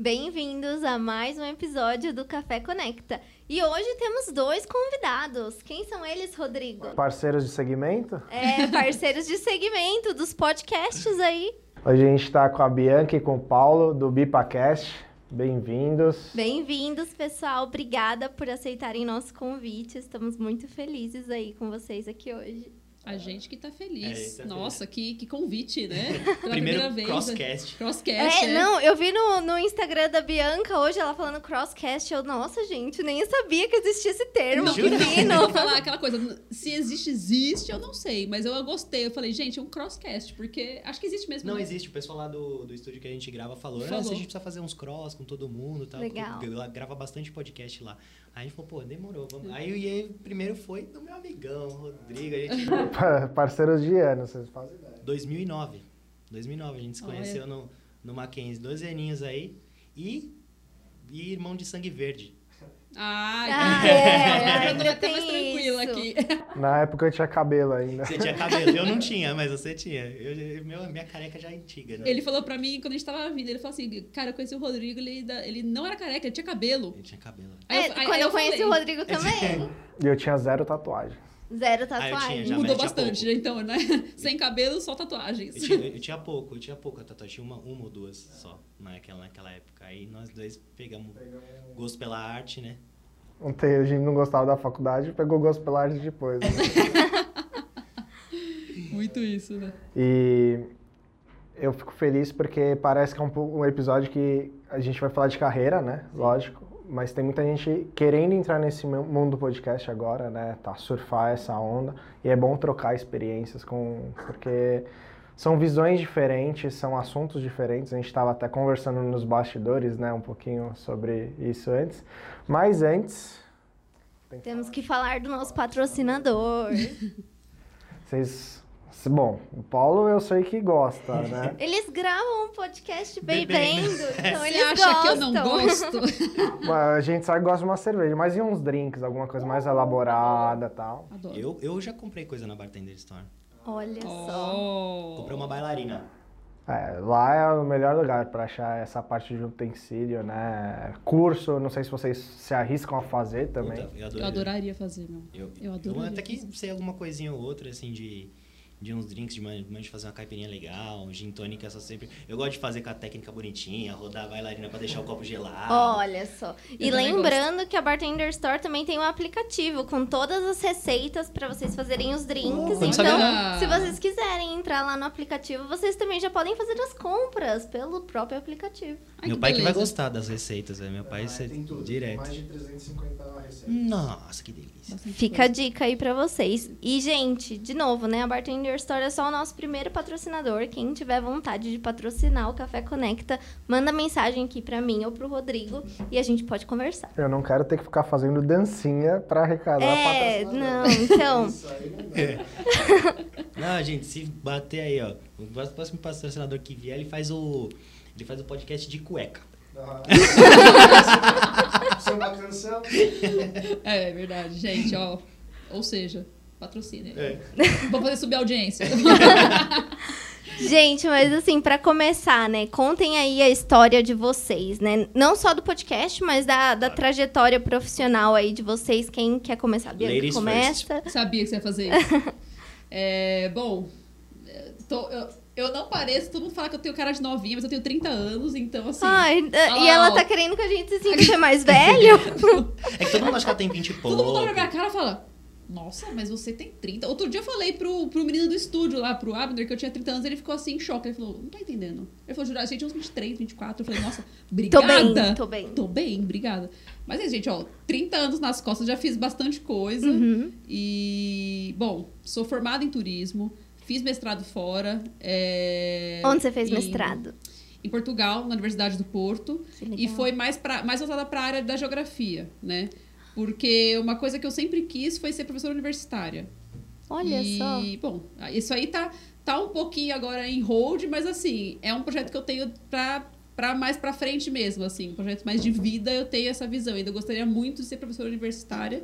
Bem-vindos a mais um episódio do Café Conecta. E hoje temos dois convidados. Quem são eles, Rodrigo? Parceiros de segmento? É, parceiros de segmento dos podcasts aí. Hoje a gente está com a Bianca e com o Paulo do BipaCast. Bem-vindos. Bem-vindos, pessoal. Obrigada por aceitarem nosso convite. Estamos muito felizes aí com vocês aqui hoje. A gente que tá feliz. É, tá Nossa, Que, que convite, né? Pela Primeiro primeira vez. crosscast. Crosscast. É, não, eu vi no, no Instagram da Bianca hoje ela falando crosscast. Eu, nossa, gente, nem sabia que existia esse termo. Não, Que não, vou falar aquela coisa, se existe, existe, eu não sei, mas eu gostei. Eu falei, gente, é um crosscast, porque acho que existe mesmo. Não né? existe, o pessoal lá do, do estúdio que a gente grava falou, Falou. "Ah, se a gente precisa fazer uns cross com todo mundo tal. Legal. Ela grava bastante podcast lá. Aí a gente falou, pô, demorou, vamos. Aí, e aí primeiro foi do meu amigão, Rodrigo, a gente. Pa- Parceiros de ano, vocês fazem ideia. 2009. 2009, a gente se Olha. conheceu no, no Mackenzie, 12 aninhos aí. E, e irmão de sangue verde. Ah, Ah, então- é, eu tô até mais tranquila isso. aqui. Na época eu tinha cabelo ainda. Você tinha cabelo, eu não tinha, mas você tinha. Eu, meu, minha careca já é antiga, né? Ele falou pra mim, quando a gente tava vindo, ele falou assim, cara, eu conheci o Rodrigo, ele, ele não era careca, ele tinha cabelo. Ele tinha cabelo. Aí É, eu- aí- quando aí eu conheci falei, o Rodrigo também. E eu tinha zero tatuagem. Zero Ah, tinha, tatuagem. já. Mudou bastante, pouco. então, né? Sem cabelo, só tatuagens. Eu tinha, eu tinha pouco, eu tinha pouca tatuagem, tinha uma, uma ou duas só naquela, naquela época. Aí nós dois pegamos gosto pela arte, né? Ontem a gente não gostava da faculdade, pegou gosto pela arte depois. né? Muito isso, né? E eu fico feliz porque parece que é um, um episódio que a gente vai falar de carreira, né? Lógico. Mas tem muita gente querendo entrar nesse mu- mundo do podcast agora, né? Tá, surfar essa onda. E é bom trocar experiências com... Porque são visões diferentes, são assuntos diferentes. A gente estava até conversando nos bastidores, né? Um pouquinho sobre isso antes. Mas antes... tem Temos que falar do nosso patrocinador. Vocês... Bom, o Paulo eu sei que gosta, né? Eles gravam um podcast bebendo, Bebendo. então Você eles acha gostam. que eu não gosto? Mas A gente sabe que gosta de uma cerveja, mas e uns drinks, alguma coisa mais elaborada e tal. Adoro. Eu, eu já comprei coisa na Bartender Store. Olha só. Oh. Comprei uma bailarina. É, lá é o melhor lugar pra achar essa parte de utensílio, né? Curso, não sei se vocês se arriscam a fazer também. Puta, eu, Eu adoraria. adoraria fazer, meu. Eu, Eu eu adoraria até que sei alguma coisinha ou outra, assim, de, de uns drinks, de, man- de fazer uma caipirinha legal, um gin tônica, essa sempre... Eu gosto de fazer com a técnica bonitinha, rodar a bailarina pra deixar o copo gelado. Olha só. E Eu também lembrando que a Bartender Store também tem um aplicativo com todas as receitas pra vocês fazerem os drinks. então, se vocês quiserem entrar lá no aplicativo, vocês também já podem fazer as compras pelo próprio aplicativo. Ai, Meu pai que vai beleza. gostar das receitas, velho. Meu pai é direto. de 350 receitas. Nossa, que delícia. Fica a dica aí pra vocês. E, gente, de novo, né? A Bartender Store é só o nosso primeiro patrocinador. Quem tiver vontade de patrocinar o Café Conecta, manda mensagem aqui pra mim ou pro Rodrigo e a gente pode conversar. Eu não quero ter que ficar fazendo dancinha pra arrecadar É, patrocinador. não, então. Não, gente, se bater aí, ó. O próximo patrocinador que vier, ele faz o. Ele faz o podcast de cueca. É uma canção? É, é verdade, gente, ó. Ou seja, patrocínio. É. Vou fazer subir a audiência. Gente, mas assim, pra começar, né? Contem aí a história de vocês, né? Não só do podcast, mas da, da trajetória profissional aí de vocês. Quem quer começar? Bianca, Ladies começa. Sabia que você ia fazer isso. É, bom, é, tô- eu, eu não pareço, todo mundo fala que eu tenho cara de novinha, mas eu tenho 30 anos, então assim. Ai, Olha e ela ó. tá querendo que a gente se sinta mais velho? É que todo mundo acha que ela tem 20 e pouco. Todo mundo olha pra minha cara e fala: Nossa, mas você tem 30. Outro dia eu falei pro, pro menino do estúdio lá, pro Abner, que eu tinha 30 anos, ele ficou assim em choque. Ele falou: Não tô entendendo. Ele falou: Jurar, a gente tinha uns 23, 24. Eu falei: Nossa, tô obrigada. bem, tô bem. Tô bem, obrigada. Mas é, gente, ó, 30 anos nas costas, já fiz bastante coisa. Uhum. E, bom, sou formada em turismo, fiz mestrado fora. é, Onde você fez em- mestrado? Em Portugal, na Universidade do Porto. E foi mais, pra, mais voltada para a área da geografia, né? Porque uma coisa que eu sempre quis foi ser professora universitária. Olha e, só. bom, isso aí tá, tá um pouquinho agora em hold, mas assim, é um projeto que eu tenho pra, pra mais pra frente mesmo, assim. Um projeto mais de vida, eu tenho essa visão. Ainda gostaria muito de ser professora universitária.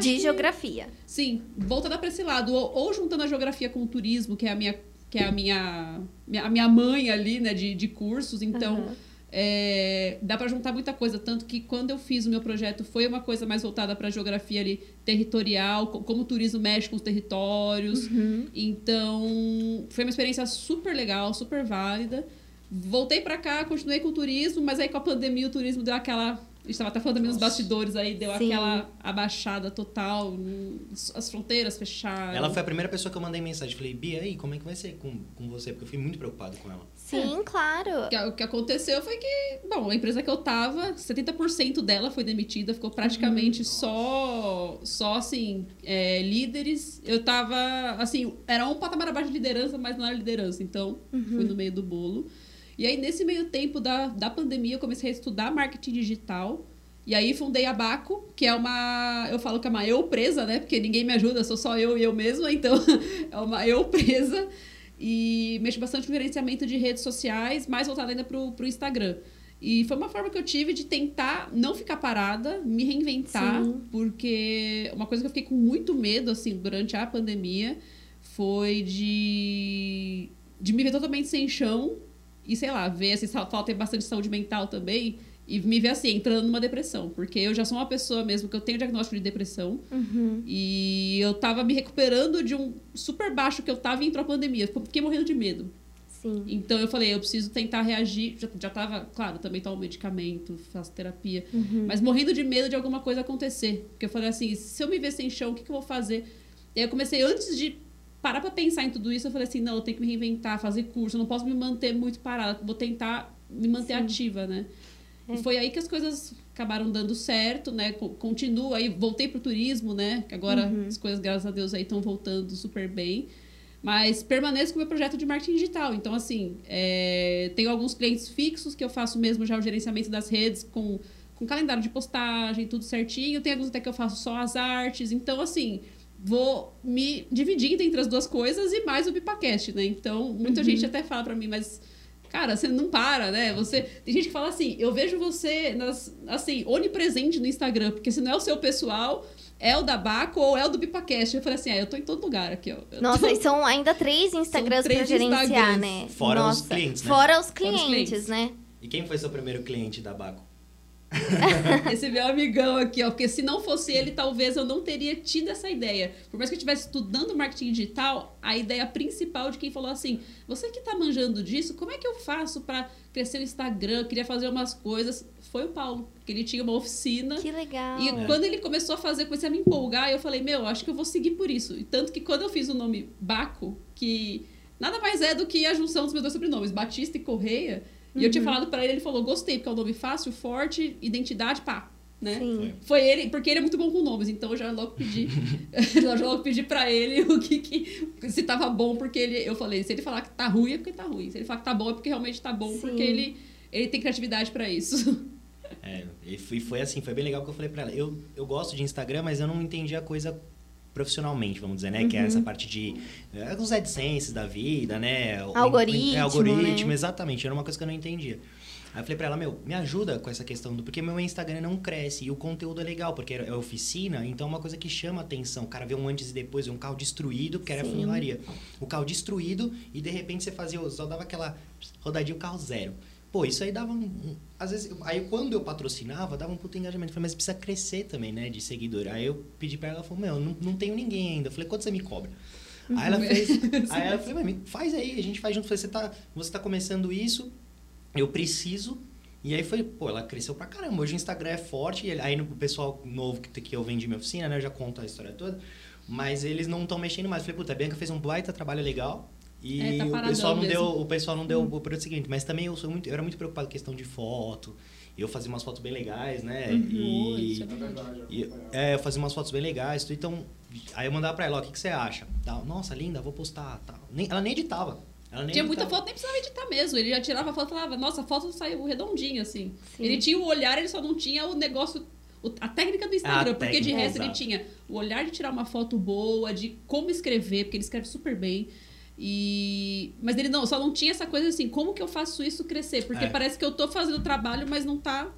De que- geografia. Sim, voltando para esse lado, ou, ou juntando a geografia com o turismo, que é a minha, que é a minha, minha- a minha mãe ali, né, de, de cursos. Então, Aham. é, dá para juntar muita coisa. Tanto que quando eu fiz o meu projeto, foi uma coisa mais voltada para geografia ali, territorial, co- como o turismo mexe com os territórios. Uhum. Então, foi uma experiência super legal, super válida. Voltei para cá, continuei com o turismo, mas aí com a pandemia o turismo deu aquela. A gente estava até falando também nos bastidores aí, deu Sim. aquela abaixada total, as fronteiras fecharam. Ela foi a primeira pessoa que eu mandei mensagem. Falei, Bia, aí, como é que vai ser com, com você? Porque eu fui muito preocupado com ela. Sim, claro. O que- O que aconteceu foi que, bom, a empresa que eu tava, 70% dela foi demitida, ficou praticamente só, só assim, é, líderes. Eu tava, assim, era um patamar abaixo de liderança, mas não era liderança, então fui no meio do bolo. E aí, nesse meio tempo da, da pandemia, eu comecei a estudar marketing digital. E aí fundei a Baco, que é uma. Eu falo que é uma eu presa, né? Porque ninguém me ajuda, sou só eu e eu mesma, então é uma eu presa. E mexo bastante com gerenciamento de redes sociais, mais voltada ainda pro, pro Instagram. E foi uma forma que eu tive de tentar não ficar parada, me reinventar, Sim. porque uma coisa que eu fiquei com muito medo, assim, durante a pandemia foi de, de me ver totalmente sem chão e, sei lá, ver, assim, falta bastante saúde mental também e me ver, assim, entrando numa depressão. Porque eu já sou uma pessoa mesmo que eu tenho diagnóstico de depressão Uhum. e eu tava me recuperando de um super baixo que eu tava e entrou a pandemia. Fiquei morrendo de medo. Sim. Então eu falei, eu preciso tentar reagir. Já, já tava, claro, também tomo medicamento, faço terapia, Uhum. mas morrendo de medo de alguma coisa acontecer. Porque eu falei assim, se eu me ver sem chão, o que, que eu vou fazer? E aí eu comecei, antes de parar pra pensar em tudo isso, eu falei assim, não, eu tenho que me reinventar, fazer curso, eu não posso me manter muito parada, vou tentar me manter Sim. ativa, né? É. E foi aí que as coisas acabaram dando certo, né? Co- Continuo aí, voltei pro turismo, né? Que agora Uhum. as coisas, graças a Deus, aí estão voltando super bem. Mas permaneço com o meu projeto de marketing digital. Então, assim, é, tenho alguns clientes fixos que eu faço mesmo já o gerenciamento das redes com, com calendário de postagem, tudo certinho. Tem alguns até que eu faço só as artes. Então, assim, vou me dividindo entre as duas coisas e mais o Bipacast, né? Então, muita Uhum. gente até fala pra mim, mas cara, você não para, né? Você tem gente que fala assim, eu vejo você nas, assim, onipresente no Instagram, porque se não é o seu pessoal, é o da Baco ou é o do Bipacast. Eu falei assim, ah, eu tô em todo lugar aqui, ó. Eu Nossa, tô- e são ainda três Instagrams três pra gerenciar, Instagrams. né? Fora os clientes, né? Fora os Fora os clientes, clientes. né? E quem foi seu primeiro cliente da Baco? Esse meu amigão aqui, ó. Porque se não fosse ele, talvez eu não teria tido essa ideia. Por mais que eu estivesse estudando marketing digital, a ideia principal de quem falou assim: você que tá manjando disso, como é que eu faço pra crescer no Instagram? Eu queria fazer umas coisas. Foi o Paulo, que ele tinha uma oficina. Que legal. E É. quando ele começou a fazer, comecei a me empolgar, eu falei, meu, acho que eu vou seguir por isso. E tanto que quando eu fiz o nome Baco, que nada mais é do que a junção dos meus dois sobrenomes, Batista e Correia, e eu tinha Uhum. falado pra ele, ele falou, gostei, porque é um nome fácil, forte, identidade, pá, né? Sim. Foi ele, porque ele é muito bom com nomes, então eu já logo pedi, eu já logo pedi pra ele o que, que se tava bom, porque ele, eu falei, se ele falar que tá ruim é porque tá ruim, se ele falar que tá bom é porque realmente tá bom, Sim. porque ele, ele tem criatividade pra isso. É, e foi, foi assim, foi bem legal que eu falei pra ela. Eu, eu gosto de Instagram, mas eu não entendi a coisa profissionalmente, vamos dizer, né? Que é essa parte de... É, os AdSense da vida, né? O- Algoritmo, É, algoritmo, né? exatamente. Era uma coisa que eu não entendia. Aí eu falei pra ela, meu, me ajuda com essa questão do... Porque meu Instagram não cresce e o conteúdo é legal, porque é oficina, então é uma coisa que chama atenção. O cara vê um antes e depois, um carro destruído, porque era Sim. funilaria. O carro destruído e de repente você fazia... Só dava aquela rodadinha, o carro zero. Pô, isso aí dava um, um- Às vezes, aí quando eu patrocinava, dava um puto engajamento. Eu falei, mas precisa crescer também, né, de seguidor. Aí eu pedi pra ela, ela falou, meu, não, não tenho ninguém ainda. Eu falei, quanto você me cobra? Aí ela fez. aí ela falou, mas faz aí, a gente faz junto. Eu falei, você tá, você tá começando isso, eu preciso. E aí foi, pô, ela cresceu pra caramba. Hoje o Instagram é forte, e aí no o pessoal novo que, que eu vendi minha oficina, né, eu já conto a história toda. Mas eles não estão mexendo mais. Eu falei, puta, a Bianca fez um baita trabalho legal. E É, tá o pessoal não mesmo. deu, o pessoal não deu o produto seguinte, mas também eu sou muito, eu era muito preocupado com questão de foto. Eu fazia umas fotos bem legais, né? Uhum, E, isso é verdade, e- é, eu fazia umas fotos bem legais, então aí eu mandava pra ela, ó, o que, que você acha? Tal, Nossa, linda, vou postar, tal. Nem, ela nem editava. Ela nem Tinha muita editava. foto, nem precisava editar mesmo. Ele já tirava a foto e falava, nossa, a foto saiu redondinha, assim. Sim. Ele tinha o olhar, ele só não tinha o negócio, o- a técnica do Instagram. A porque de técnica, resto ele exato. tinha o olhar de tirar uma foto boa, de como escrever, porque ele escreve super bem. E... Mas ele não, só não tinha essa coisa assim, como que eu faço isso crescer? Porque É. parece que eu tô fazendo trabalho, mas não tá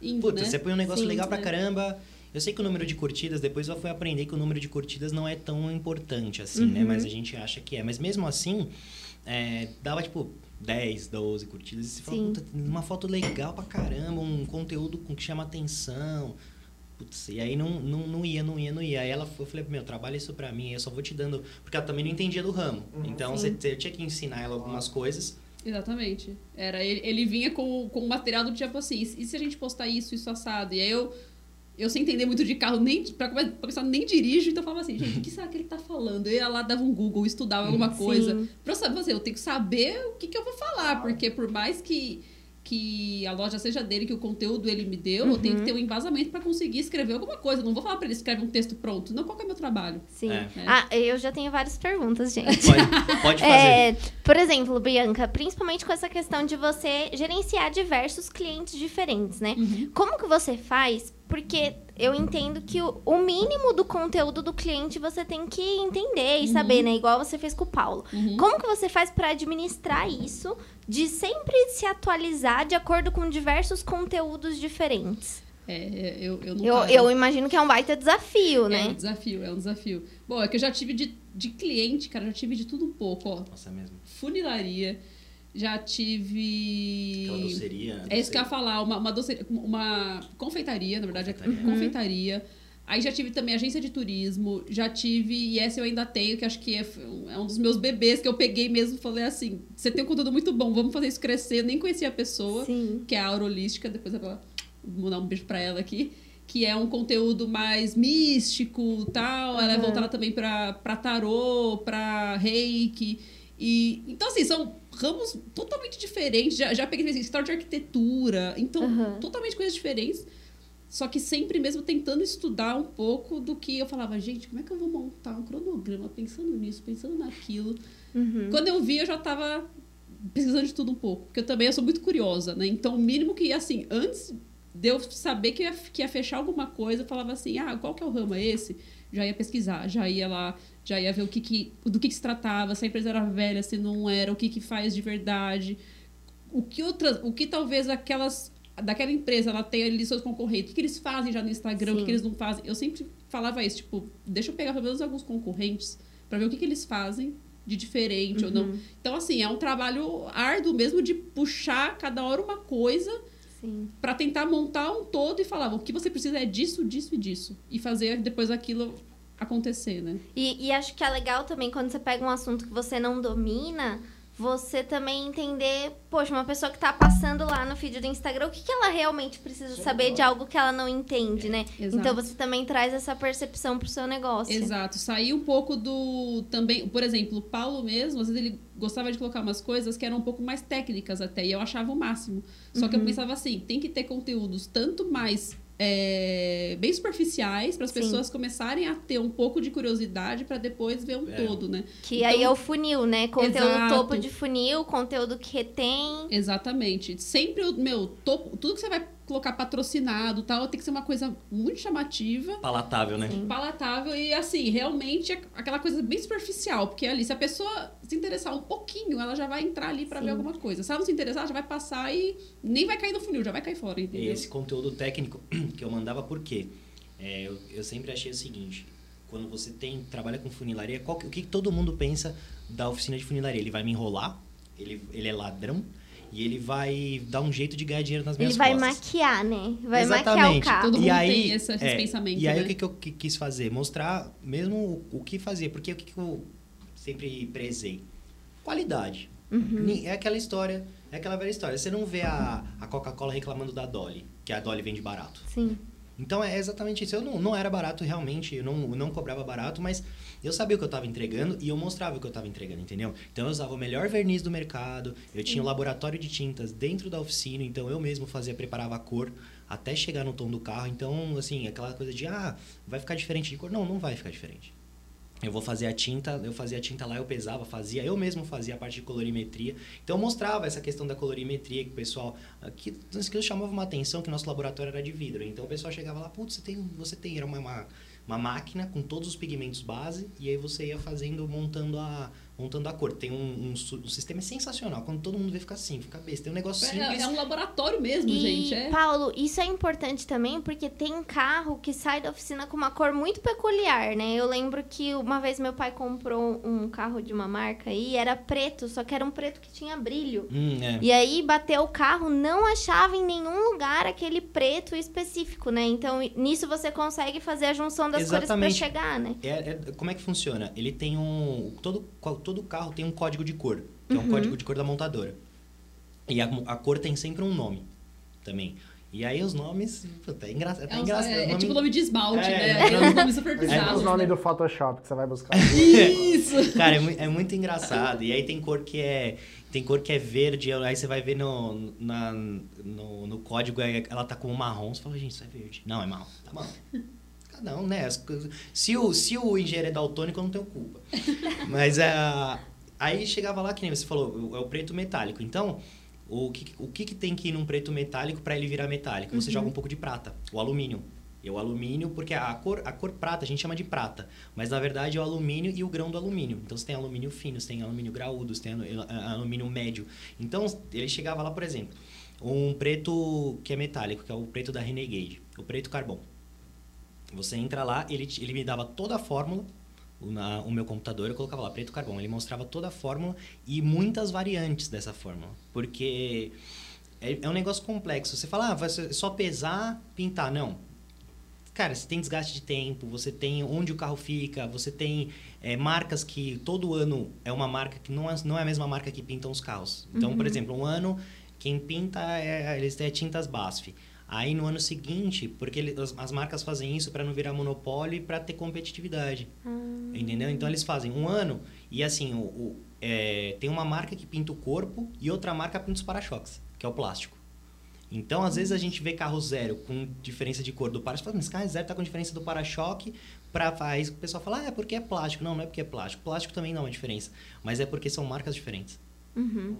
indo, Puta, né? você põe um negócio Sim, legal pra né? caramba. Eu sei que o número de curtidas, depois eu fui aprender que o número de curtidas não é tão importante assim, né? Uhum. Mas a gente acha que é. Mas mesmo assim, é, dava tipo 10, 12 curtidas. E você fala, puta, uma foto legal pra caramba, um conteúdo com- que chama atenção. Putz, e aí não, não, não ia, não ia, não ia. Aí ela foi, eu falei, meu, trabalha isso pra mim, eu só vou te dando. Porque ela também não entendia do ramo. Então Sim. você, você tinha que ensinar ela algumas coisas. Exatamente. Era, ele, ele vinha com, com o material do tipo assim, e se a gente postar isso, isso assado? E aí eu, eu sem entender muito de carro, nem, pra, come- pra começar, nem dirijo, então eu falava assim, gente, o que será que ele tá falando? Eu ia lá, dava um Google, estudava alguma Sim. coisa. Pra eu saber, assim, eu tenho que saber o que, que eu vou falar, porque por mais que, que a loja seja dele, que o conteúdo ele me deu, eu tenho que ter um embasamento pra conseguir escrever alguma coisa. Eu não vou falar pra ele escrever um texto pronto. Não, qual que é o meu trabalho? Sim. É. Ah, eu já tenho várias perguntas, gente. Pode, pode fazer. É, por exemplo, Bianca, principalmente com essa questão de você gerenciar diversos clientes diferentes, né? Como que você faz? Porque eu entendo que o, o mínimo do conteúdo do cliente você tem que entender e saber, né? Igual você fez com o Paulo. Uhum. Como que você faz para administrar isso, de sempre se atualizar de acordo com diversos conteúdos diferentes? É, eu, eu não Eu, paro. eu imagino que é um baita desafio, É um né? desafio, é um desafio. Bom, é que eu já tive de, de cliente, cara, já tive de tudo um pouco, ó. Nossa, é mesmo. Funilaria, já tive. Aquela doceria. É isso que eu ia falar, uma, uma, doce- uma confeitaria, na verdade, é Confeitaria. confeitaria. Aí já tive também agência de turismo, já tive, e essa eu ainda tenho, que acho que é, é um dos meus bebês que eu peguei mesmo falei assim: você tem um conteúdo muito bom, vamos fazer isso crescer. Eu nem conhecia a pessoa Sim. que é a Aurolística, depois eu vou mandar um beijo pra ela aqui, que é um conteúdo mais místico tal. Ela é Uhum. voltada também pra, pra tarô, pra reiki. E, então, assim, são ramos totalmente diferentes. Já, já peguei assim, história de arquitetura, então, Uhum. totalmente coisas diferentes. Só que sempre mesmo tentando estudar um pouco do que eu falava, gente, como é que eu vou montar um cronograma pensando nisso, pensando naquilo. Uhum. Quando eu vi, eu já tava pesquisando de tudo um pouco. Porque eu também eu sou muito curiosa, né? Então, o mínimo que, assim, antes de eu saber que ia, que ia fechar alguma coisa, eu falava assim, ah, qual que é o ramo? É esse? Já ia pesquisar, já ia lá, já ia ver o que que, do que, que se tratava, se a empresa era velha, se não era, o que que faz de verdade. O que outras, o que talvez aquelas daquela empresa ela tenha ali seus concorrentes, o que, que eles fazem já no Instagram, o que, Sim. que eles não fazem. Eu sempre falava isso, tipo, deixa eu pegar pelo menos alguns concorrentes para ver o que, que eles fazem de diferente ou não. Então, assim, é um trabalho árduo mesmo de puxar cada hora uma coisa Sim. para tentar montar um todo e falar o que você precisa é disso, disso e disso. E fazer depois aquilo acontecer, né? E, e acho que é legal também quando você pega um assunto que você não domina, você também entender, poxa, uma pessoa que tá passando lá no feed do Instagram, o que, que ela realmente precisa saber de algo que ela não entende, né? Exato. Então você também traz essa percepção pro seu negócio. Exato. Sair um pouco do. Também, por exemplo, o Paulo mesmo, às vezes ele gostava de colocar umas coisas que eram um pouco mais técnicas até, e eu achava o máximo. Só que eu pensava assim: tem que ter conteúdos tanto mais. É, bem superficiais para as pessoas começarem a ter um pouco de curiosidade para depois ver um É. todo, né? Que Então- aí é o funil, né? Conteúdo Exato. topo de funil, conteúdo que retém. Exatamente. Sempre o meu topo, tudo que você vai colocar patrocinado, tal, tem que ser uma coisa muito chamativa, Palatável, né? palatável e assim, realmente é aquela coisa bem superficial, porque ali se a pessoa se interessar um pouquinho, ela já vai entrar ali pra Sim. ver alguma coisa. Se ela não se interessar, já vai passar e nem vai cair no funil, já vai cair fora, E entendeu? esse conteúdo técnico que eu mandava, por quê? É, eu, eu sempre achei o seguinte, quando você tem trabalha com funilaria, qual o que que todo mundo pensa da oficina de funilaria? Ele vai me enrolar, ele, ele é ladrão, e ele vai dar um jeito de ganhar dinheiro nas minhas Ele vai costas. maquiar, né? Vai maquiar o Exatamente. carro. Todo e mundo aí, tem esse- é, pensamento, E aí né? o que, que eu qui- quis fazer? Mostrar mesmo o, o que fazer. Porque o que, que eu sempre prezei? Qualidade. Uhum. É aquela história, é aquela velha história. Você não vê a, a Coca-Cola reclamando da Dolly, que a Dolly vende barato. Sim. Então é exatamente isso. Eu não, não era barato realmente, eu não, não cobrava barato, mas eu sabia o que eu estava entregando e eu mostrava o que eu estava entregando, entendeu? Então eu usava o melhor verniz do mercado, eu tinha o laboratório de tintas dentro da oficina, então eu mesmo fazia, preparava a cor até chegar no tom do carro. Então, assim, aquela coisa de, ah, vai ficar diferente de cor. Não, não vai ficar diferente. Eu vou fazer a tinta, eu fazia a tinta lá, eu pesava, fazia, eu mesmo fazia a parte de colorimetria. Então eu mostrava essa questão da colorimetria que o pessoal, ah, que aquilo chamava uma atenção que nosso laboratório era de vidro. Então o pessoal chegava lá, putz, você tem, você tem, era uma, uma, uma máquina com todos os pigmentos base e aí você ia fazendo, montando a, montando a cor. Tem um, um, um sistema sensacional. Quando todo mundo vê, fica assim, fica besta. Tem um negócio simples. É, é um laboratório mesmo, E, gente. É. Paulo, isso é importante também porque tem carro que sai da oficina com uma cor muito peculiar, né? Eu lembro que uma vez meu pai comprou um carro de uma marca aí, era preto, só que era um preto que tinha brilho. Hum, é. E aí bateu o carro, não achava em nenhum lugar aquele preto específico, né? Então nisso você consegue fazer a junção das cores Exatamente. pra chegar, né? É, é- como é que funciona? Ele tem um. Todo, qual- todo carro tem um código de cor, que é Uhum. um código de cor da montadora. E a, a cor tem sempre um nome também. E aí os nomes. Puta, é, engra, É, tá um- engraçado. é- é nome- tipo nome de esmalte, É, né? é. Aqueles nomes super É bizarros. os nomes né? do Photoshop que você vai buscar. Isso! Cara, é, mui- é muito engraçado. E aí tem cor que é. Tem cor que é verde, aí você vai ver no, na- no, no código, ela tá com marrom. Você fala, gente, isso é verde. Não, é marrom. Tá bom. Um, né? Se, o, se o engenheiro é daltônico, eu não tenho culpa. Mas é. Aí chegava lá, que nem você falou, é o preto metálico. Então, o que, o que, que tem que ir num preto metálico para ele virar metálico? Você joga um pouco de prata, o alumínio. E o alumínio, porque a cor, a cor prata a gente chama de prata, mas na verdade é o alumínio e o grão do alumínio. Então você tem alumínio fino, você tem alumínio graúdo, você tem alumínio médio. Então ele chegava lá, por exemplo, um preto que é metálico, que é o preto da Renegade, o preto carbono. Você entra lá, ele, ele me dava toda a fórmula, o, na, o meu computador, eu colocava lá preto carbono. Ele mostrava toda a fórmula e muitas variantes dessa fórmula. Porque é, é um negócio complexo. Você fala, ah, vai só pesar, pintar. Não. Cara, você tem desgaste de tempo, você tem onde o carro fica, você tem é, marcas que todo ano é uma marca que não é, não é a mesma marca que pintam os carros. Então, por exemplo, um ano quem pinta é, eles têm tintas BASF. Aí no ano seguinte, porque ele- as, as marcas fazem isso para não virar monopólio e para ter competitividade. Entendeu? Então eles fazem um ano e assim, o, o- é, tem uma marca que pinta o corpo e outra marca pinta os para-choques, que é o plástico. Então, às vezes, a gente vê carro zero com diferença de cor do para-choque. Fala, Mas esse carro zero tá com diferença do para-choque. Pra, aí o pessoal fala, ah, é porque é plástico. Não, não é porque é plástico. Plástico também dá uma diferença. Mas é porque são marcas diferentes. Uhum.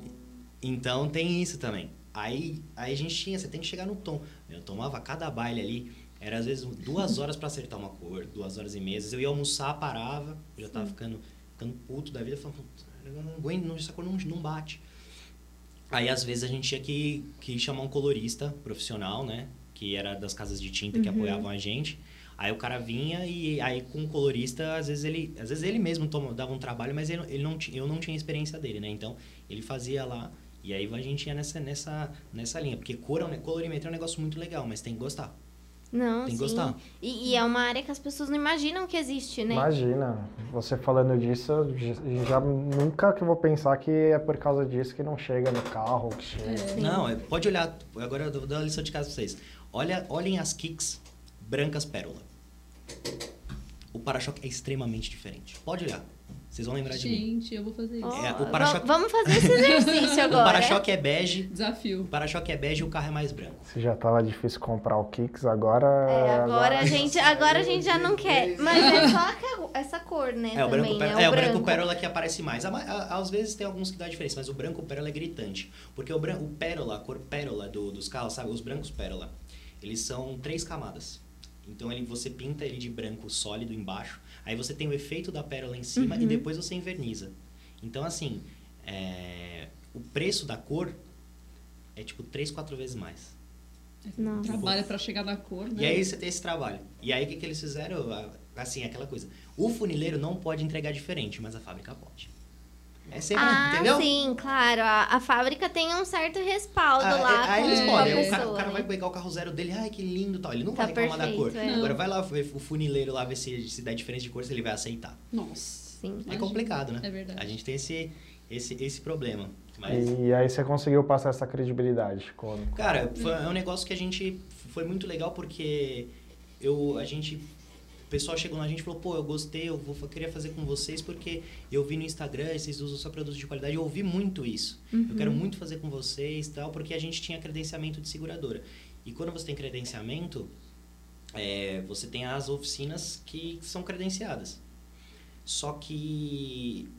Então tem isso também. Aí, aí a gente tinha, você tem que chegar no tom. Eu tomava cada baile ali, era às vezes duas horas pra acertar uma cor, duas horas e meia. Eu ia almoçar, parava, já tava ficando, ficando puto da vida, falando, "Putz, eu não aguento, não, essa cor não, não bate. Aí às vezes a gente tinha que, que chamar um colorista profissional, né? Que era das casas de tinta que apoiavam a gente. Aí o cara vinha e aí com o colorista, às vezes ele, às vezes ele mesmo toma, dava um trabalho, mas ele, ele não, eu não tinha experiência dele, né? Então ele fazia lá e aí a gente ia nessa, nessa, nessa linha. Porque cor, é um colorimetria é um negócio muito legal, mas tem que gostar. Não, Tem que sim. gostar. E, e é uma área que as pessoas não imaginam que existe, né? Imagina, você falando disso, eu já, nunca que eu vou pensar que é por causa disso que não chega no carro, que chega. Sim. Não, é- pode olhar. Agora eu vou dar uma lição de casa pra vocês. Olha, olhem as kicks brancas pérola. O para-choque é extremamente diferente. Pode olhar. Vocês vão lembrar de mim. Gente, eu vou fazer isso. É, o para-choque- Vamos fazer esse exercício O agora. para-choque é bege. Desafio. O para-choque é bege e o carro é mais branco. Se já tava difícil comprar o Kicks, agora... É, agora a gente, agora a gente já não quer. Mas é só essa cor, né? É, o também, branco, né? pérola, é, o branco pérola que aparece mais. Às vezes tem alguns que dá diferença, mas o branco pérola é gritante. Porque o, branco, o pérola, a cor pérola do- dos carros, sabe? Os brancos pérola, eles são três camadas. Então ele, você pinta ele de branco sólido embaixo, aí você tem o efeito da pérola em cima Uhum. e depois você inverniza. Então assim, é, o preço da cor é tipo três, quatro vezes mais. Nossa. Trabalha pra chegar na cor, né? E aí você tem esse trabalho. E aí o que, que eles fizeram? Assim, aquela coisa. O funileiro não pode entregar diferente, mas a fábrica pode. É sempre, Ah, entendeu? sim, claro. A, a fábrica tem um certo respaldo Ah, lá é- aí com eles a podem. o cara, o cara né? vai pegar o carro zero dele, ai que lindo e tal. Ele não Tá vai reclamar da cor. perfeito, é. Agora vai lá ver o funileiro lá ver se, se der diferença de cor, se ele vai aceitar. Nossa. Sim. É complicado, né? É verdade. A gente tem esse, esse, esse problema. Mas, E aí você conseguiu passar essa credibilidade quando... cara, foi, é um negócio que a gente. Foi muito legal porque eu, a gente. Pessoal chegou na gente e falou, pô, eu gostei, eu vou, eu queria fazer com vocês porque eu vi no Instagram, vocês usam só produtos de qualidade, eu ouvi muito isso. Eu quero muito fazer com vocês tal, porque a gente tinha credenciamento de seguradora. E quando você tem credenciamento, é, você tem as oficinas que são credenciadas. Só que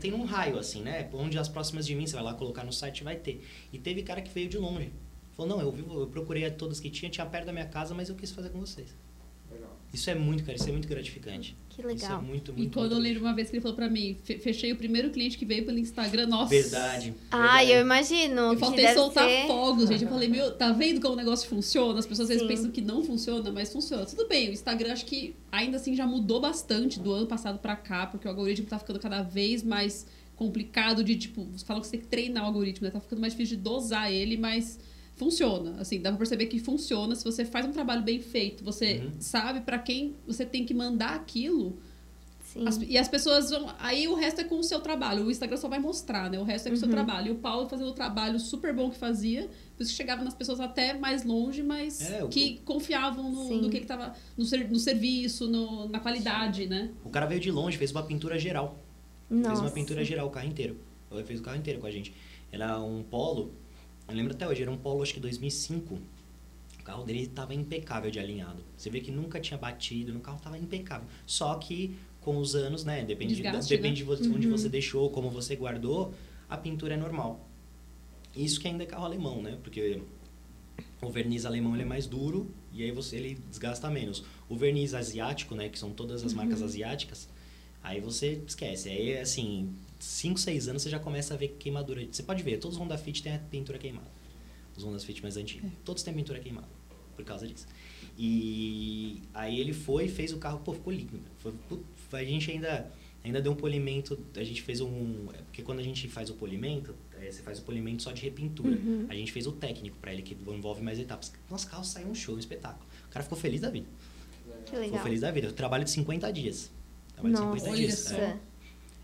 tem um raio assim, né? Onde as próximas de mim, você vai lá colocar no site, vai ter. E teve cara que veio de longe. Falou, não, eu, vi, eu procurei todas que tinha, tinha perto da minha casa, mas eu quis fazer com vocês. Isso é muito, cara, isso é muito gratificante. Que Isso é legal. muito, E muito quando eu muito lembro uma vez que ele falou pra mim, fe- fechei o primeiro cliente que veio pelo Instagram, nossa. Verdade. Ai, verdade. eu imagino. Eu que faltei deve soltar ser... fogos, gente. Eu falei, meu, tá vendo como o negócio funciona? As pessoas às vezes Sim. pensam que não funciona, mas funciona. Tudo bem, o Instagram acho que ainda assim já mudou bastante do ano passado pra cá, porque o algoritmo tá ficando cada vez mais complicado de, tipo, você fala que você tem que treinar o algoritmo, né? Tá ficando mais difícil de dosar ele, mas funciona. Assim, dá pra perceber que funciona. Se você faz um trabalho bem feito, você Uhum. sabe pra quem você tem que mandar aquilo, Sim. as- e as pessoas vão. Aí o resto é com o seu trabalho. O Instagram só vai mostrar, né? O resto é com o seu trabalho. E o Paulo fazendo o trabalho super bom que fazia. Por isso que chegava nas pessoas até mais longe, mas É, o- que confiavam no, Sim. no que ele tava. No, ser- no serviço, no- na qualidade, né? O cara veio de longe, fez uma pintura geral. Fez Nossa. uma pintura geral, o carro inteiro. Ele fez o carro inteiro com a gente. Era um Polo, eu lembro até hoje, era um Polo acho que 2005. O carro dele estava impecável de alinhado. Você vê que nunca tinha batido, no carro estava impecável. Só que com os anos, né, depende, Desgaste, depende né? de onde você deixou, como você guardou, a pintura é normal. Isso que ainda é carro alemão, né? Porque o verniz alemão ele é mais duro e aí você ele desgasta menos. O verniz asiático, né, que são todas as marcas asiáticas, aí você esquece. Aí assim, 5, 6 anos você já começa a ver queimadura. Você pode ver, todos os Honda Fit têm a pintura queimada. Os Honda Fit mais antigos, todos têm pintura queimada por causa disso. E aí ele foi e fez o carro, pô, ficou lindo. Foi, a gente ainda ainda deu um polimento, a gente fez um, é porque quando a gente faz o polimento, é, você faz o polimento só de repintura. A gente fez o técnico pra ele que envolve mais etapas. Nosso carro saiu um show, um espetáculo. O cara ficou feliz da vida. Que Ficou feliz da vida. Eu trabalho de 50 dias. Trabalho 50 Nossa. dias. só. É.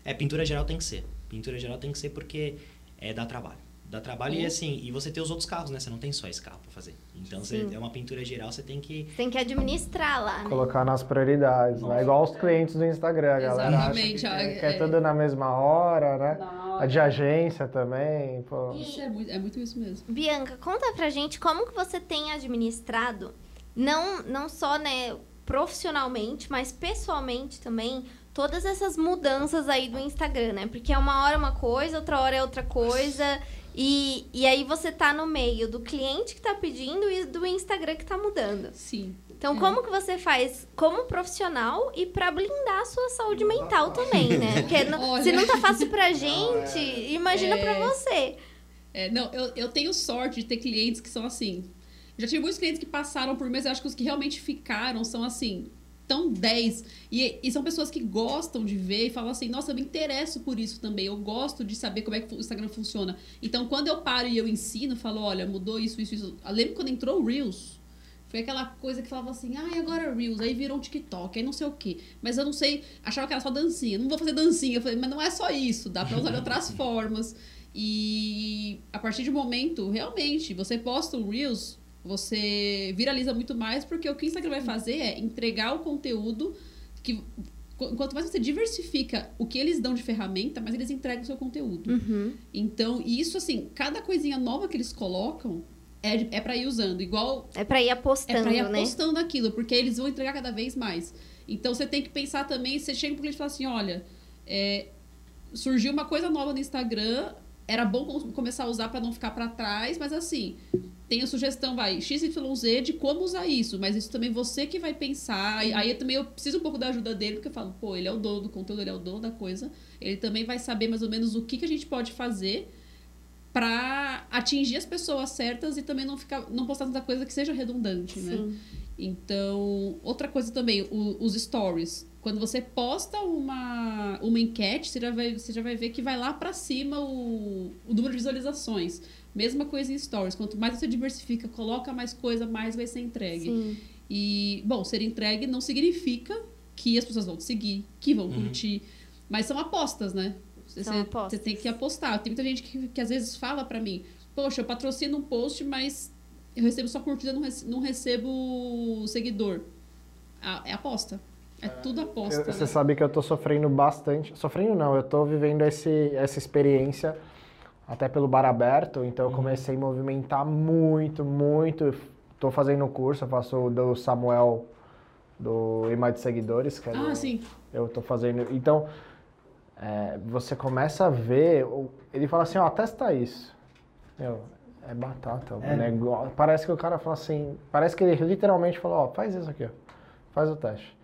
É, pintura geral tem que ser. Pintura geral tem que ser porque é dá trabalho. Dá trabalho e Uhum. assim, e você tem os outros carros, né? Você não tem só esse carro pra fazer. Então, você, é uma pintura geral, você tem que Tem que administrar lá, né? Colocar nas prioridades, né? Igual os clientes do Instagram, a galera acha que Exatamente, quer, quer é. tudo na mesma hora, né? Não. A de agência também, pô. Isso é muito, é muito isso mesmo. Bianca, conta pra gente como que você tem administrado, não, não só, né, profissionalmente, mas pessoalmente também, todas essas mudanças aí do Instagram, né? Porque é uma hora uma coisa, outra hora é outra coisa. E, e aí você tá no meio do cliente que tá pedindo e do Instagram que tá mudando. Sim. Então, É. como que você faz como profissional e pra blindar a sua saúde mental também, né? Porque não- se não tá fácil pra gente, imagina É. pra você. É, não, eu, eu tenho sorte de ter clientes que são assim. Já tive muitos clientes que passaram por mim, mas eu acho que os que realmente ficaram são assim, tão 10. E, e são pessoas que gostam de ver e falam assim: nossa, eu me interesso por isso também. Eu gosto de saber como é que o Instagram funciona. Então, quando eu paro e eu ensino, falo: olha, mudou isso, isso, isso. Eu lembro quando entrou o Reels. Foi aquela coisa que falava assim, ah, agora Reels, aí virou um TikTok, aí não sei o quê. Mas eu não sei, achava que era só dancinha. Não vou fazer dancinha. Eu falei, mas não é só isso, dá pra usar de outras formas. E a partir de um momento, realmente, você posta um Reels, você viraliza muito mais, porque o que o Instagram vai fazer é entregar o conteúdo que. qu- Quanto mais você diversifica o que eles dão de ferramenta, mais eles entregam o seu conteúdo. Uhum. Então, e isso assim, cada coisinha nova que eles colocam é, é para ir usando. Igual É pra ir apostando, é pra ir né? apostando aquilo, porque eles vão entregar cada vez mais. Então você tem que pensar também, você chega pro cliente e fala assim, olha, é, surgiu uma coisa nova no Instagram, era bom com- começar a usar para não ficar para trás, mas assim, tem a sugestão, vai, XYZ de como usar isso, mas isso também você que vai pensar. Aí, aí também eu preciso um pouco da ajuda dele, porque eu falo, pô, ele é o dono do conteúdo, ele é o dono da coisa, ele também vai saber mais ou menos o que, que a gente pode fazer para atingir as pessoas certas e também não ficar não postar tanta coisa que seja redundante, né? Então, outra coisa também, o- os stories. Quando você posta uma, uma enquete, você já, vai, você já vai ver que vai lá pra cima o, o número de visualizações. Mesma coisa em stories. Quanto mais você diversifica, coloca mais coisa, mais vai ser entregue. Sim. E, bom, ser entregue não significa que as pessoas vão te seguir, que vão Uhum. curtir. Mas são apostas, né? Você, São apostas. você tem que apostar. Tem muita gente que, que às vezes fala pra mim, poxa, eu patrocino um post, mas eu recebo só curtida, não, rece- não recebo seguidor. É aposta. É tudo aposta. Eu- né? Você sabe que eu tô sofrendo bastante. Sofrendo não, eu tô vivendo esse, essa experiência até pelo bar aberto, então eu comecei a movimentar muito, muito. Tô fazendo um curso, eu faço o do Samuel do Imagem de Seguidores, que é Ah, do- sim. eu tô fazendo. Então, é, você começa a ver, ele fala assim, ó, testa isso. Meu, é batata. o É. negócio. Parece que o cara fala assim, parece que ele literalmente falou, ó, faz isso aqui, ó. faz o teste.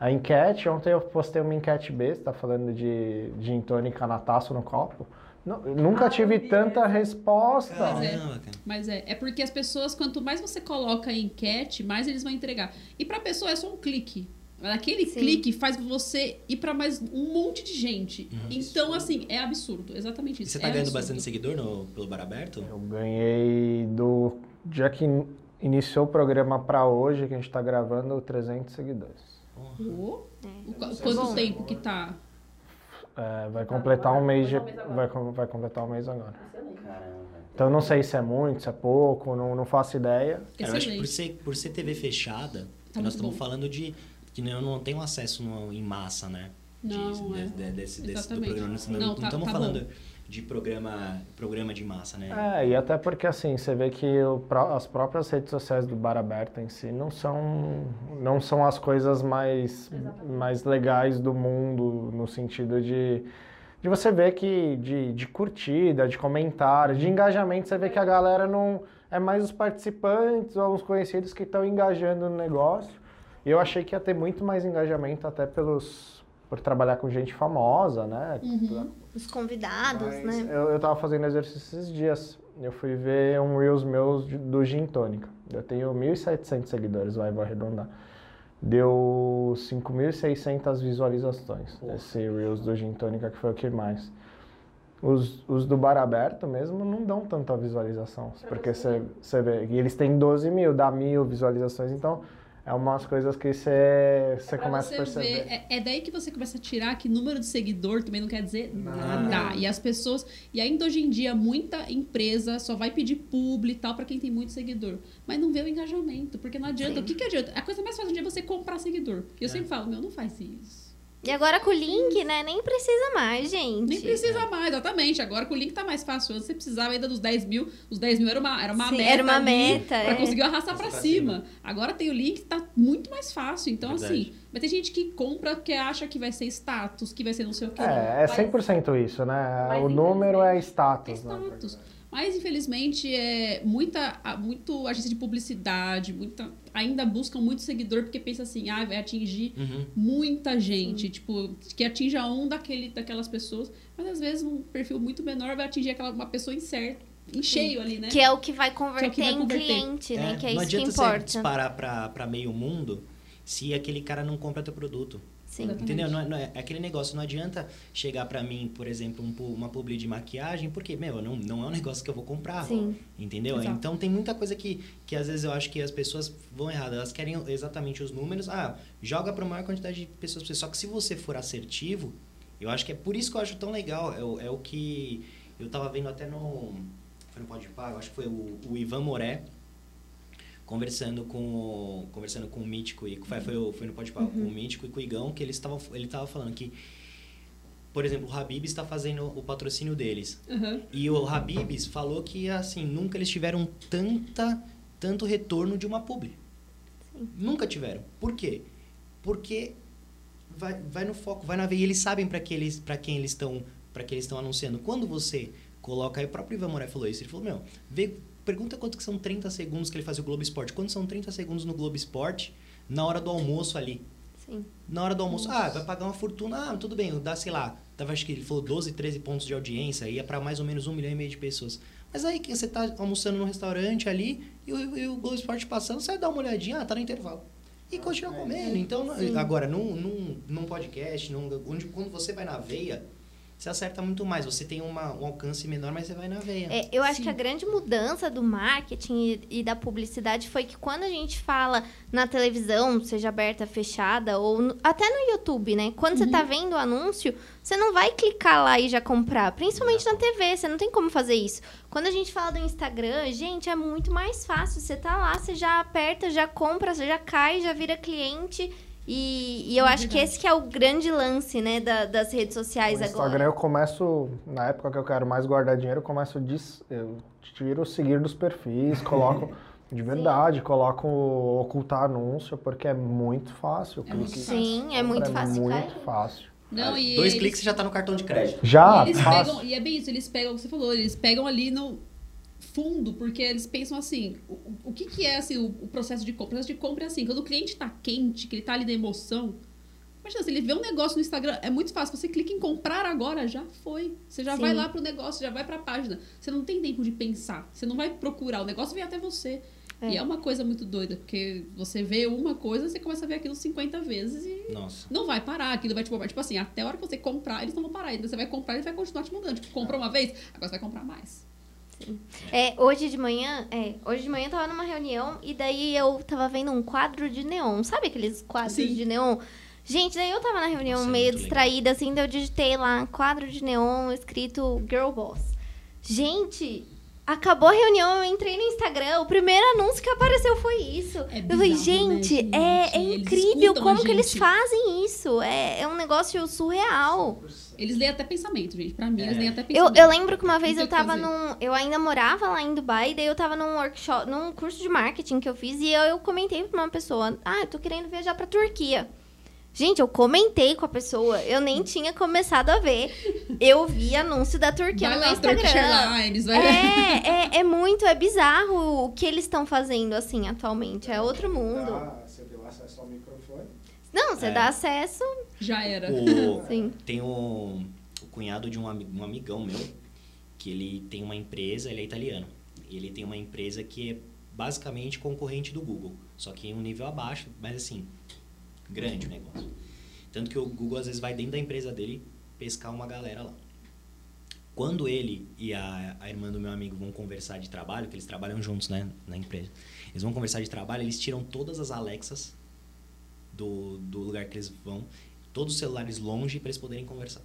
A enquete, ontem eu postei uma enquete besta falando de gin tônica na taça no copo. Não, nunca Ah, tive tanta resposta. Mas é. Cara. Mas é, é porque as pessoas, quanto mais você coloca em enquete, mais eles vão entregar. E pra pessoa é só um clique. Aquele Sim. clique faz você ir pra mais um monte de gente. Uhum. Então, assim, é absurdo. Exatamente E isso. você tá é ganhando absurdo. bastante seguidor no, pelo bar aberto? Eu ganhei do dia que in- iniciou o programa pra hoje, que a gente tá gravando, 300 seguidores. Oh, É. o é quanto bom. tempo que tá? É, vai completar um mês de, Vai completar vai, com- vai completar um mês agora. Caramba. Então eu não sei se é muito, se é pouco, não, não faço ideia. Cara, eu acho que por ser, por ser TV fechada, Tá nós estamos bom. falando de que eu não tenho acesso no- em massa, né? Não, de, é. de- de- desse, desse do programa. Não, Não, não tá- estamos tá falando bom. de programa, programa de massa, né? É, e até porque assim, você vê que o as próprias redes sociais do Bar Aberto em si não são, não são as coisas mais, mais legais do mundo, no sentido de, de você ver que de, de curtida, de comentário, de engajamento, você vê que a galera não. É mais os participantes ou os conhecidos que estão engajando no negócio. E eu achei que ia ter muito mais engajamento até pelos. por trabalhar com gente famosa, né? Uhum. Os convidados, Mas né? Eu, eu tava fazendo exercício esses dias. Eu fui ver um Reels meus de- do Gin Tônica. Eu tenho 1.700 seguidores, vai, vou arredondar. Deu 5.600 visualizações. Porra. Esse Reels do Gin Tônica, que foi o que mais. Os, os do Bar Aberto mesmo não dão tanta visualização. Pra Porque você vê. E eles têm 12 mil, dá mil visualizações. Então, é umas coisas que você você Pra começa você a perceber. ver, é, é daí que você começa a tirar que número de seguidor também não quer dizer nada. E as pessoas. E ainda hoje em dia, muita empresa só vai pedir publi e tal pra quem tem muito seguidor. Mas não vê o engajamento. Porque não adianta. Sim. O que, que adianta? A coisa mais fácil hoje é você comprar seguidor. E eu sempre falo, meu, não faz isso. E agora com o link, né? Nem precisa mais, gente. Nem precisa mais, exatamente. Agora que o link tá mais fácil. Antes você precisava ainda dos 10 mil. Os 10 mil era uma, era uma Sim, meta. era uma meta, Pra é. conseguir arrastar pra, pra cima. Agora tem o link, tá muito mais fácil. Então, Verdade. assim, mas tem gente que compra porque acha que vai ser status, que vai ser não sei o quê. É, é Mas- 100% isso, né? Mas, o número é É status. né? Mas, infelizmente, é muita, a- muito agência de publicidade, muita, ainda buscam muito seguidor porque pensa assim, ah, vai atingir Uhum. muita gente, tipo, que atinja um daquele, daquelas pessoas, mas às vezes um perfil muito menor vai atingir aquela, uma pessoa em certo, em cheio ali, né? Que é o que vai converter Que é o que vai em converter. cliente, né? Que é não isso que adianta você importa. disparar pra, pra meio mundo se aquele cara não compra teu produto. Sim. Entendeu? Não é, não é- é aquele negócio, não adianta chegar pra mim, por exemplo, um uma publi de maquiagem, porque, meu, não, não é um negócio que eu vou comprar. Sim. Entendeu? Exato. Então tem muita coisa que, que às vezes eu acho que as pessoas vão errado. Elas querem exatamente os números. Ah, joga pra maior quantidade de pessoas. Só que se você for assertivo, eu acho que é por isso que eu acho tão legal. É, o- é o que eu tava vendo até no. Foi no Pode Pago, acho que foi o, o Ivan Moré conversando com o, conversando com o Mítico e foi, foi, foi no Pode Pago com o Mítico e com o Igão que eles estavam ele tava falando que por exemplo, o Habib está fazendo o patrocínio deles. Aham. E o Habibs falou que, assim, nunca eles tiveram tanta, tanto retorno de uma publi. Nunca tiveram. Por quê? Porque vai, vai no foco, vai na veia. E eles sabem para que eles, para quem eles estão, para que eles estão anunciando. Quando você coloca, aí o próprio Ivan Moré falou isso. Ele falou, meu, vê, pergunta quanto que são 30 segundos que ele fazia o Globo Esporte. Quando são 30 segundos no Globo Esporte, na hora do almoço ali. Sim. Na hora do almoço, ah, vai pagar uma fortuna, ah, tudo bem, dá, sei lá, tava, acho que ele falou 12, 13 pontos de audiência, ia para mais ou menos um milhão e meio de pessoas. Mas aí que você tá almoçando num restaurante ali e o, e o Globo Esporte passando, você dá uma olhadinha, ah, tá no intervalo. E continua comendo. Então, não- agora, num, num, num podcast, num, onde, quando você vai na veia, você acerta muito mais. Você tem uma, um alcance menor, mas você vai na veia. É, eu acho Sim. que a grande mudança do marketing e, e da publicidade foi que quando a gente fala na televisão, seja aberta, fechada, ou no- até no YouTube, né? Quando você tá vendo o anúncio, você não vai clicar lá e já comprar. Principalmente na TV, você não tem como fazer isso. Quando a gente fala do Instagram, gente, é muito mais fácil. Você tá lá, você já aperta, já compra, você já cai, já vira cliente. E, e eu acho que esse que é o grande lance, né, da- das redes sociais No Instagram agora. eu começo, na época que eu quero mais guardar dinheiro, eu começo dis, eu tiro o seguir dos perfis, coloco de verdade, coloco ocultar anúncio, porque é muito fácil. o É muito Sim, é muito fácil É cair. muito fácil. Não, e Dois eles- cliques você já tá no cartão de crédito. Já, e eles pegam, e é bem isso, eles pegam o que você falou, eles pegam ali no. Fundo, porque eles pensam assim, o, o que, que é assim, o, o processo de compra? O processo de compra é assim, quando o cliente tá quente, que ele tá ali na emoção, imagina, se ele vê um negócio no Instagram, é muito fácil, você clica em comprar agora, já foi. Você já Sim. vai lá pro negócio, já vai pra página. Você não tem tempo de pensar, você não vai procurar, o negócio vem até você. É. E é uma coisa muito doida, porque você vê uma coisa, você começa a ver aquilo 50 vezes e Nossa. não vai parar, aquilo vai te bombar. Tipo assim, até a hora que você comprar, eles não vão parar. Ainda você vai comprar, ele vai continuar te mandando. Tipo, comprou uma vez, agora você vai comprar mais. É, hoje de manhã, é, hoje de manhã eu tava numa reunião e daí eu tava vendo um quadro de neon. Sabe aqueles quadros Sim. de neon? Gente, daí eu tava na reunião Nossa, é meio muito distraída, assim, daí eu digitei lá, quadro de neon escrito Girl Boss. Gente, acabou a reunião, eu entrei no Instagram, o primeiro anúncio que apareceu foi isso. É eu falei, bizarro, né, gente, gente? é, é Eles incrível como que eles fazem isso. É, é um negócio surreal. Eles leem até pensamento, gente. Pra mim, eles É. leem até Eu, pensamento. eu lembro que uma vez eu tava num. Eu ainda morava lá em Dubai, daí eu tava num workshop, num curso de marketing que eu fiz, e eu, eu comentei pra uma pessoa: Ah, eu tô querendo viajar pra Turquia. Gente, eu comentei com a pessoa, eu nem tinha começado a ver. Eu vi anúncio da Turquia Vai no meu lá, Turkish Instagram. Airlines, vai É, é, é muito, é bizarro o que eles estão fazendo, assim, atualmente. É outro mundo. Ah, você deu acesso ao microfone? Não, você É. dá acesso. Já era. O, Sim. tem um, o cunhado de um, um amigão meu, que ele tem uma empresa, ele é italiano. Ele tem uma empresa que é basicamente concorrente do Google, só que em um nível abaixo, mas assim, grande o negócio. Tanto que o Google às vezes vai dentro da empresa dele pescar uma galera lá. Quando ele e a, a irmã do meu amigo vão conversar de trabalho, que eles trabalham juntos, né, na empresa. Eles vão conversar de trabalho, eles tiram todas as Alexas do, do lugar que eles vão, todos os celulares longe para eles poderem conversar.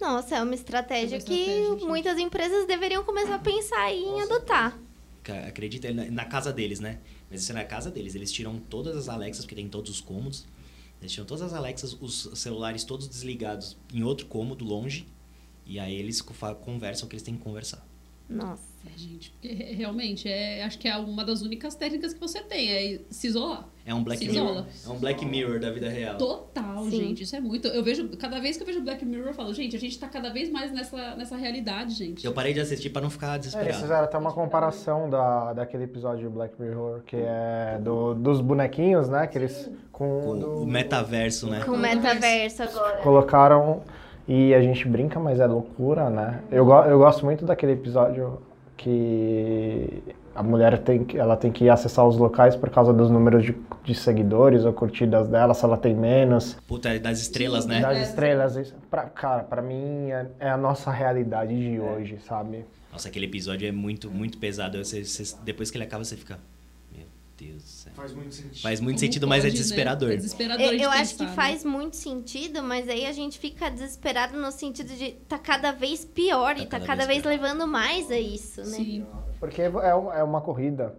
Nossa, é uma estratégia, É uma estratégia, que gente. muitas empresas deveriam começar a pensar em adotar. Ca- Acredita na, na casa deles, né? Mas isso é na casa deles. Eles tiram todas as Alexas, porque tem todos os cômodos. Eles tiram todas as Alexas, os celulares todos desligados em outro cômodo, longe. E aí eles conversam o que eles têm que conversar. Nossa. É, gente, porque re- realmente, é, acho que é uma das únicas técnicas que você tem, é se isolar. É um Black Se Mirror. isola. É um Black Mirror da vida real. Total, Sim. gente. Isso é muito. Eu vejo, cada vez que eu vejo Black Mirror, eu falo, gente, a gente tá cada vez mais nessa, nessa realidade, gente. Eu parei de assistir para não ficar É, eles desesperado. fizeram até uma comparação da, daquele episódio de Black Mirror, que é do, dos bonequinhos, né? Que eles com, Com do- o metaverso, né? Com o metaverso agora. colocaram e a gente brinca, mas é loucura, né? Eu, go- eu gosto muito daquele episódio que a mulher tem que, ela tem que acessar os locais por causa dos números de, de seguidores ou curtidas dela, se ela tem menos. Puta, é das estrelas, né? Das estrelas, isso, pra, cara, pra mim é, é a nossa realidade de hoje, sabe? Nossa, aquele episódio é muito, muito pesado. Você- você- depois que ele acaba, você fica. Meu Deus. Faz muito sentido. Faz muito sentido, mas é né? desesperador. É desesperador Eu, de eu acho pensar, que né? faz muito sentido, mas aí a gente fica desesperado no sentido de tá cada vez pior Tá e tá cada cada vez vez levando mais a isso, né? Sim. Porque é, um- é uma corrida.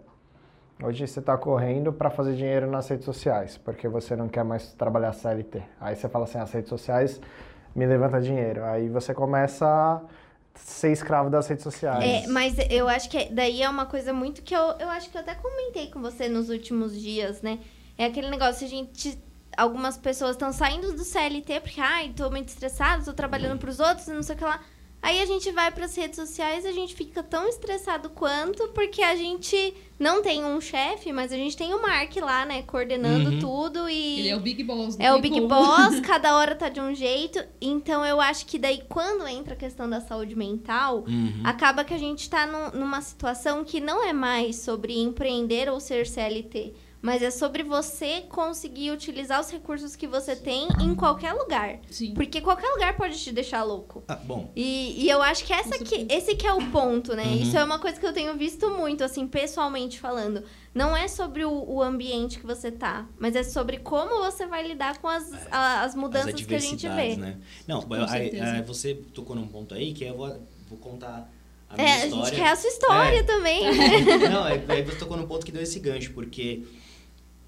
Hoje você está correndo para fazer dinheiro nas redes sociais, porque você não quer mais trabalhar CLT. Aí você fala assim, as redes sociais me levantam dinheiro. Aí você começa a ser escravo das redes sociais. É, mas eu acho que daí é uma coisa muito que eu, eu acho que eu até comentei com você nos últimos dias, né? É aquele negócio, a gente. Algumas pessoas estão saindo do CLT porque, ai, tô muito estressado, tô trabalhando pros outros não sei o que lá. Aí a gente vai pras redes sociais e a gente fica tão estressado quanto, porque a gente não tem um chefe, mas a gente tem o Mark lá, né, coordenando Uhum. tudo e. Ele é o Big Boss. É o Big como. Boss, cada hora tá de um jeito. Então eu acho que daí, quando entra a questão da saúde mental, Uhum. acaba que a gente tá num- numa situação que não é mais sobre empreender ou ser CLT. Mas é sobre você conseguir utilizar os recursos que você tem em qualquer lugar. Sim. Porque qualquer lugar pode te deixar louco. Ah, bom, E, e eu acho que essa que, esse que é o ponto, né? Uhum. Isso é uma coisa que eu tenho visto muito, assim, pessoalmente falando. Não é sobre o, o ambiente que você tá, mas é sobre como você vai lidar com as, a- as as mudanças que a gente vê. né? Não, Com aí- certeza. aí você tocou num ponto aí que eu vou, vou contar a minha É, a história. gente quer a sua história É. também? Não, aí aí você tocou num ponto que deu esse gancho, porque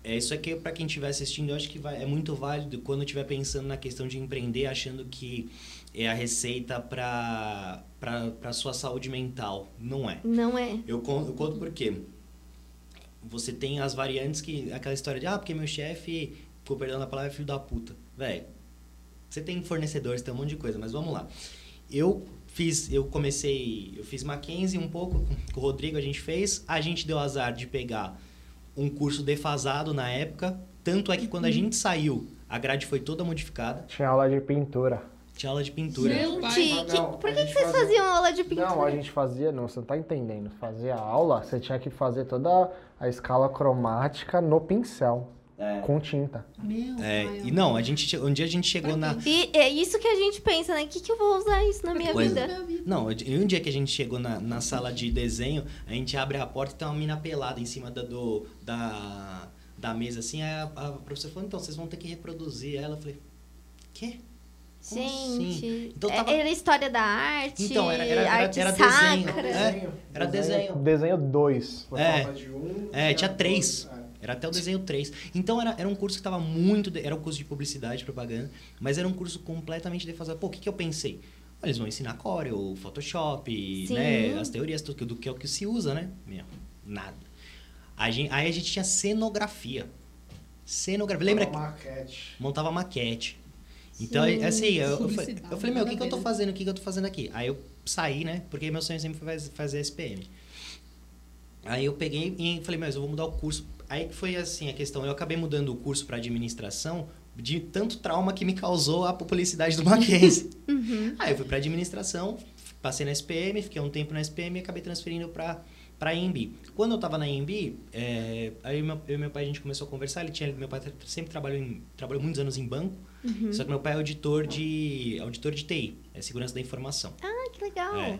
é isso aqui para quem estiver assistindo, eu acho que vai, é muito válido quando estiver pensando na questão de empreender, achando que é a receita para para sua saúde mental. Não é. Não é. Eu conto, eu conto por quê. Você tem as variantes que. Aquela história de, ah, porque meu chefe, com perdão da palavra, é filho da puta. Velho, você tem fornecedores, tem um monte de coisa, mas vamos lá. Eu fiz, eu comecei, eu fiz Mackenzie um pouco com o Rodrigo, a gente fez. A gente deu azar de pegar um curso defasado na época. Tanto é que quando a gente saiu, a grade foi toda modificada. Tinha aula de pintura. Tinha aula de pintura. Meu pai. Gente, que- Não, por que, que vocês fazia- faziam aula de pintura? Não, a gente fazia, não, você não tá entendendo. Fazia aula, você tinha que fazer toda a escala cromática no pincel, É. com tinta. Meu É, e não, a gente, um dia a gente chegou na? E é isso que a gente pensa, né? O que, que eu vou usar isso na minha Pois vida? Não, um dia que a gente chegou na, na sala de desenho, a gente abre a porta e tem uma mina pelada em cima da, do, da, da mesa, assim, aí a, a professora falou, então, vocês vão ter que reproduzir ela. Eu falei, quê? Como Gente, assim? Então é- tava- era história da arte, Então, era- era- era- arte era desenho. É, era desenho. Desenho 2. É. de um, É, tinha três. Era até o desenho 3. Então era, era um curso que estava muito. de- Era um curso de publicidade e propaganda, mas era um curso completamente defasado. Pô, o que, que eu pensei? Eles vão ensinar Corel, Photoshop, Sim. né? As teorias tudo, do que é o que se usa, né? Meu, nada. A gente, aí a gente tinha cenografia. Cenografia. Lembra? que Maquete. Montava maquete. Então, Sim. assim, eu, eu, falei, eu falei, meu, o que, que eu tô né? fazendo? O que, que eu tô fazendo aqui? Aí eu saí, né? Porque meu sonho sempre foi faz- fazer SPM. Aí eu peguei e falei, mas eu vou mudar o curso. Aí que foi assim a questão. Eu acabei mudando o curso para administração de tanto trauma que me causou a publicidade do Mackenzie. Uhum. Aí eu fui para administração, passei na SPM, fiquei um tempo na SPM e acabei transferindo para para IMB. Quando eu tava na IMB, é, aí meu, eu e meu pai a gente começou a conversar. Ele tinha, meu pai sempre trabalhou em, trabalhou muitos anos em banco. Uhum. Só que meu pai é auditor de auditor de TI, é segurança da informação. Ah, que legal. É.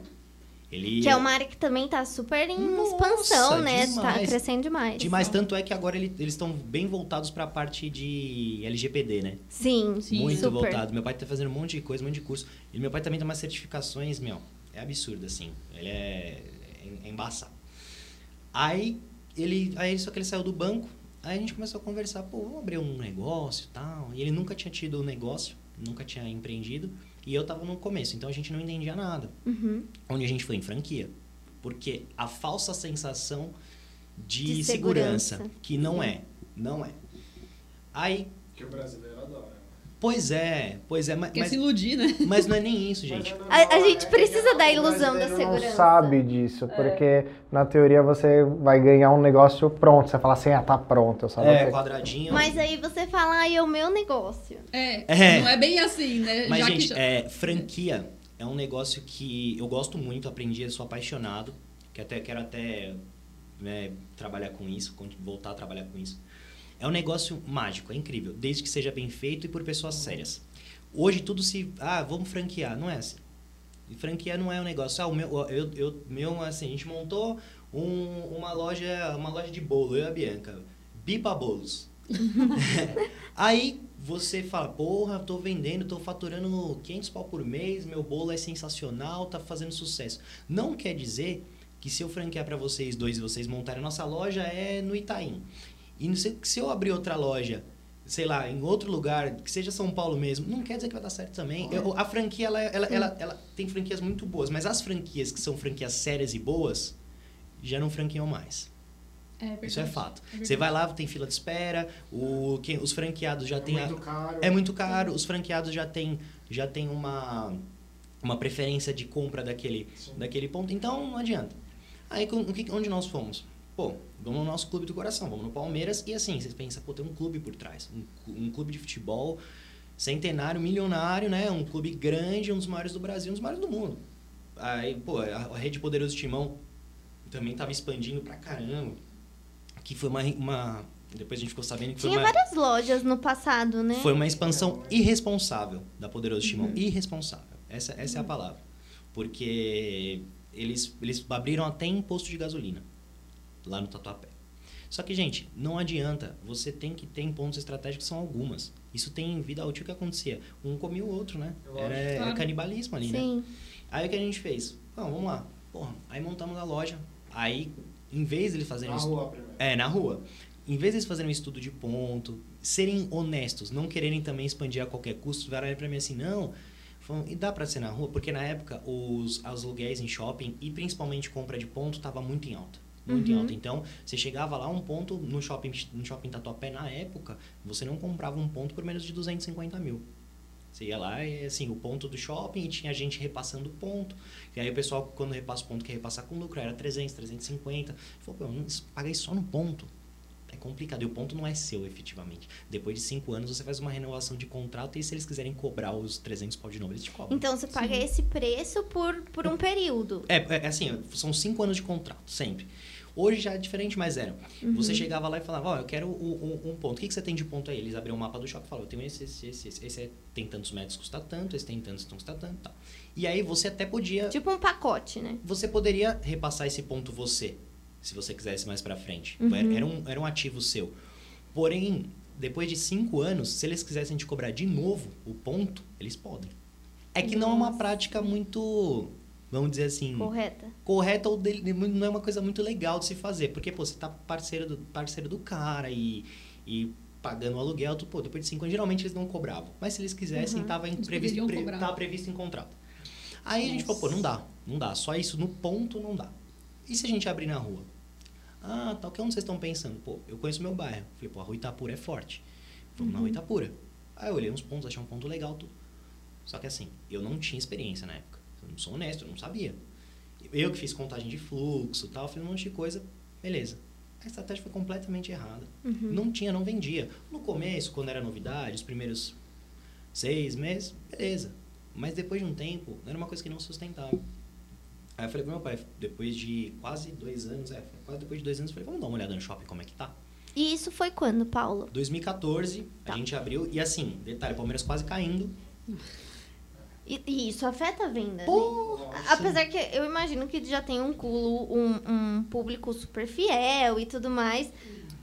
Ele Que é uma área que também tá super em Nossa, expansão, né? Tá demais. crescendo demais. Demais, tanto é que agora ele- eles estão bem voltados para a parte de LGPD, né? Sim, Sim, Muito super. voltado. Meu pai tá fazendo um monte de coisa, um monte de curso. E meu pai também tem umas certificações, meu, é absurdo, assim. Ele é, é embaçado. Aí, ele, aí só que ele saiu do banco, aí a gente começou a conversar, pô, vamos abrir um negócio e tal. E ele nunca tinha tido um negócio, nunca tinha empreendido. E eu tava no começo, então a gente não entendia nada. Uhum. Onde a gente foi em franquia. Porque a falsa sensação de, De segurança, segurança. que não é, não é. Aí, Que o brasileiro. Pois é, pois é, mas, Quer mas, se iludir, né? mas não é nem isso, gente. A- a gente precisa da o ilusão da segurança. não sabe disso, porque na teoria você vai ganhar um negócio pronto. Você fala assim, ah, tá pronto. Eu só É, ter- quadradinho. Mas aí você fala, ai, é o meu negócio. É, É. não é bem assim, né? Mas, Já gente, que é, franquia é um negócio que eu gosto muito, aprendi, sou apaixonado, que até quero até né, trabalhar com isso, voltar a trabalhar com isso. É um negócio mágico, é incrível, desde que seja bem feito e por pessoas sérias. Hoje tudo se, ah, vamos franquear, não é assim. E franquia não é um negócio, ah, o meu, eu, eu, meu assim, a gente montou um- uma loja, uma loja de bolo, eu e a Bianca, Bipa Bolos. Aí você fala, porra, tô vendendo, tô faturando 500 pau por mês, meu bolo é sensacional, tá fazendo sucesso. Não quer dizer que se eu franquear para vocês dois e vocês montarem a nossa loja é no Itaim. E se, se eu abrir outra loja, sei lá, em outro lugar, que seja São Paulo mesmo, não quer dizer que vai dar certo também. Eu- a franquia, ela, ela, ela, ela tem franquias muito boas, mas as franquias que são franquias sérias e boas, já não franqueam mais. É Isso é fato. verdade. Você vai lá, tem fila de espera, o, quem, os franqueados já têm... a- caro. é muito caro, os franqueados já têm já tem uma, uma preferência de compra daquele, daquele ponto, então não adianta. Aí onde nós fomos? Pô, vamos no nosso clube do coração, vamos no Palmeiras e assim, vocês pensam, pô, tem um clube por trás, um, um clube de futebol centenário, milionário, né? Um clube grande, um dos maiores do Brasil, um dos maiores do mundo. Aí, pô, a, a Rede Poderoso Timão também tava expandindo pra caramba. Que foi uma, uma depois a gente ficou sabendo que foi Tinha várias lojas no passado, né? foi uma expansão irresponsável da Poderoso Timão. Irresponsável. Essa, essa é a palavra. Porque eles, eles abriram até em posto de gasolina lá no Tatuapé. Só que, gente, não adianta. Você tem que ter em pontos estratégicos, são algumas. Isso tem em vida útil o que acontecia. Um comia o outro, né? Era, era canibalismo ali, né? Sim. Aí o que a gente fez? Não, vamos lá. Porra, aí montamos a loja. Aí, em vez de eles fazerem Na isso. rua primeiro. É, na rua. Em vez de eles fazerem um estudo de ponto, serem honestos, não quererem também expandir a qualquer custo, vieram pra mim assim, não. falam, E dá pra ser na rua? Porque na época os, os aluguéis em shopping e principalmente compra de ponto tava muito em alta. Muito em Uhum. alta. Então, você chegava lá, um ponto no shopping, no shopping Tatuapé, na época, você não comprava um ponto por menos de 250 mil. Você ia lá e, assim, o ponto do shopping e tinha gente repassando ponto. E aí o pessoal, quando repassa o ponto, quer repassar com lucro, era 300, 350. Falou, pô, eu não paguei só no ponto. É complicado. E o ponto não é seu, efetivamente. Depois de cinco anos, você faz uma renovação de contrato e se eles quiserem cobrar os 300 pau de novo, eles te cobram. Então você paga esse preço por, por um período. É, é assim, são cinco anos de contrato, sempre. Hoje já é diferente, mas era. Você chegava lá e falava, ó, eu quero um, um- um ponto. O que, que você tem de ponto aí? Eles abriam o mapa do shopping e falavam, eu tenho esse, esse, esse, esse. Esse é- tem tantos metros, custa tanto. Esse tem tantos, custa tanto tal. E aí você até podia... Tipo um pacote, né? Você poderia repassar esse ponto você, se você quisesse mais pra frente. Uhum. Era, era um, era um ativo seu. Porém, depois de cinco anos, se eles quisessem te cobrar de novo o ponto, eles podem. É que não é uma prática muito, vamos dizer assim, Correta? correta ou dele- não é uma coisa muito legal de se fazer. Porque, pô, você tá parceiro do, parceiro do cara e, e pagando o aluguel, tu, pô, depois de cinco anos, geralmente eles não cobravam. Mas se eles quisessem, Uhum. tava, previsto, pre- tava previsto em contrato. Aí a gente Nossa. falou, pô, não dá, não dá. Só isso no ponto não dá. E se a gente abrir na rua? Ah, tal, que onde vocês estão pensando? Pô, eu conheço meu bairro. Falei, pô, a rua Itapura é forte. Vamos na rua Itapura. Aí eu olhei uns pontos, achei um ponto legal, tudo. Só que assim, eu não tinha experiência na época. Eu não sou honesto, eu não sabia. Eu que fiz contagem de fluxo tal, fiz um monte de coisa, beleza. A estratégia foi completamente errada. Uhum. Não tinha, não vendia. No começo, quando era novidade, os primeiros seis meses, beleza. Mas depois de um tempo, era uma coisa que não sustentava. Aí eu falei pro meu pai, depois de quase dois anos, é, quase depois de dois anos, eu falei, vamos dar uma olhada no shopping, como é que tá? E isso foi quando, Paulo? 2014, Tá. a gente abriu, e assim, detalhe, Palmeiras quase caindo. E, e isso afeta a venda, né? Pô, Apesar que eu imagino que já tem um culo, um, um público super fiel e tudo mais.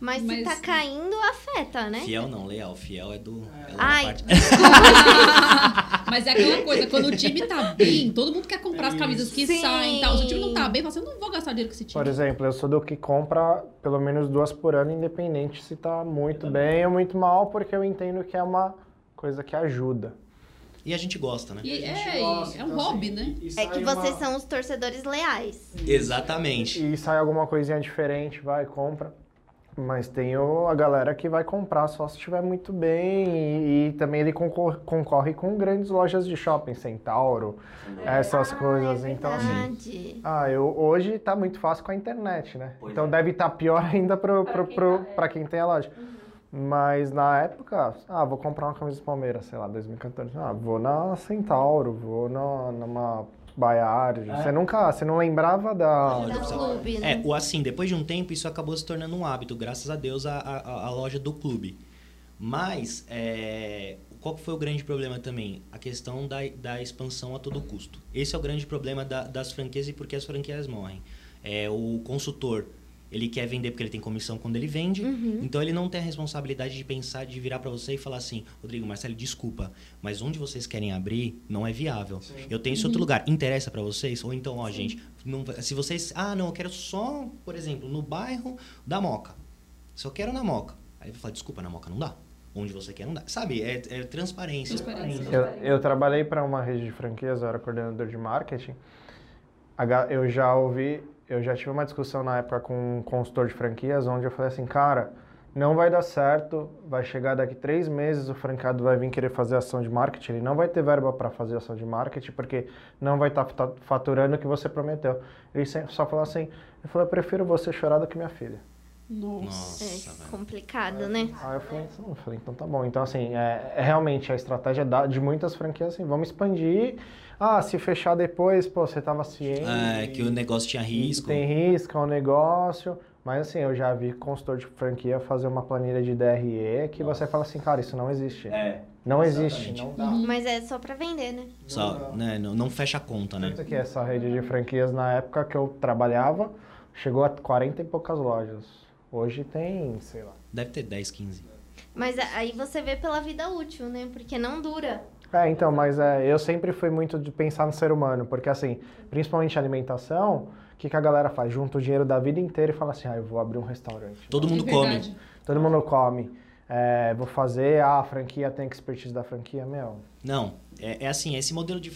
Mas, se Mas- tá caindo, afeta, né? Fiel não, leal. Fiel é do. É Ai. Mas é aquela coisa, quando o time tá bem, todo mundo quer comprar as camisas que Sim. saem e tal. Se o time não tá bem, você não vou gastar dinheiro com esse time. Por exemplo, eu sou do que compra pelo menos duas por ano, independente se tá muito bem ou muito mal, porque eu entendo que é uma coisa que ajuda. E a gente gosta, né? E é, gosta, é um então, hobby, assim, né? e- e É que uma- vocês são os torcedores leais. Exatamente. E sai alguma coisinha diferente, vai, compra. Mas tem o- a galera que vai comprar só se estiver muito bem. E, e também ele concor- concorre com grandes lojas de shopping, Centauro, essas coisas. é então, assim. verdade. Ah, eu, hoje tá muito fácil com a internet, né? Pois então é. deve estar pior ainda pro, quem tá- é. pra quem tem a loja. Mas na época, ah, vou comprar uma camisa do Palmeiras, sei lá, 2014. Ah, vou na Centauro, vou na, numa Baiar. Você nunca, você não lembrava da... Loja clube, né? É, o assim, depois de um tempo, isso acabou se tornando um hábito, graças a Deus, a, a, a loja do clube. Mas, é, qual que foi o grande problema também? A questão da, da expansão a todo custo. Esse é o grande problema da- das franquias e por que as franquias morrem. É, o consultor, ele quer vender porque ele tem comissão quando ele vende, Uhum. então ele não tem a responsabilidade de pensar, de virar para você e falar assim, Rodrigo, Marcelo, desculpa, mas onde vocês querem abrir não é viável. Eu tenho esse outro lugar, interessa para vocês? Ou então, ó, gente, não se vocês, ah, não, eu quero só, por exemplo, no bairro da Moca. Só quero na Moca. Aí eu falo, desculpa, na Moca não dá. Onde você quer não dá. Sabe, é, é transparência. Transparência. Eu, eu trabalhei para uma rede de franquias, eu era coordenador de marketing. Eu já ouvi, eu já tive uma discussão na época com um consultor de franquias, onde eu falei assim, cara, não vai dar certo, vai chegar daqui três meses, o franqueado vai vir querer fazer ação de marketing, ele não vai ter verba para fazer ação de marketing, porque não vai estar faturando o que você prometeu. Ele sempre só falou assim, eu falei, eu prefiro você chorar do que minha filha. Nossa. É complicado, né? Aí eu falei, então, eu falei, então tá bom. Então, assim, é, é realmente a estratégia da- de muitas franquias, assim, vamos expandir. Ah, se fechar depois, pô, você tava ciente. É, que o negócio tinha risco. Tem risco, é um negócio. Mas, assim, eu já vi consultor de franquia fazer uma planilha de DRE que você fala assim, cara, isso não existe. É. não existe, não dá. Mas é só pra vender, né? Só, né, não, não fecha a conta, né? Tanto que essa rede de franquias, na época que eu trabalhava, chegou a 40 e poucas lojas. Hoje tem, sei lá. Deve ter 10, 15. Mas aí você vê pela vida útil, né? Porque não dura. É, então, mas é, eu sempre fui muito de pensar no ser humano, porque assim, principalmente alimentação, o que, que a galera faz? Junta o dinheiro da vida inteira e fala assim, ah, eu vou abrir um restaurante. Todo mundo É come. Todo mundo come. É, vou fazer, ah, a franquia tem expertise da franquia, meu. Não, é, é assim, esse modelo de...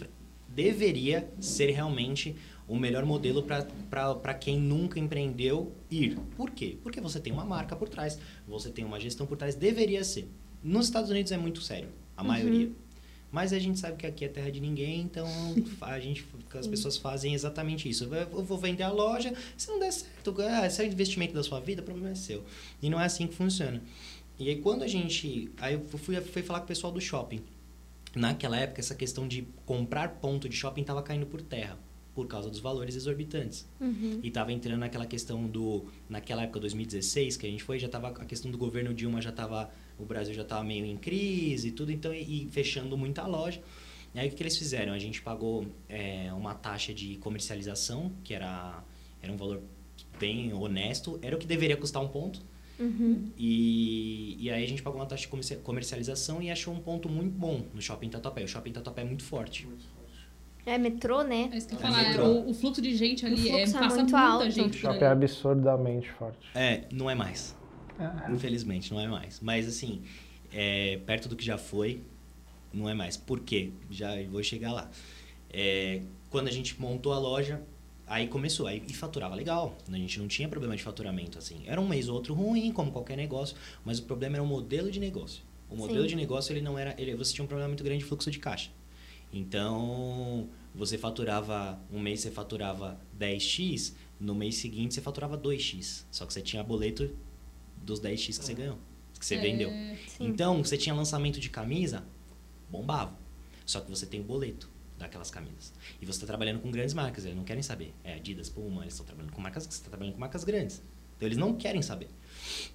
Deveria ser realmente o melhor modelo para quem nunca empreendeu ir. Por quê? Porque você tem uma marca por trás, você tem uma gestão por trás, deveria ser. Nos Estados Unidos é muito sério, a maioria. Mas a gente sabe que aqui é terra de ninguém, então a gente, as pessoas fazem exatamente isso. Eu vou vender a loja, se não der certo, ah, se é o investimento da sua vida, o problema é seu. E não é assim que funciona. E aí quando a gente. Aí eu fui, fui falar com o pessoal do shopping. Naquela época, essa questão de comprar ponto de shopping estava caindo por terra por causa dos valores exorbitantes. Uhum. E estava entrando naquela questão do. Naquela época, 2016, que a gente foi, já estava. A questão do governo Dilma já estava. O Brasil já estava meio em crise e tudo, então, e, e fechando muita loja. E aí o que, que eles fizeram? A gente pagou é, uma taxa de comercialização, que era, era um valor bem honesto, era o que deveria custar um ponto. Uhum. E, e aí a gente pagou uma taxa de comerci- comercialização e achou um ponto muito bom no Shopping Tatuapé. O Shopping Tatuapé é muito forte. É metrô, né? É isso que eu É falar. metrô. o, o fluxo de gente ali O é, fluxo é passa muito muita alto. O gente. por shopping é absurdamente forte. É, não é mais. É. Infelizmente, não é mais. Mas assim, é, perto do que já foi, não é mais. Por quê? Já vou chegar lá. É, quando a gente montou a loja, aí começou. Aí, e faturava legal. A gente não tinha problema de faturamento, assim. Era um mês ou outro ruim, como qualquer negócio. Mas o problema era o modelo de negócio. O modelo Sim. de negócio, ele não era... Ele, você tinha um problema muito grande de fluxo de caixa. Então, você faturava... Um mês você faturava 10x, no mês seguinte você faturava 2x. Só que você tinha boleto dos 10x que você ganhou, que você É, vendeu. Sim. Então, você tinha lançamento de camisa, bombava. Só que você tem o boleto daquelas camisas. E você está trabalhando com grandes marcas, eles não querem saber. É Adidas, Puma, eles estão trabalhando com marcas, você está trabalhando com marcas grandes. Então, eles não querem saber.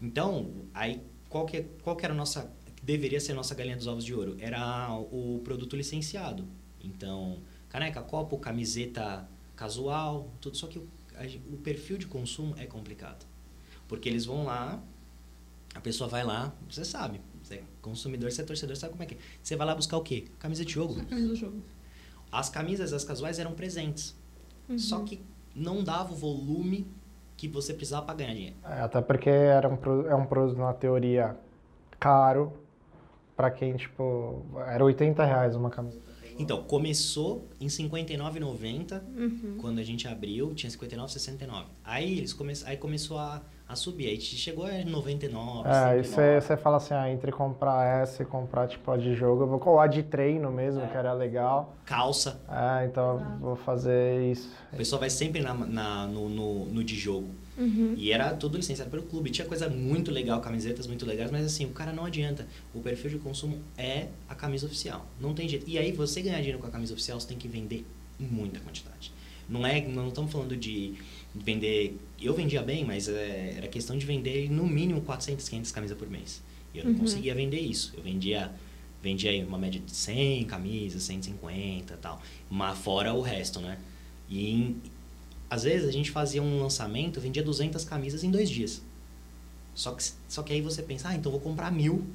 Então, aí, qual que, é- qual que era a nossa, deveria ser a nossa galinha dos ovos de ouro? Era o produto licenciado. Então, caneca, copo, camiseta casual, tudo. Só que o, a o perfil de consumo é complicado. Porque eles vão lá, a pessoa vai lá, você sabe, você é consumidor, você é torcedor, sabe como é que é. Você vai lá buscar o quê? Camisa de jogo. A camisa do jogo. As camisas, as casuais eram presentes. Uhum. Só que não dava o volume que você precisava para ganhar dinheiro. É, até porque era um, é um produto, na teoria, caro pra quem, tipo, era 80 reais uma camisa. Então, começou em R$ 59,90 Uhum. quando a gente abriu, tinha 59,69. Aí eles come... aí começou a, a subir, aí chegou a 99, É, e 109. você fala assim, ah, entre comprar essa e comprar, tipo, a de jogo, eu vou ou a de treino mesmo, que era legal. calça. É, então eu vou fazer isso. O pessoal vai sempre na, na- no, no, no de jogo. Uhum. E era tudo licenciado pelo clube. Tinha coisa muito legal, camisetas muito legais, mas assim, o cara não adianta. O perfil de consumo é a camisa oficial. Não tem jeito. E aí, você ganhar dinheiro com a camisa oficial, você tem que vender em muita quantidade. Não é, não estamos falando de vender. Eu vendia bem, mas é, era questão de vender no mínimo 400, 500 camisas por mês. E eu não Uhum. conseguia vender isso. Eu vendia vendia aí uma média de 100 camisas, 150 e tal. Mas fora o resto, né? E em- às vezes a gente fazia um lançamento, vendia 200 camisas em dois dias. Só que, só que aí você pensa, ah, então vou comprar mil.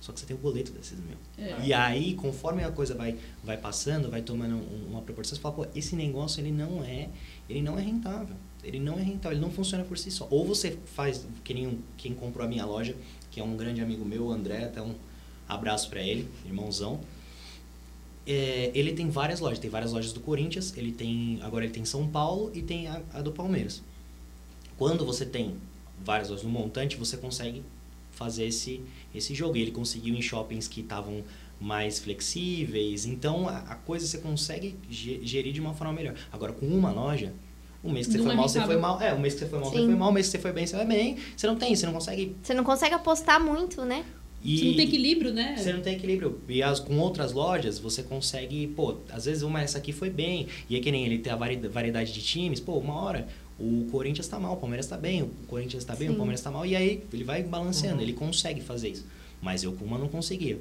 Só que você tem o boleto desses mil. É. E aí, conforme a coisa vai, vai passando, vai tomando um- uma proporção, você fala, pô, esse negócio ele não é, ele não é rentável. Ele não é rentável, ele não funciona por si só. Ou você faz, que nem quem comprou a minha loja, que é um grande amigo meu, o André, um abraço pra ele, irmãozão. É, ele tem várias lojas, tem várias lojas do Corinthians, ele tem, agora ele tem São Paulo e tem a, a do Palmeiras. Quando você tem várias lojas no montante, você consegue fazer esse, esse jogo. E ele conseguiu em shoppings que estavam mais flexíveis. Então, a, a coisa você consegue ge- gerir de uma forma melhor. Agora, com uma loja, o mês que você foi mal, você foi mal. É, o mês que você foi mal, você Sim. foi mal. O mês que você foi bem, você vai bem. Você não tem, você não consegue... Você não consegue apostar muito, né? E... Você não tem equilíbrio, né? Você não tem equilíbrio. E as, com outras lojas, você consegue, pô, às vezes uma essa aqui foi bem. E é que nem ele tem a vari- variedade de times, pô, uma hora o Corinthians tá mal, o Palmeiras tá bem, o Corinthians tá bem, Sim. o Palmeiras tá mal. E aí ele vai balanceando, ele consegue fazer isso. Mas eu com uma não conseguia.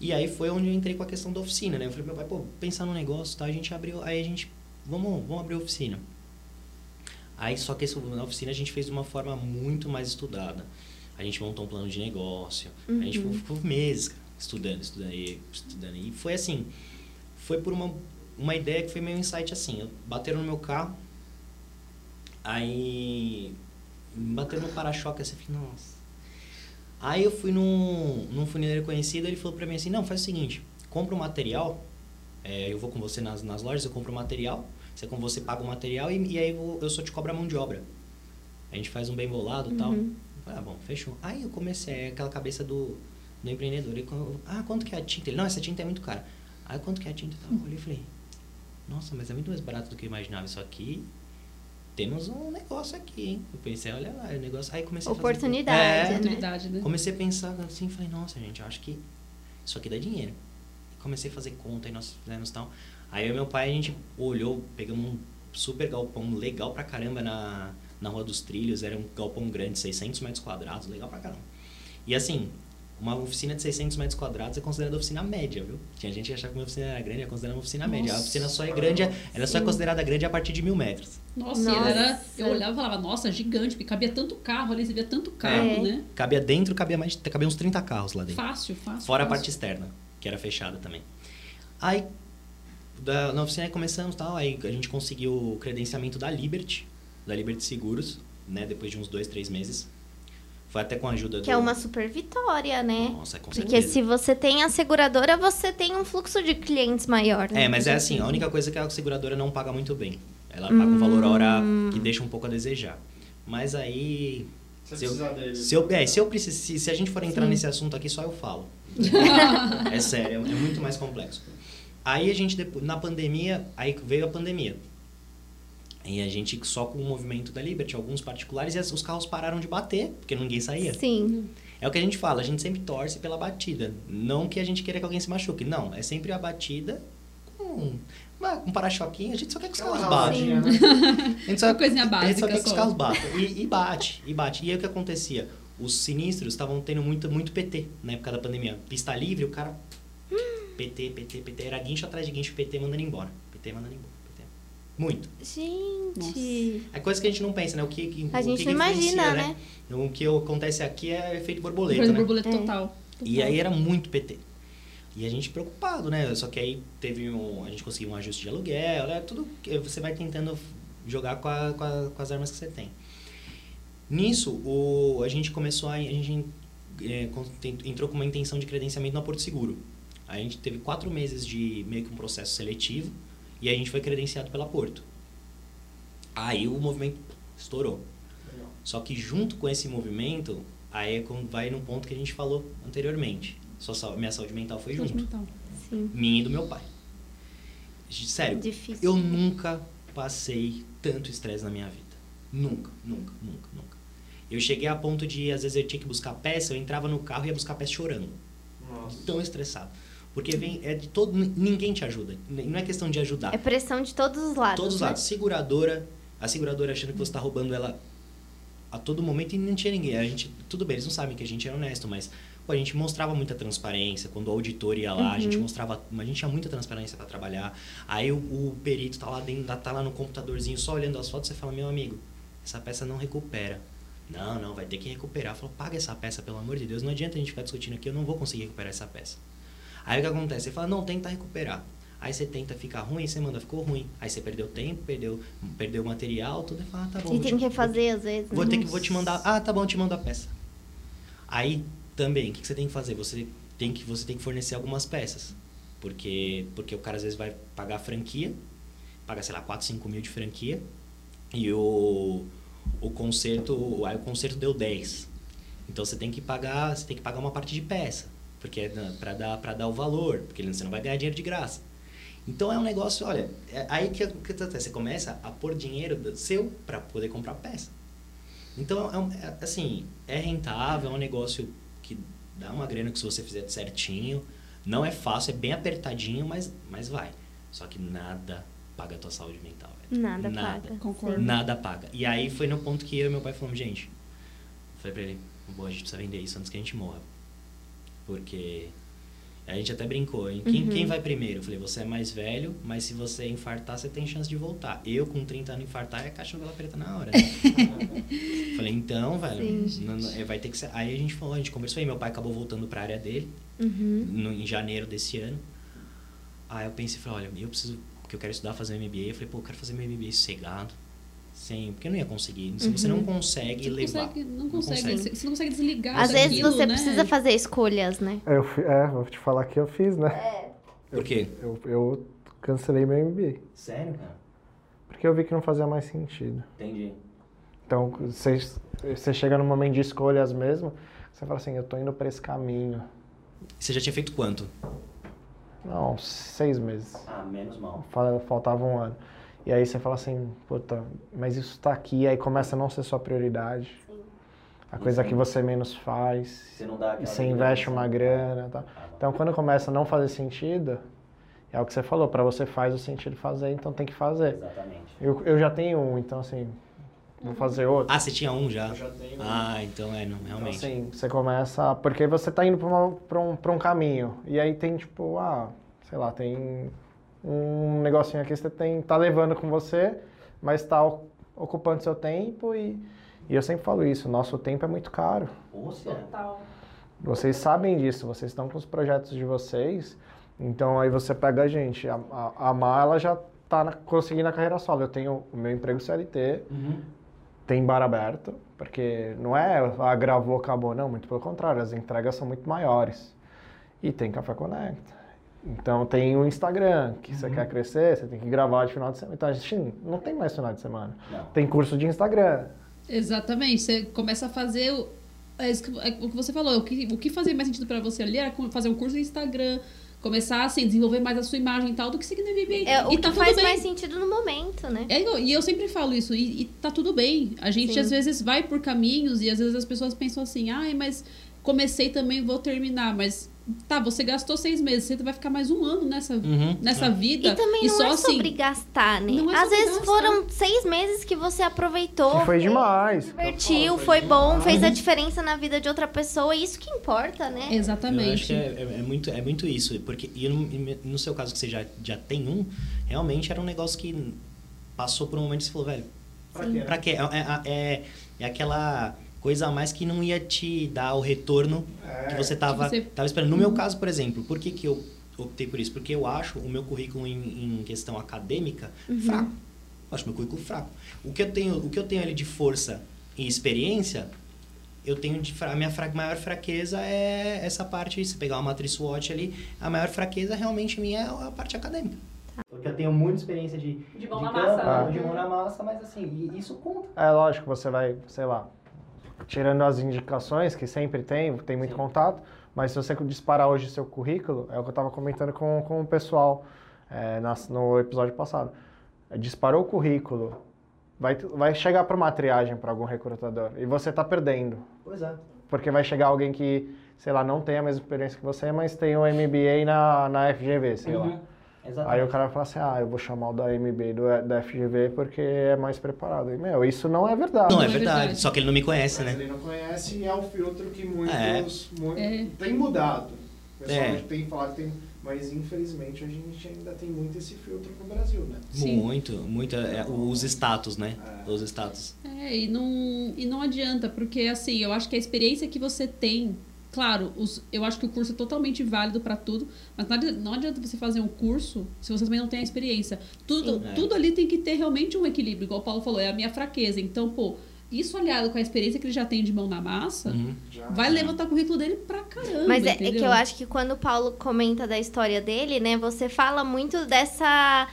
E aí foi onde eu entrei com a questão da oficina, né? Eu falei, meu pai, pô, pensar no negócio, tá? A gente abriu, aí a gente, vamos, vamos abrir a oficina. Aí só que esse, na oficina a gente fez de uma forma muito mais estudada. A gente montou um plano de negócio. A gente Uhum. ficou, ficou meses estudando, estudando e estudando. E foi assim, foi por uma, uma ideia que foi meio insight assim. Eu, bateram no meu carro, aí bateram no para-choque assim, eu falei, nossa. Aí eu fui num, num funileiro conhecido, ele falou pra mim assim, não, faz o seguinte, compra o material, é, eu vou com você nas, nas lojas, eu compro o material, você com você paga o material e, e aí eu, eu só te cobro a mão de obra. A gente faz um bem bolado e tal. Uhum. Eu falei, ah, bom, fechou. Aí eu comecei, é aquela cabeça do, do empreendedor. Ele, ah, quanto que é a tinta? Ele, não, essa tinta é muito cara. Aí quanto que é a tinta? Eu olhei e falei, nossa, mas é muito mais barato do que eu imaginava isso aqui. Temos um negócio aqui, hein? Eu pensei, olha lá, o negócio. Aí comecei a fazer- Oportunidade, É, né? Oportunidade, né? Comecei a pensar assim, falei, nossa, gente, eu acho que isso aqui dá dinheiro. Comecei a fazer conta e nós fizemos tal. Aí eu e meu pai, a gente olhou, pegamos um super galpão legal pra caramba na, na Rua dos Trilhos. Era um galpão grande, 600 metros quadrados, legal pra caramba. E assim, uma oficina de 600 metros quadrados é considerada oficina média, viu? Tinha gente que achava que uma oficina era grande, é considerada uma oficina média. A Nossa. oficina só é grande, ela só é considerada grande a partir de mil metros. Nossa, Nossa. Era, eu olhava e falava, nossa, gigante, porque cabia tanto carro ali, você via tanto carro, É. né? Cabia dentro, cabia mais, cabia uns 30 carros lá dentro. Fácil, fácil. Fora a fácil. parte externa, que era fechada também. Aí, da, na oficina começamos tal, aí a gente conseguiu o credenciamento da Liberty, da Liberty Seguros, né? Depois de uns dois, três meses. Foi até com a ajuda do... Que é uma super vitória, né? Nossa, com Porque certeza. se você tem a seguradora, você tem um fluxo de clientes maior. né? É, mas é assim, a única coisa é que a seguradora não paga muito bem. Ela paga um valor hora Hum. que deixa um pouco a desejar. Mas aí... Se eu, dele. se, eu, é, se eu precis- se, se a gente for entrar Sim. nesse assunto aqui, só eu falo. é sério, é, é muito mais complexo. Aí a gente, depois, na pandemia, aí veio a pandemia. E a gente só com o movimento da Liberty, alguns particulares, e os carros pararam de bater, porque ninguém saía. Sim. É o que a gente fala, a gente sempre torce pela batida. Não que a gente queira que alguém se machuque, não. É sempre a batida com um para-choquinho, a gente só quer que os carros Aquela batam. né? A gente só, Uma coisinha a gente só básica quer que os só. carros batam. E, e bate, e bate. E aí o que acontecia? Os sinistros estavam tendo muito, muito PT na época da pandemia. Pista livre, o cara. PT, PT, PT. Era guincho atrás de guincho, PT mandando embora. PT mandando embora. PT. Muito. Gente. É coisa que a gente não pensa, né? O que, que- A o gente que não imagina, né? Então, O que acontece aqui é efeito borboleta, Coisa né? borboleta É. total. E aí era muito PT. E a gente preocupado, né? Só que aí teve um. A gente conseguiu um ajuste de aluguel, né? Tudo que você vai tentando jogar com, a- com, a- com as armas que você tem. Nisso, o, a gente começou a. A gente é, entrou com uma intenção de credenciamento na Porto Seguro. Aí a gente teve quatro meses de meio que um processo seletivo e aí a gente foi credenciado pela Porto. Aí o movimento estourou. Só que junto com esse movimento, aí é quando vai no ponto que a gente falou anteriormente. Sua, sau- minha saúde mental foi Saúde junto. mental. Sim. Minha e do meu pai. Sério, Difícil. eu nunca passei tanto estresse na minha vida. Nunca, nunca, nunca, nunca. Eu cheguei a ponto de, às vezes, eu tinha que buscar peça, eu entrava no carro e ia buscar peça chorando. Nossa. Tão estressado. Porque vem, é de todo, ninguém te ajuda. Não é questão de ajudar. É pressão de todos os lados. Todos os né? lados. Seguradora, a seguradora achando que você está roubando ela a todo momento e não tinha ninguém. A gente, tudo bem, eles não sabem que a gente é honesto, mas pô, a gente mostrava muita transparência. Quando o auditor ia lá, a gente Uhum. mostrava. A gente tinha muita transparência para trabalhar. Aí o, o perito tá lá dentro, tá lá no computadorzinho só olhando as fotos, você fala, meu amigo, essa peça não recupera. Não, não, vai ter que recuperar. Falou, paga essa peça, pelo amor de Deus. Não adianta a gente ficar discutindo aqui, eu não vou conseguir recuperar essa peça. Aí o que acontece? Você fala, não, tenta recuperar. Aí você tenta ficar ruim, você manda, ficou ruim. Aí você perdeu tempo, perdeu, perdeu material, tudo. E fala, ah, tá bom. E tem te- que fazer, às vezes. Vou, né? ter que, vou te mandar. Ah, tá bom, eu te mando a peça. Aí também, o que, que você tem que fazer? Você tem que, você tem que fornecer algumas peças. Porque, porque o cara às vezes vai pagar a franquia, paga, sei lá, 4, 5 mil de franquia, e o, o conserto, aí o conserto deu 10. Então você tem que pagar, você tem que pagar uma parte de peça, porque é para dar para dar o valor, porque você não vai ganhar dinheiro de graça. Então é um negócio, olha, é aí que, que você começa a pôr dinheiro do- seu para poder comprar peça. Então, é um- é, assim, é rentável, é um negócio que dá uma grana que se você fizer certinho. Não é fácil, é bem apertadinho, mas, mas vai. Só que nada paga a tua saúde mental, velho. Nada, Nada. paga. Concordo. Nada paga. E aí foi no ponto que eu e meu pai falamos, gente, eu falei pra ele, bom, a gente precisa vender isso antes que a gente morra. Porque a gente até brincou, hein? Quem, Uhum. quem vai primeiro? Eu falei, você é mais velho, mas se você infartar, você tem chance de voltar. Eu, com 30 anos, infartar é caixa novela preta na hora. né? falei, então, velho, Sim. não- não- é, vai ter que ser. Aí a gente falou, a gente conversou aí, meu pai acabou voltando pra área dele Uhum. no, em janeiro desse ano. Aí eu pensei, falei, olha, eu preciso, porque eu quero estudar, fazer MBA. Eu falei, pô, eu quero fazer meu MBA sossegado. Sem, porque eu não ia conseguir. Se você não consegue Você não levar. consegue, não consegue, consegue. Você, você não consegue desligar Às vezes você né? precisa fazer escolhas, né? Eu, fi- é, vou te falar que eu fiz, né? Por quê? Eu, eu cancelei meu MBA. Sério, cara? Porque eu vi que não fazia mais sentido. Entendi. Então, você, você chega num momento de escolhas mesmo, você fala assim, eu tô indo pra esse caminho. Você já tinha feito quanto? Não, seis meses. Ah, menos mal. Fa- Faltava um ano. E aí você fala assim, puta, mas isso tá aqui, aí começa a não ser sua prioridade. A coisa que você menos faz. Você não dá E você investe uma grana, tá? Então quando começa a não fazer sentido, é o que você falou, pra você faz o sentido fazer, então tem que fazer. Exatamente. Eu, eu já tenho um, então assim, vou fazer outro. Ah, você tinha um já? Eu já tenho um. Ah, então é, não, Então, realmente. assim, você começa. Porque você tá indo pra, uma- pra um, pra um caminho. E aí tem, tipo, ah, sei lá, tem um negocinho aqui que você tem, tá levando com você, mas tá ocupando seu tempo e, e eu sempre falo isso, nosso tempo é muito caro. Poxa. Total. Vocês sabem disso, vocês estão com os projetos de vocês, então aí você pega a gente. A, a, a Má, ela já tá na, conseguindo a carreira solo. Eu tenho o meu emprego CLT, Uhum. tem bar aberto, porque não é ah, gravou, acabou, não, muito pelo contrário, as entregas são muito maiores. E tem Café Conecta. Então tem o Instagram, que você quer crescer, você tem que gravar de final de semana. Então a gente não tem mais final de semana. Não. Tem curso de Instagram. Exatamente. Você começa a fazer o, é isso que, é o que você falou. O que, o que fazia mais sentido pra você ali era fazer um curso no Instagram, começar assim, desenvolver mais a sua imagem e tal, do que seguir no MBA. É o e que tá faz bem. mais sentido no momento, né? É, e eu sempre falo isso, e, e tá tudo bem. A gente Sim. às vezes vai por caminhos e às vezes as pessoas pensam assim, ai, mas comecei também, vou terminar. Mas tá, você gastou seis meses, você vai ficar mais um ano nessa, Uhum. nessa É. vida. E também não só é assim. sobre gastar, né? É Às vezes gastar. foram seis meses que você aproveitou. Que foi demais. Divertiu, foi bom, fez a diferença na vida de outra pessoa. E isso que importa, né? Eu acho Exatamente. que é, é- é muito, é muito isso. Porque, e no, e no seu caso, que você já, já tem um, realmente era um negócio que passou por um momento e você falou, velho, Pra quê? pra quê? É, é, é, é aquela coisa a mais que não ia te dar o retorno que você tava, você- tava esperando. No meu caso, por exemplo, por que, que eu optei por isso? Porque eu acho o meu currículo em, em questão acadêmica fraco. Eu acho meu currículo fraco. O que eu tenho, o que eu tenho ali de força e experiência, eu tenho de fra- a minha fra- maior fraqueza é essa parte, se pegar uma matriz SWOT ali, a maior fraqueza realmente minha é a parte acadêmica. Porque eu tenho muita experiência de, De mão na campo, massa, de né? mão na massa, mas assim, isso conta. É lógico, você vai, sei lá, tirando as indicações que sempre tem, tem muito Sim. contato, mas se você disparar hoje seu currículo, é o que eu estava comentando com, com o pessoal é, nas- no episódio passado. Disparou o currículo, vai, vai chegar para uma triagem para algum recrutador e você está perdendo, Pois é. porque vai chegar alguém que, sei lá, não tem a mesma experiência que você, mas tem o MBA na, na FGV, sei Uhum. lá. Aí o cara vai falar assim, ah, eu vou chamar o da MBA do, da FGV porque é mais preparado. E, meu, isso não é verdade. Não, é é verdade, só que ele não me conhece, Mas né? ele não conhece e é o filtro que muitos, É. muito- É. tem mudado. O pessoal É. tem falado que tem, mas infelizmente a gente ainda tem muito esse filtro no Brasil, né? Sim. Muito, muito. é, os status, né? É. Os status. É, e não, e não adianta, porque assim, eu acho que a experiência que você tem, claro, os, eu acho que o curso é totalmente válido para tudo, mas não adianta, não adianta você fazer um curso se você também não tem a experiência. Tudo, Sim. É. tudo ali tem que ter realmente um equilíbrio, igual o Paulo falou, é a minha fraqueza. Então, pô, isso aliado com a experiência que ele já tem de mão na massa, Uhum. Já, vai levantar o currículo dele pra caramba. Mas é, é que eu acho que quando o Paulo comenta da história dele, né, você fala muito dessa.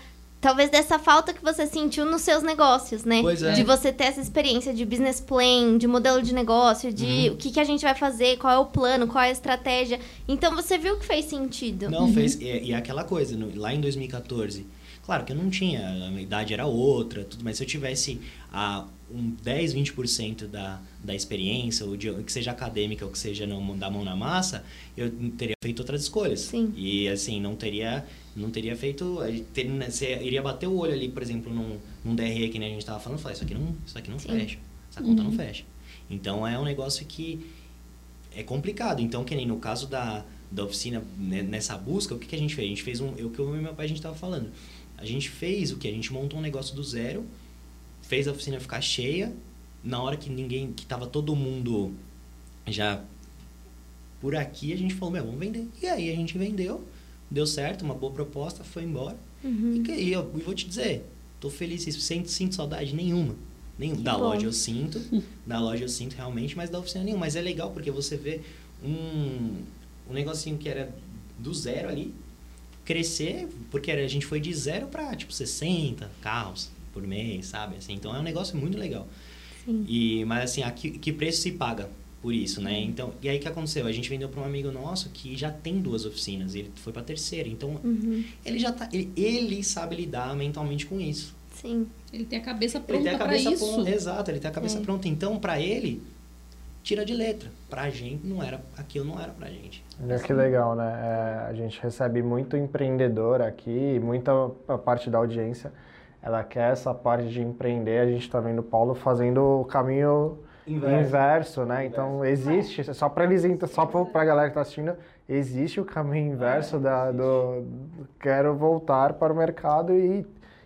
Talvez dessa falta que você sentiu nos seus negócios, né? Pois é. De você ter essa experiência de business plan, de modelo de negócio, de Uhum. o que, que a gente vai fazer, qual é o plano, qual é a estratégia. Então você viu que fez sentido. Não, fez. E, e é aquela coisa, no- lá em 2014, claro que eu não tinha, a minha idade era outra, tudo, mas se eu tivesse a um 10, 20% da, da experiência, ou de, que seja acadêmica ou que seja no, da mão na massa, eu teria feito outras escolhas. Sim. E assim, não teria, não teria feito. ter- Você iria bater o olho ali, por exemplo, num, num DRE que nem a gente estava falando, falar, isso aqui não, isso aqui não Sim. fecha. Essa conta não Uhum. fecha. Então é um negócio que é complicado. Então, que nem no caso da, da oficina, né, nessa busca, o que, que a gente fez? A gente fez um. Eu que eu e meu pai a gente tava falando. A gente fez o que? A gente montou um negócio do zero, fez a oficina ficar cheia. Na hora que ninguém. que tava todo mundo já por aqui, a gente falou, meu, vamos vender. E aí a gente vendeu, deu certo, uma boa proposta, foi embora. Uhum. E, e eu, e vou te dizer, tô feliz, sinto, sinto saudade nenhuma. Nenhum. Que Da bom. loja eu sinto, da loja eu sinto realmente, mas da oficina nenhuma. Mas é legal porque você vê um, um negocinho que era do zero ali, crescer, porque a gente foi de zero para tipo 60 carros por mês, sabe? Assim, então é um negócio muito legal. Sim. E, mas assim, a que, que preço se paga por isso, né? Então, e aí o que aconteceu? A gente vendeu para um amigo nosso que já tem duas oficinas, ele foi para terceira. Então, Uhum. ele já tá, ele, ele sabe lidar mentalmente com isso. Sim. Ele tem a cabeça pronta a cabeça isso. pronta, exato, ele tem a cabeça É. pronta. Então, para ele, tira de letra. Pra gente não era, aquilo não era pra gente. Olha que legal, né? É, a gente recebe muito empreendedor aqui, muita a parte da audiência, ela quer essa parte de empreender. A gente está vendo o Paulo fazendo o caminho inverso, né? Então existe, só para eles, só para a galera que está assistindo, existe o caminho inverso da, do, do quero voltar para o mercado e,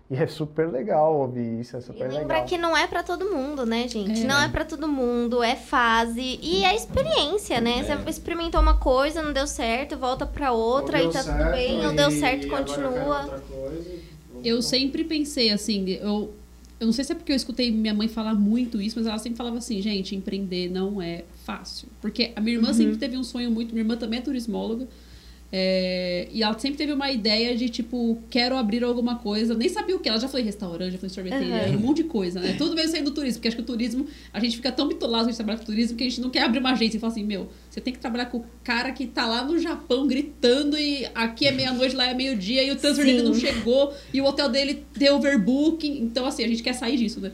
e é super legal ouvir isso, é E super lembra legal. que não é pra todo mundo, né, gente? É. Não é pra todo mundo, é fase e é experiência, né? É. Você experimentou uma coisa, não deu certo, volta pra outra e tá tudo bem, não deu certo, continua. Eu sempre pensei assim, eu, eu não sei se é porque eu escutei minha mãe falar muito isso, mas ela sempre falava assim, gente, empreender não é fácil. Porque a minha irmã sempre teve um sonho muito, minha irmã também é turismóloga, é, e ela sempre teve uma ideia de, tipo, quero abrir alguma coisa, nem sabia o que, ela já foi em restaurante, já foi em sorveteria, Uhum. um monte de coisa, né? Tudo veio saindo do turismo, porque acho que o turismo, a gente fica tão bitolado que a gente trabalha com turismo que a gente não quer abrir uma agência e falar assim, meu, você tem que trabalhar com o cara que tá lá no Japão gritando e aqui é meia-noite, lá é meio-dia e o transfer dele não chegou e o hotel dele deu overbooking. Então, assim, a gente quer sair disso, né?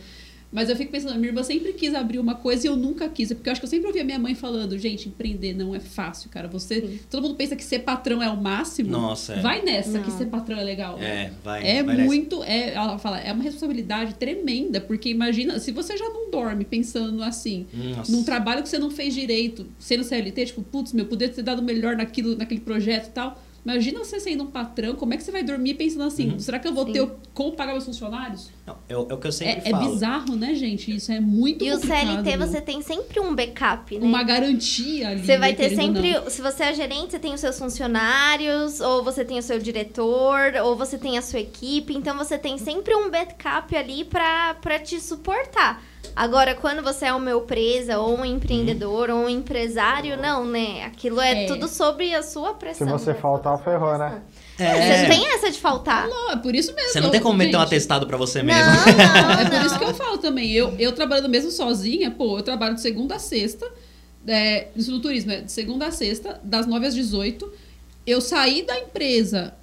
Mas eu fico pensando, minha irmã sempre quis abrir uma coisa e eu nunca quis. Porque eu acho que eu sempre ouvia minha mãe falando, gente, empreender não é fácil, cara. Você. Sim. Todo mundo pensa que ser patrão é o máximo. Nossa, é. Vai nessa que Não. ser patrão é legal. É, vai. É vai nessa. muito, é, ela fala, é uma responsabilidade tremenda, porque imagina, se você já não dorme pensando assim, Nossa. num trabalho que você não fez direito, sendo CLT, tipo, putz, meu, poder ter dado melhor naquilo, naquele projeto e tal. Imagina você sendo um patrão, como é que você vai dormir pensando assim, Uhum. será que eu vou Sim. ter o- como pagar meus funcionários? Não, é, o- é o que eu sempre É, é falo. bizarro, né, gente? Isso é muito E o complicado, CLT meu. você tem sempre um backup, né? Uma garantia ali. Você vai né, ter sempre. não. Se você é gerente, você tem os seus funcionários, ou você tem o seu diretor, ou você tem a sua equipe. Então você tem sempre um backup ali pra, pra te suportar. Agora, quando você é uma empresa, ou um empreendedor, ou um empresário, não, né? Aquilo é, É. tudo sobre a sua pressão. Se você né? faltar, ferrou, né? É. Você não tem essa de faltar. Não, é por isso mesmo. Você não tem como meter um gente. atestado pra você Não, mesmo. não, É por não. isso que eu falo também. Eu, eu trabalhando mesmo sozinha, pô, eu trabalho de segunda a sexta. É, isso no turismo, é de segunda a sexta, das 9 às 18. Eu saí da empresa,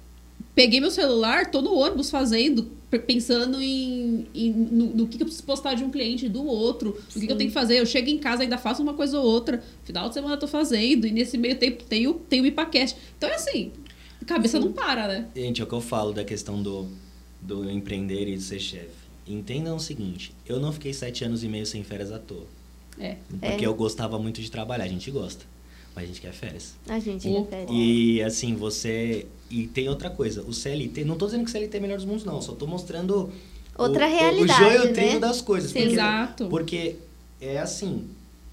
peguei meu celular, tô no ônibus fazendo, pensando em, em- no, no que, que eu preciso postar de um cliente do outro, o que, que eu tenho que fazer. Eu chego em casa, ainda faço uma coisa ou outra. Final de semana eu tô fazendo, e nesse meio tempo tem o, tem o IPACast. Então é assim, a cabeça não para, né? Gente, é o que eu falo da questão do, do empreender e de ser chefe. Entendam o seguinte, eu não fiquei sete anos e meio sem férias à toa. É. Porque É. eu gostava muito de trabalhar, a gente gosta. Mas a gente quer férias. A gente Oh. refere. E assim, você. E tem outra coisa, o CLT. Não tô dizendo que o CLT é o melhor dos mundos, não. Só tô mostrando. Outra o, realidade, O joio e né? trigo das coisas. Sim, porque, exato. Porque é assim,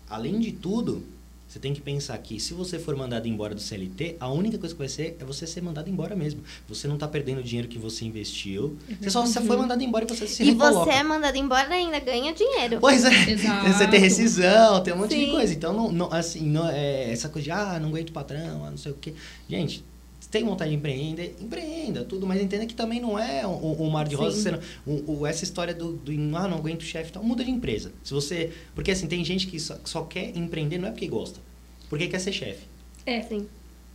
além de tudo, você tem que pensar que se você for mandado embora do CLT, a única coisa que vai ser é você ser mandado embora mesmo. Você não tá perdendo o dinheiro que você investiu. Você só você foi mandado embora e você se E recoloca. você é mandado embora e ainda ganha dinheiro. Pois é. Exato. Você tem rescisão, tem um monte de Sim. coisa. Então, não, não, assim, não, é, essa coisa de, ah, não aguento o patrão, ah, não sei o quê. Gente, tem vontade de empreender, empreenda, tudo. Mas entenda que também não é um, um mar de rosas. Você não- o- o- essa história do, do, ah, não aguento o chefe e tal, muda de empresa. Se você... Porque, assim, tem gente que só, só quer empreender, não é porque gosta. Porque quer ser chefe. É. Sim.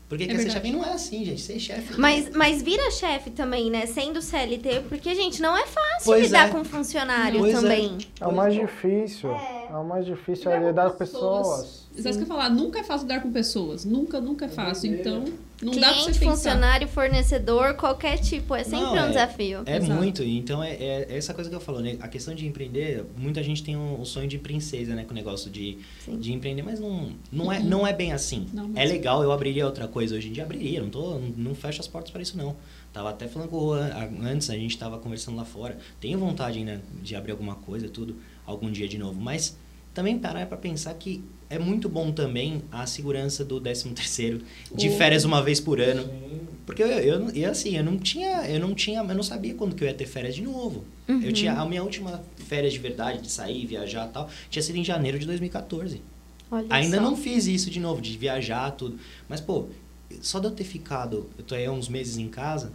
Porque É quer ser verdade. chefe. E não é assim, gente. Ser chefe... Mas, mas vira chefe também, né? Sendo CLT, porque, gente, não é fácil Pois lidar é. com funcionário Pois é. também. É o mais difícil. É. É, o mais difícil Lidar é com lidar com pessoas. pessoas. Isso é isso que eu ia falar, nunca é fácil lidar com pessoas. Nunca, nunca é fácil. Então, não dá pra você Cliente, pensar. funcionário, fornecedor, qualquer tipo, é sempre Não, um é- desafio. É Exato. muito, então é, é essa coisa que eu falo, né? A questão de empreender, muita gente tem um, um sonho de princesa, né? Com o negócio de, Sim. de empreender, mas não, não, é, não é bem assim. Não é mesmo. legal, eu abriria outra coisa hoje em dia, abriria, não, tô, não fecho as portas para isso não. Tava até falando com o Juan, antes, a gente tava conversando lá fora. Tenho vontade, né, de abrir alguma coisa, tudo, algum dia de novo, mas também parar para pensar que é muito bom também a segurança do 13 terceiro de férias uma vez por ano. Porque eu, eu, eu, assim, eu não tinha, eu não tinha, eu não sabia quando que eu ia ter férias de novo. Eu tinha a minha última férias de verdade, de sair, viajar e tal, tinha sido em janeiro de 2014. Olha Ainda só. não fiz isso de novo, de viajar, tudo. Mas, pô, só de eu ter ficado, eu tô aí há uns meses em casa,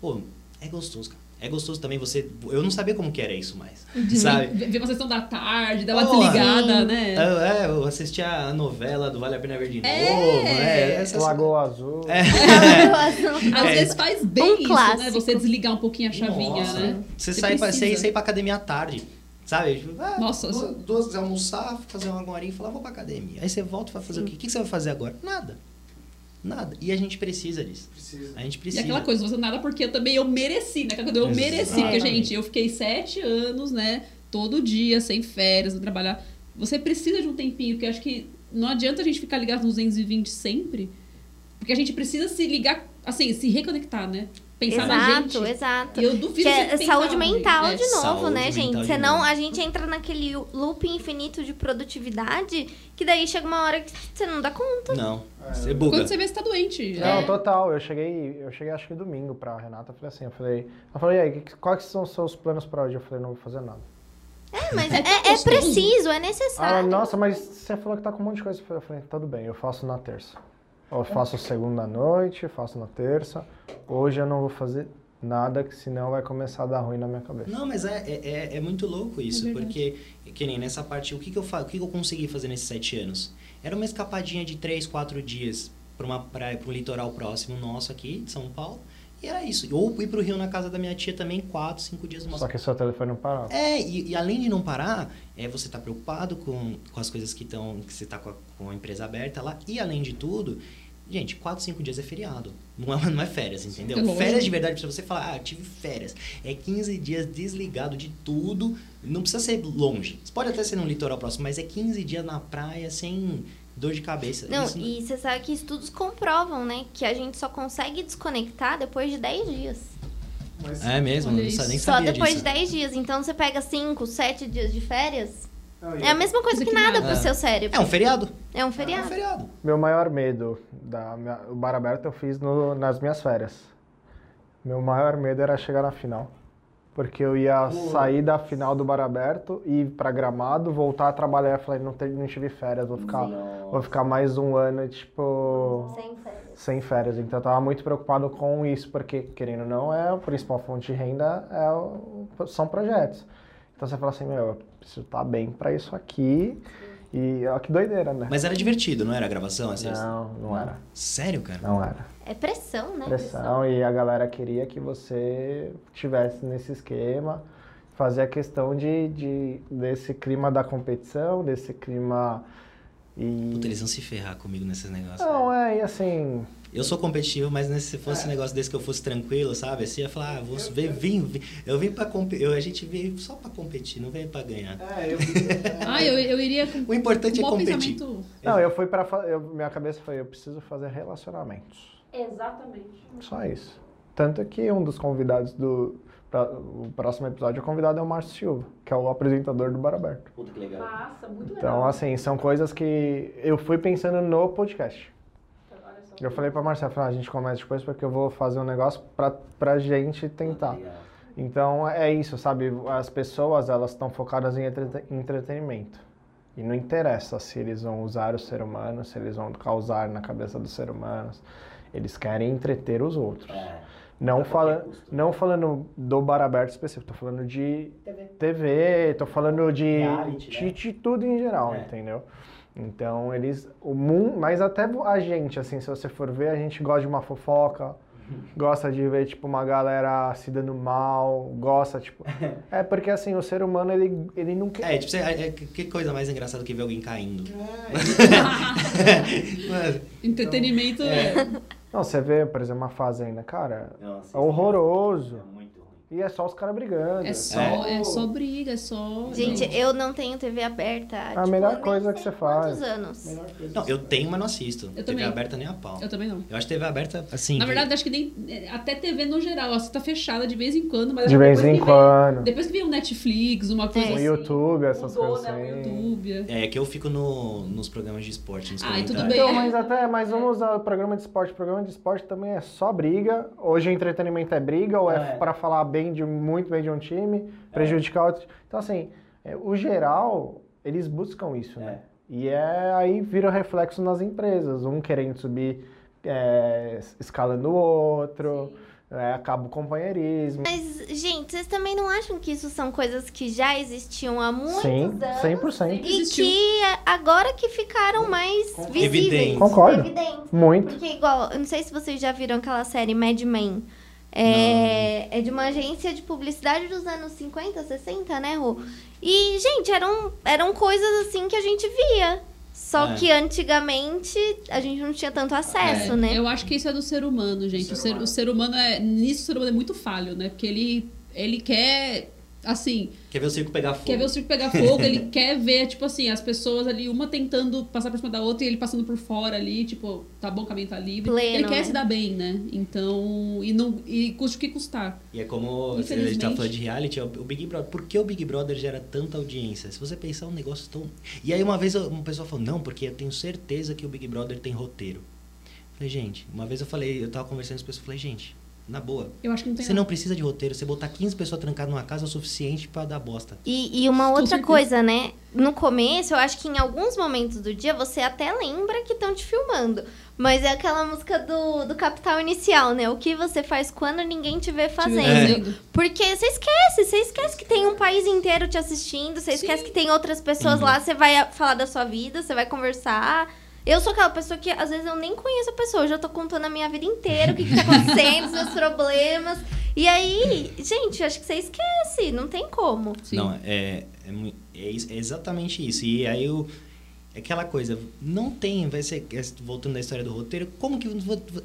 pô, é gostoso, cara. É gostoso também você. Eu não sabia como que era isso mais. De sabe? ver uma sessão da tarde, dar uma desligada, Sim. né? Eu, é, eu assisti a novela do Vale a Pena Ver de É. novo, né? Essas- Lagoa Azul. Às É. vezes faz bem Um isso, né? clássico. Você desligar um pouquinho a chavinha, Nossa, né? Você, Você sai pra, você, precisa. você ir pra academia à tarde. Sabe? Ah, Nossa, duas, duas quiser almoçar, fazer uma horinha e falar, vou pra academia. Aí você volta e vai fazer o quê? O que você vai fazer agora? Nada. Nada. E a gente precisa disso. Precisa. A gente E precisa. aquela coisa, você nada porque eu também eu mereci, né? Aquela coisa, eu mereci, porque, gente, eu fiquei sete anos, né? Todo dia, sem férias, não trabalhar. Você precisa de um tempinho, porque eu acho que não adianta a gente ficar ligado nos 220 sempre, porque a gente precisa se ligar, assim, se reconectar, né? Pensar na gente. Exato, exato. E eu duvido Que é saúde gente, mental né? de novo, Saúde né, gente? Senão a gente entra naquele loop infinito de produtividade que daí chega uma hora que você não dá conta. Não. É. Você buga. Quando você vê, você tá doente. Não, É. total. Eu cheguei, eu cheguei acho que domingo pra Renata, eu falei assim, eu falei, eu falei, e aí, quais são os seus planos pra hoje? Eu falei, não vou fazer nada. É, mas É é, é preciso, é Ah, necessário. nossa, mas você falou que tá com um monte de coisa. Eu falei, tudo bem, eu faço na terça. Eu faço segunda noite, faço na terça. Hoje eu não vou fazer nada, que senão vai começar a dar ruim na minha cabeça. Não, mas é, é, é- é muito louco isso, É porque, que nem nessa parte, o que, que eu fa o que, que eu consegui fazer nesses sete anos? Era uma escapadinha de três, quatro dias para uma praia, para um litoral próximo nosso aqui, de São Paulo, e era isso. Ou ir pro Rio na casa da minha tia também, quatro, cinco dias numa Só que seu telefone não parava. É, e, e além de não parar, é você tá preocupado com, com as coisas que estão. que você tá com a, com a empresa aberta lá. E além de tudo, gente, 4, 5 dias é feriado. Não é, não é férias, entendeu? É lógico. férias de verdade, pra você falar, ah, tive férias. É 15 dias desligado de tudo. Não precisa ser longe. Pode até ser num litoral próximo, mas é 15 dias na praia sem dor de cabeça. Não, Isso e você sabe que estudos comprovam, né? Que a gente só consegue desconectar depois de 10 dias. Mas, É mesmo, não isso. nem Só sabia depois disso. de 10 dias. Então você pega 5, 7 dias de férias. e É a mesma coisa que que nada nada. pro É. seu cérebro. É um feriado. É um É um feriado. feriado. Meu maior medo da minha, o bar aberto eu fiz no- nas minhas férias. Meu maior medo era chegar na final. Porque eu ia sair da final do bar aberto, ir pra gramado, voltar a trabalhar. Eu falei, não, te- não tive férias, vou ficar, vou ficar mais um ano, tipo, Sem férias. sem férias. Então eu tava muito preocupado com isso, porque, querendo ou não, é a principal fonte de renda é o- são projetos. Então você fala assim, meu, eu preciso estar bem pra isso aqui. E ó, que doideira, né? Mas era divertido, não era a gravação? Assim, Não, não era. Sério, cara? Não era. É pressão, né? Pressão e a galera queria que você tivesse nesse esquema, fazer a questão de, de desse clima da competição, desse clima e Puta, eles vão se ferrar comigo nesses negócios. não é e assim Eu sou competitivo, mas né, se fosse um negócio desse que eu fosse tranquilo, sabe? Assim, eu ia falar, ah, vou ver, vim, vim. Eu vim pra competir. A gente veio só pra competir, não veio pra ganhar. É, eu, Ah, eu, eu iria com O importante um é competir. pensamento. não eu fui para minha cabeça foi eu preciso fazer relacionamentos Exatamente. só isso tanto que um dos convidados do pra- o próximo episódio o convidado é o Márcio Silva que é o apresentador do Bar Aberto Puta que legal. Massa, muito legal. então assim são coisas que eu fui pensando no podcast. Eu falei pra Marcela, falei, ah, a gente começa depois porque eu vou fazer um negócio pra, pra gente tentar. Então é isso, sabe? As pessoas, elas estão focadas em entrete- entretenimento. E não interessa se eles vão usar o ser humano, se eles vão causar na cabeça dos seres humanos. Eles querem entreter os outros. Não, fala, não falando do bar aberto específico, tô falando de TV, tô falando de, Reality, de, né? de tudo em geral, É. entendeu? Então eles. O mundo. Mas até a gente, assim, se você for ver, a gente gosta de uma fofoca, gosta de ver, tipo, uma galera se dando mal, gosta, tipo. É porque assim, o ser humano, ele, ele não quer. É, tipo, é, é, que coisa mais engraçada que ver alguém caindo. Mano, Entretenimento é. Não, você vê, por exemplo, uma fazenda, cara, nossa, é horroroso. É muito. E é só os caras brigando. É só, é. só briga, é só. Gente, eu não tenho TV aberta. A tipo, melhor coisa que você Quantos faz. anos? melhor coisa Não, eu tenho, mas não assisto. TV também. aberta nem a pau. Eu também não. Eu acho TV aberta, assim. Na de- verdade, acho que nem. é, Até TV no geral, ela tá fechada de vez em quando, mas De vez em que quando. Vem, depois que vem um Netflix, uma coisa É. Assim. YouTube, essas Mudou, coisas né, assim. YouTube. É que eu fico no, nos programas de esporte, nos Ah, e tudo bem. Então, mas até, mas vamos usar o programa de esporte. O programa de esporte também é só briga. Hoje o entretenimento é briga, ou é, É. pra falar bem de muito bem de um time, prejudicar outro. Então, assim, é, o geral, eles buscam isso, né? E é aí vira reflexo nas empresas. Um querendo subir é, escalando o outro. é, acaba o companheirismo. Mas, gente, vocês também não acham que isso são coisas que já existiam há muitos Sim, anos? 100%. E Existiu. que agora que ficaram mais visíveis. Evidentes. Concordo. Evidentes. Muito. Porque, igual, eu não sei se vocês já viram aquela série Mad Men. É, é de uma agência de publicidade dos anos 50, 60, né, Rô? E, gente, eram, eram coisas assim que a gente via. Só É. que antigamente a gente não tinha tanto acesso, É, né? Eu acho que isso é do ser humano, gente. O ser, o ser humano é. Nisso o ser humano é muito falho, né? Porque ele, ele quer. Assim, Quer ver o circo pegar fogo? quer ver o circo pegar fogo, ele quer ver, tipo assim, as pessoas ali, uma tentando passar por cima da outra e ele passando por fora ali, tipo, tá bom, o caminho tá livre. Pleno, ele quer né? se dar bem, né? Então. E, não, e custe o que custar. E é como a gente tá falando de reality, é o Big Brother. Por que o Big Brother gera tanta audiência? Se você pensar um negócio tão. E aí uma vez uma pessoa falou, não, porque eu tenho certeza que o Big Brother tem roteiro. Eu falei, gente, uma vez eu falei, eu tava conversando com as pessoas, eu falei, gente, na boa, Eu acho que não tem você nada. não precisa de roteiro, você botar 15 pessoas trancadas numa casa é o suficiente pra dar bosta. E, e uma outra coisa, né? No começo, eu acho que em alguns momentos do dia você até lembra que estão te filmando. Mas é aquela música do, do Capital Inicial, né? O que você faz quando ninguém te vê fazendo. fazendo. Porque você esquece, você esquece que tem um país inteiro te assistindo, você esquece que tem outras pessoas Uhum. lá, você vai falar da sua vida, você vai conversar. Eu sou aquela pessoa que às vezes eu nem conheço a pessoa, eu já tô contando a minha vida inteira, o que, que tá acontecendo, os meus problemas. E aí, gente, acho que você esquece, não tem como. Sim. Não, é, é, é é exatamente isso. E aí eu. É aquela coisa, não tem, vai ser, é, voltando na história do roteiro, como que,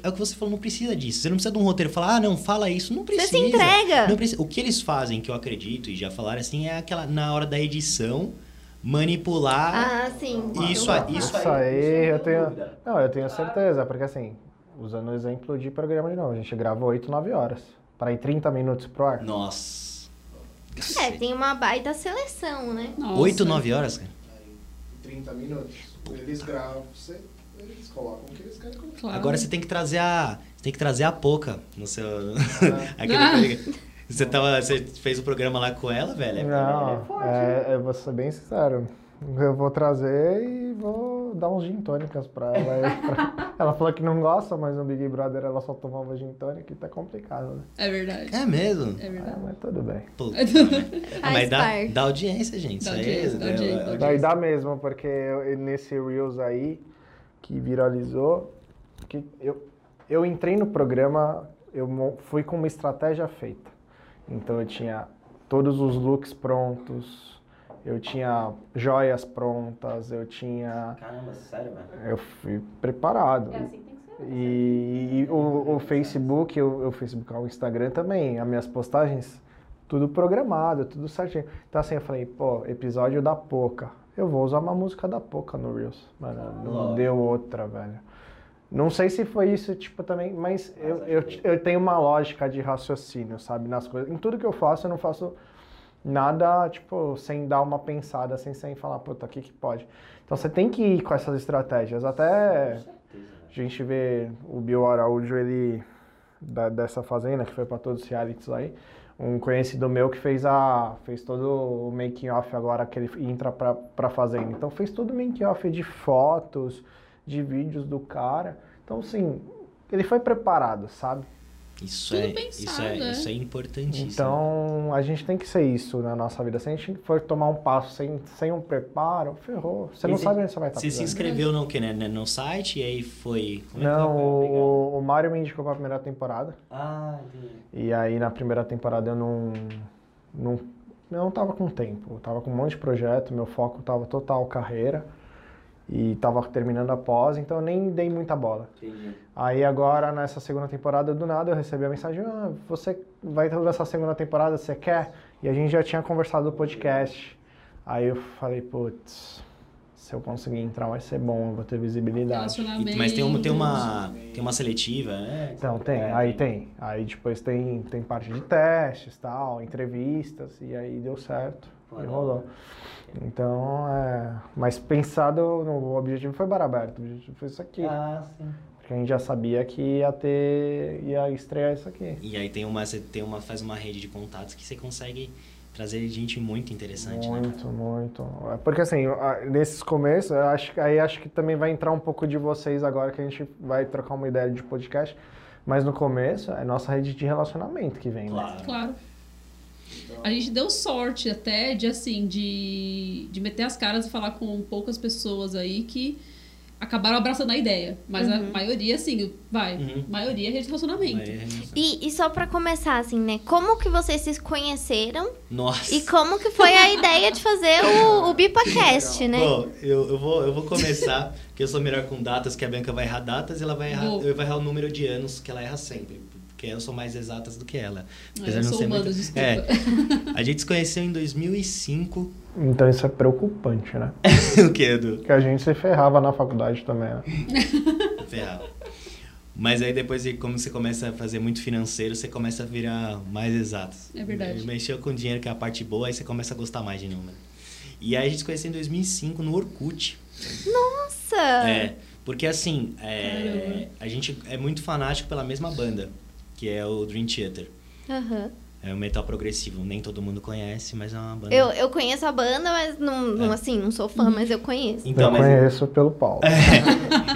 é o que você falou, não precisa disso. Você não precisa de um roteiro falar, ah, não, fala isso, não Você precisa. se entrega. Não precisa. O que eles fazem, que eu acredito, e já falaram assim, é aquela, na hora da edição, manipular. Ah, sim. Isso aí- Isso isso aí eu tenho. Não, eu tenho certeza, porque assim, usando o exemplo de programa de novo, a gente grava 8, 9 horas. Para ir 30 minutos pro ar. Nossa. É, tem uma baita seleção, né? Nossa. 8, 9 horas, cara? 30 minutos. Eles gravam, você, eles colocam o que eles querem colocar. Claro. Agora você tem que trazer a. Você tem que trazer a Poca no seu. Aquele Ah. Você, tava, você fez o programa lá com ela, velho? Não, é, eu vou ser bem sincero. Eu vou trazer e vou dar uns gin tônicas pra ela. Pra- Ela falou que não gosta, mas no Big Brother ela só tomava gin tônica e tá complicado, né? É verdade. É mesmo? É É, verdade. mas tudo bem. Puta, Faz mas dá, dá audiência, gente. Dá Isso aí audiência, dá é- audiência, é- dá audiência. Daí dá mesmo, porque eu- nesse Reels aí que viralizou, que eu, eu entrei no programa, eu fui com uma estratégia feita. Então eu tinha todos os looks prontos, eu tinha joias prontas, eu tinha. Caramba, sério, velho. Eu fui preparado. É assim que tem que ser. E, e o, o Facebook, o, o Facebook, o Instagram também, as minhas postagens, tudo programado, tudo certinho. Então assim, eu falei, pô, episódio da Poca. Eu vou usar uma música da Poca no Reels. Mano, não deu outra, velho. Não sei se foi isso, tipo, também, mas eu, eu, eu tenho uma lógica de raciocínio, sabe, nas coisas. Em tudo que eu faço, eu não faço nada, tipo, sem dar uma pensada, sem, sem falar, puta, o que que pode. Então você tem que ir com essas estratégias. Até a gente vê o Bill Araújo, ele, da- dessa fazenda, que foi para todos os realities aí, um conhecido meu que fez a fez todo o making off agora que ele entra pra fazenda. Então fez todo o making off de fotos, de vídeos do cara. Então assim, ele foi preparado, sabe? Isso Tudo é, pensado, isso é, é. isso é importantíssimo. Então a gente tem que ser isso na nossa vida. Se a gente for tomar um passo sem, sem um preparo, ferrou. Você não E você- sabe onde você vai estar Você se inscreveu no, que, né, no site e aí foi. como é que Não, foi? o, o Mário me indicou pra primeira temporada. Ah, entendi. E aí na primeira temporada eu não. Não, eu não tava com tempo. Eu tava com um monte de projeto, meu foco tava total carreira. E tava terminando a pós, então eu nem dei muita bola. entendi. Aí agora, nessa segunda temporada, do nada eu recebi a mensagem, ah, você vai lançar a segunda temporada, você quer? E a gente já tinha conversado no podcast. Aí eu falei, putz, se eu conseguir entrar vai ser bom, eu vou ter visibilidade. E- mas tem uma, tem uma, tem uma seletiva, né? Então, tem, aí tem. Aí depois tem, tem parte de testes, tal, entrevistas, e aí deu certo, e rolou. Então, é... Mas pensado, no o objetivo foi bar aberto, o objetivo foi isso aqui. Ah, sim. Porque a gente já sabia que ia ter, ia estrear isso aqui. E aí tem uma, você tem uma, faz uma rede de contatos que você consegue trazer gente muito interessante, né? Muito, muito. É, Porque assim, nesses começos, eu acho, que- aí acho que também vai entrar um pouco de vocês agora que a gente vai trocar uma ideia de podcast. Mas no começo é nossa rede de relacionamento que vem, né? Claro. A gente deu sorte até de, assim, de, de meter as caras e falar com poucas pessoas aí que acabaram abraçando a ideia. Mas a maioria, assim, vai. Uhum. maioria é rede de relacionamento. Mas- E, e só pra começar, assim, né? Como que vocês se conheceram Nossa. e como que foi a ideia de fazer o, o BipaCast, né? Bom, eu, eu, vou, eu vou começar, porque eu sou melhor com datas, que a Bianca vai errar datas e ela vai errar, eu vou errar o número de anos que ela erra sempre. Porque eu sou mais exatas do que ela. Ah, Apesar eu não sou ser humana, muito- desculpa. É, a gente se conheceu em 2005. Então isso é preocupante, né? o que, Edu? Porque a gente se ferrava na faculdade também, né? Ferrado. Mas aí depois, de como você começa a fazer muito financeiro, você começa a virar mais exatos. É verdade. Mexeu com dinheiro, que é a parte boa, aí você começa a gostar mais de número. E aí a gente se conheceu em 2005 no Orkut. Nossa! É, porque assim, é, a gente é muito fanático pela mesma banda, que é o Dream Theater. Aham. É um metal progressivo, nem todo mundo conhece, mas é uma banda. Eu, eu conheço a banda, mas não, não, É. assim, não sou fã, mas eu conheço. Então, eu mas conheço pelo Paulo.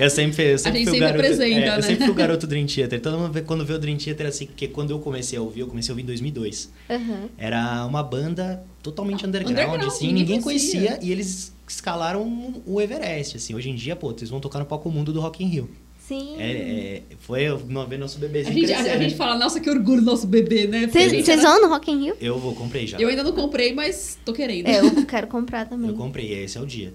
eu sempre, eu sempre gente fui o sempre garoto, apresenta, é, né? Eu sempre fui o garoto Dream Theater. Todo mundo vê, quando vê o Dream Theater assim, porque quando eu comecei a ouvir, eu comecei a ouvir em 2002. Aham. Era uma banda totalmente underground, Underground, assim, ninguém ninguém conhecia. conhecia. e eles escalaram o Everest, assim. Hoje em dia, pô, eles vão tocar no palco mundo do Rock in Rio. Sim. É, é, foi eu não ver nosso A bebezinho gente, a, crescer, a né? gente fala, nossa, que orgulho do nosso bebê, né? A gente Vocês vão no Rock in Rio? Eu vou, comprei já. Eu ainda não comprei, mas tô querendo. É, eu quero comprar também. Eu comprei, esse é o dia.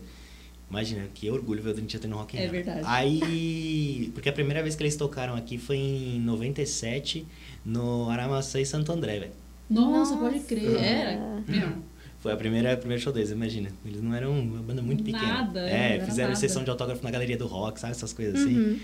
Imagina, que orgulho ver o Dream Theater no Rock in É Rio. verdade. Aí, porque a primeira vez que eles tocaram aqui foi em 97, no Aramaçã e Santo André, velho. Nossa, Nossa. pode crer. Era. Meu, Foi a primeira, a primeira show deles, imagina. Eles não eram uma banda muito pequena. Nada, é, É, fizeram nada. sessão de autógrafo na galeria do rock, sabe? Essas coisas assim. Uhum.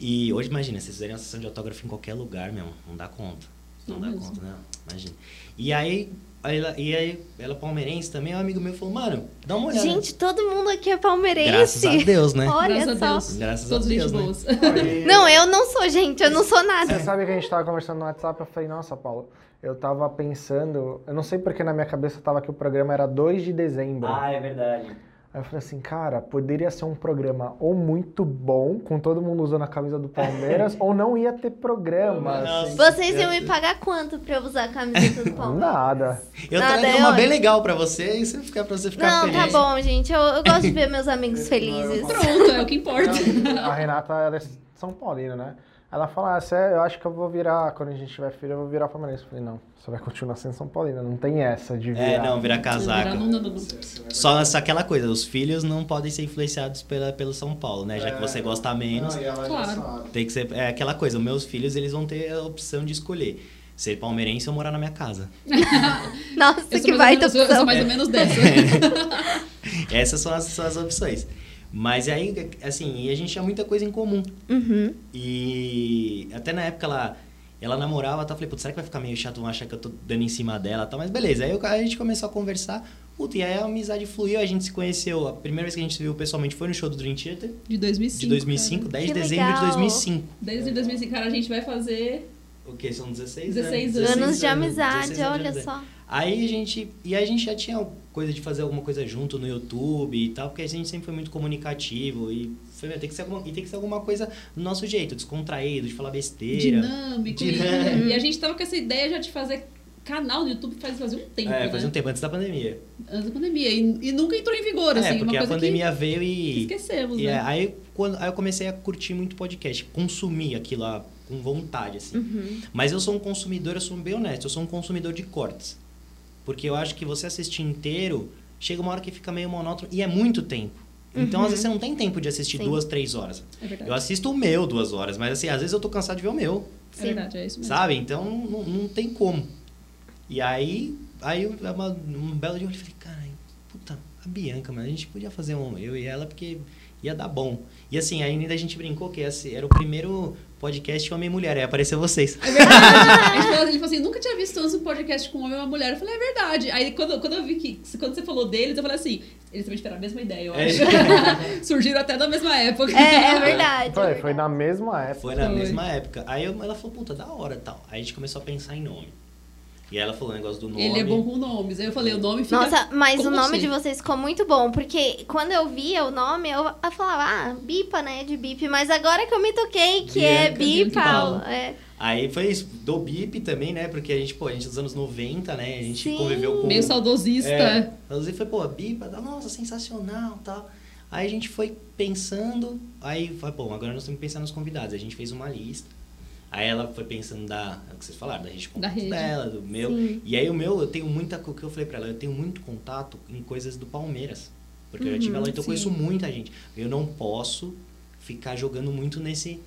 E hoje, imagina, vocês fizerem uma sessão de autógrafo em qualquer lugar, meu, não dá conta. Não, Não dá mesmo. conta, não. Imagina. E aí, aí ela, e aí, ela palmeirense também, um amigo meu falou, mano, dá uma olhada. Gente, todo mundo aqui é palmeirense. Graças a Deus, né? Olha graças só. a Deus. Graças a Todos Deus, gente né? Não, eu não sou, gente. Eu não sou nada. Você sabe que a gente tava conversando no WhatsApp, eu falei, nossa, Paulo, eu tava pensando, eu não sei porque na minha cabeça tava que o programa era 2 de dezembro. é verdade. Aí eu falei assim, cara, poderia ser um programa ou muito bom, com todo mundo usando a camisa do Palmeiras, ou não ia ter programa. Assim. Vocês iam me pagar quanto pra eu usar a camiseta do Palmeiras? Nada. Eu Nada, traria é uma ótimo. bem legal pra você e você ficar pra você ficar Não, feliz. tá bom, gente. Eu, eu gosto de ver meus amigos felizes. Pronto, é o que importa. A Renata ela é São Paulina, né? Ela fala, ah, cê- eu acho que eu vou virar, quando a gente tiver filho, eu vou virar palmeirense. Eu falei, não, você vai continuar sendo São Paulina, não tem essa de virar. É, não, virar casaca. Não, não, não, não. Só essa aquela coisa, os filhos não podem ser influenciados pela, pelo São Paulo, né? Já que É. você gosta menos, Claro. tem que ser. É aquela coisa, os meus filhos eles vão ter a opção de escolher. Ser palmeirense ou morar na minha casa. Nossa, sou que baita menos- eu sou opção. mais ou menos dessa. Essas são as, são as opções. Mas aí, assim, e a gente tinha muita coisa em comum. Uhum. E até na época ela, ela namorava, tá? Eu falei, putz, será que vai ficar meio chato vão achar que eu tô dando em cima dela e tal? Mas beleza, aí eu- a gente começou a conversar. Puta, e aí a amizade fluiu, a gente se conheceu. A primeira vez que a gente se viu pessoalmente foi no show do Dream Theater, De 2005. de 2005, cara. 10 de dezembro de legal. 2005. Desde 2005, cara, a gente vai fazer. O que? São 16 16 anos? Anos de anos, amizade, 16 anos de olha amizade. só. Aí a gente. E a gente já tinha coisa de fazer alguma coisa junto no YouTube e tal, porque a gente sempre foi muito comunicativo e foi, meu, tem que ser alguma, e tem que ser alguma coisa do nosso jeito, descontraído, de falar besteira. Dinâmico. E- Dinâmico. E, a gente tava com essa ideia já de fazer canal no YouTube faz, fazia um tempo. É, né? fazia um tempo antes da pandemia. Antes da pandemia. E, e nunca entrou em vigor, assim. é, porque a pandemia veio que e. esquecemos, e né? é, aí, quando, aí eu comecei a curtir muito podcast, consumir aquilo lá com vontade, assim. Uhum. Mas eu sou um consumidor, eu sou bem honesto, eu sou um consumidor de cortes. Porque eu acho que você assistir inteiro, chega uma hora que fica meio monótono e é muito tempo. Então, às vezes, você não tem tempo de assistir Sim. duas, três horas. É verdade. Eu assisto o meu duas horas, mas assim, às vezes eu tô cansado de ver o meu, É verdade, é isso mesmo. sabe? Então, não, não tem como. E aí, aí eu- uma- um belo dia eu falei, cara, puta, a Bianca, mas a gente podia fazer um, eu e ela, porque ia dar bom. E assim, ainda a gente brincou que esse era o primeiro podcast homem e mulher, aí apareceu vocês. É verdade. A gente falou, ele falou assim, nunca tinha visto antes um podcast com um homem e uma mulher. Eu falei, é verdade. Aí quando, quando eu vi que, quando você falou deles, eu falei assim, eles também tiveram a mesma ideia, eu É. acho. Surgiram até da mesma época. É, é verdade. é Foi, verdade. foi na mesma época. Foi na Foi. mesma época. Aí eu- ela falou, puta, da hora tal. Aí a gente começou a pensar em nome. E ela falou o negócio do nome. Ele é bom com nomes. Aí eu falei, o nome fica Nossa, mas com o nome você. de vocês ficou muito bom, porque quando eu via o nome, eu, falava, ah, Bipa, né, de Bip, mas agora que eu me toquei que é Bianca, Bianca Bipa, é, Aí foi isso, do BIP também, né? Porque a gente, pô, a gente dos anos 90, né? A gente Sim. conviveu com. Meio saudosista. É, aí foi, pô, Bipa, nossa, sensacional tal. Aí a gente foi pensando, aí foi, bom, agora nós temos que pensar nos convidados. A gente fez uma lista. Aí ela foi pensando da, é o que vocês falaram, da rede de contato rede. dela, do meu. Sim. E aí o meu, eu tenho muita, o que eu falei pra ela, eu tenho muito contato em coisas do Palmeiras. Porque eu já tive Uhum, lá, então eu sim. conheço muita gente. Eu não posso ficar jogando muito nesse,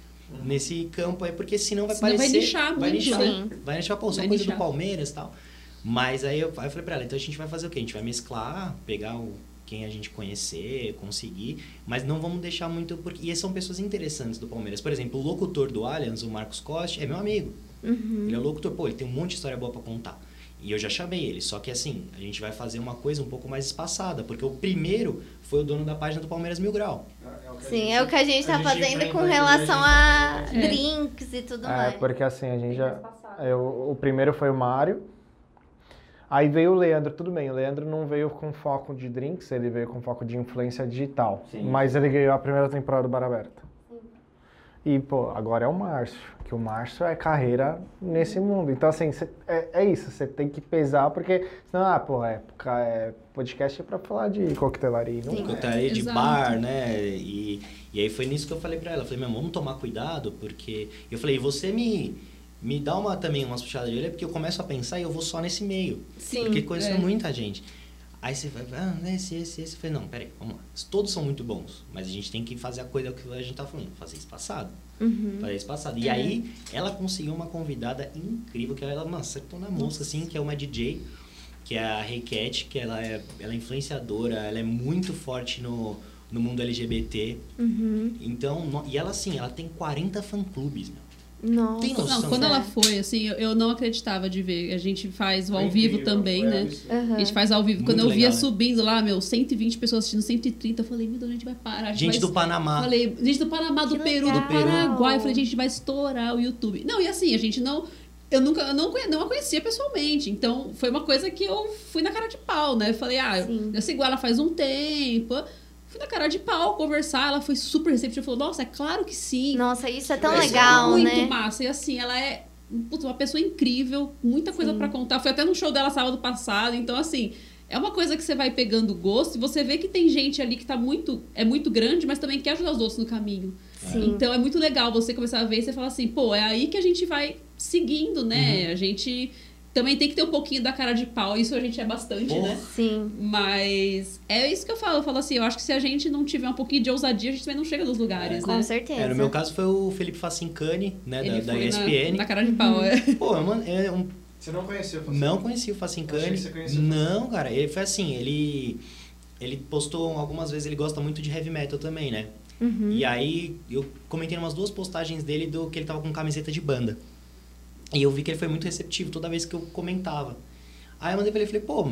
nesse campo aí, porque senão vai Senão vai parecer... vai muito, nichar, né? Vai nichar, pô, só Vai coisa nichar. do Palmeiras e tal. Mas aí eu, aí eu falei pra ela, então a gente vai fazer o quê? A gente vai mesclar, pegar o, quem a gente conhecer, conseguir, mas não vamos deixar muito... Porque, e são pessoas interessantes do Palmeiras. Por exemplo, o locutor do Allianz, o Marcos Costa, é meu amigo. Uhum. Ele é locutor, pô, ele tem um monte de história boa pra contar. E eu já chamei ele, só que assim, a gente vai fazer uma coisa um pouco mais espaçada, porque o primeiro foi o dono da página do Palmeiras Mil Grau. Sim, é o que a gente tá gente fazendo com aqui, relação a a gente É. drinks e tudo É, mais. porque assim, a gente já. Eu, o primeiro foi o Mário. Aí veio o Leandro, tudo bem. O Leandro não veio com foco de drinks, ele veio com foco de influência digital. Sim. Mas ele ganhou a primeira temporada do Bar Aberto. E, pô, agora é o Márcio. Que o Márcio é carreira nesse mundo. Então, assim, cê- é, é isso. Você tem que pesar, porque senão, ah, pô, é, é podcast é pra falar de coquetelaria. Não Sim. é. Coquetelaria de Exato. bar, né? E, e aí foi nisso que eu falei pra ela. Eu falei, meu, vamos tomar cuidado, porque... Eu falei, você me, me dá uma, também umas puxadas de orelha, porque eu começo a pensar e eu vou só nesse meio. Sim. Porque conheço é. muita gente. Aí você vai, ah, esse, esse, esse. Eu falei, não, peraí, vamos lá. Todos são muito bons, mas a gente tem que fazer a coisa que a gente tá falando, fazer espaçado. Uhum. Fazer espaçado. E É. aí, ela conseguiu uma convidada incrível, que ela, mano, acertou na mosca, assim, que é uma DJ, que é a Cat, que ela é, ela é influenciadora, ela é muito forte no, no mundo LGBT. Uhum. Então, no- e ela, assim, ela tem 40 fã-clubes, meu. Nossa. Tem noção? Não, quando É. ela foi, assim, eu, eu não acreditava de ver. A gente faz o ao vivo também, né? Aham. A gente faz ao vivo. Muito Quando eu via legal, né? subindo lá, meu, 120 pessoas assistindo, 130, eu falei, meu Deus, a gente vai parar. a Gente vai do Panamá. Falei, gente do Panamá, do Peru, legal. do Paraguai. Eu falei, gente, vai estourar o YouTube. Não, e assim, a gente não. Eu nunca, eu não, não a conhecia pessoalmente. Então, foi uma coisa que eu fui na cara de pau, né? Eu falei, ah, eu, Sim. eu sigo ela faz um tempo. Fui na cara de pau conversar. Ela foi super receptiva. Falou, nossa, é claro que sim. Nossa, isso é tão Mas legal, muito né? massa. E assim, ela é putz, uma pessoa incrível, muita coisa pra contar. Foi até no show dela sábado passado. Então, assim, é uma coisa que você vai pegando gosto e você vê que tem gente ali que tá muito. é muito grande, mas também quer ajudar os outros no caminho. Sim. Então é muito legal você começar a ver e você falar assim, pô, é aí que a gente vai seguindo, né? A gente também tem que ter um pouquinho da cara de pau, isso a gente é bastante, Porra. né? Sim. Mas é isso que eu falo. Eu falo assim, eu acho que se a gente não tiver um pouquinho de ousadia, a gente também não chega nos lugares, Com né? certeza. É, no meu caso foi o Felipe Facincani, né, da, Ele da foi na- ESPN. Na, cara de pau, é. Pô, é uma- é um Você não conheceu? Facincani? Não conhecia o Achei Facincani. que você conhecia o Não, cara, ele foi assim, ele ele postou algumas vezes, ele gosta muito de heavy metal também, né? Uhum. E aí eu comentei umas duas postagens dele do que ele tava com camiseta de banda. E eu vi que ele foi muito receptivo toda vez que eu comentava. Aí eu mandei pra ele e falei, pô,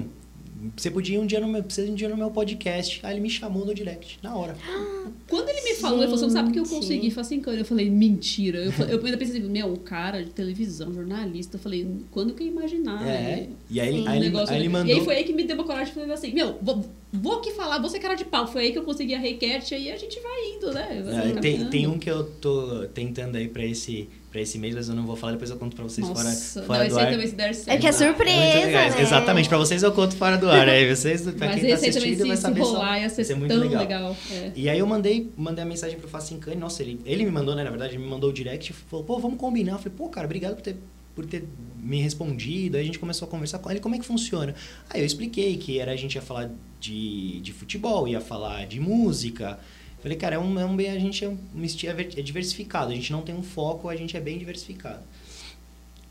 você podia ir um dia no meu, precisa ir um dia no meu podcast. Aí ele me chamou no direct, na hora. Quando ele me falou, ele falou assim, sabe que eu consegui Facincani? Eu falei, mentira. Eu, eu ainda pensei, assim, meu, um cara de televisão, jornalista. Eu falei, quando que eu ia imaginar? é. né? E aí, ele- Sim. aí, Um ele, aí ele mandou. E aí foi aí que me deu uma coragem. Falei assim, meu, vou, vou aqui falar, vou ser cara de pau. Foi aí que eu consegui a Recat, aí a gente vai indo, né? É, tem, tem um que eu tô tentando aí pra esse, pra esse mês, mas eu não vou falar, depois eu conto pra vocês Nossa, fora, não, fora esse do aí ar. também se der certo. É que é surpresa, Muito legal. né? Exatamente, pra vocês eu conto fora do ar. Aí vocês, pra Mas quem tá assistindo, vai se, se saber só. rolar ia ser, vai ser muito legal. legal. É. E aí eu mandei, mandei a mensagem pro Facincani, nossa, ele, ele me mandou, né, na verdade, ele me mandou o direct e falou, pô, vamos combinar. Eu falei, pô, cara, obrigado por ter, por ter me respondido. Aí a gente começou a conversar com ele, como é que funciona? Aí eu expliquei que era a gente ia falar de, de futebol, ia falar de música. Falei, cara, é um, é um bem, a gente é, um, é é diversificado, a gente não tem um foco, a gente é bem diversificado.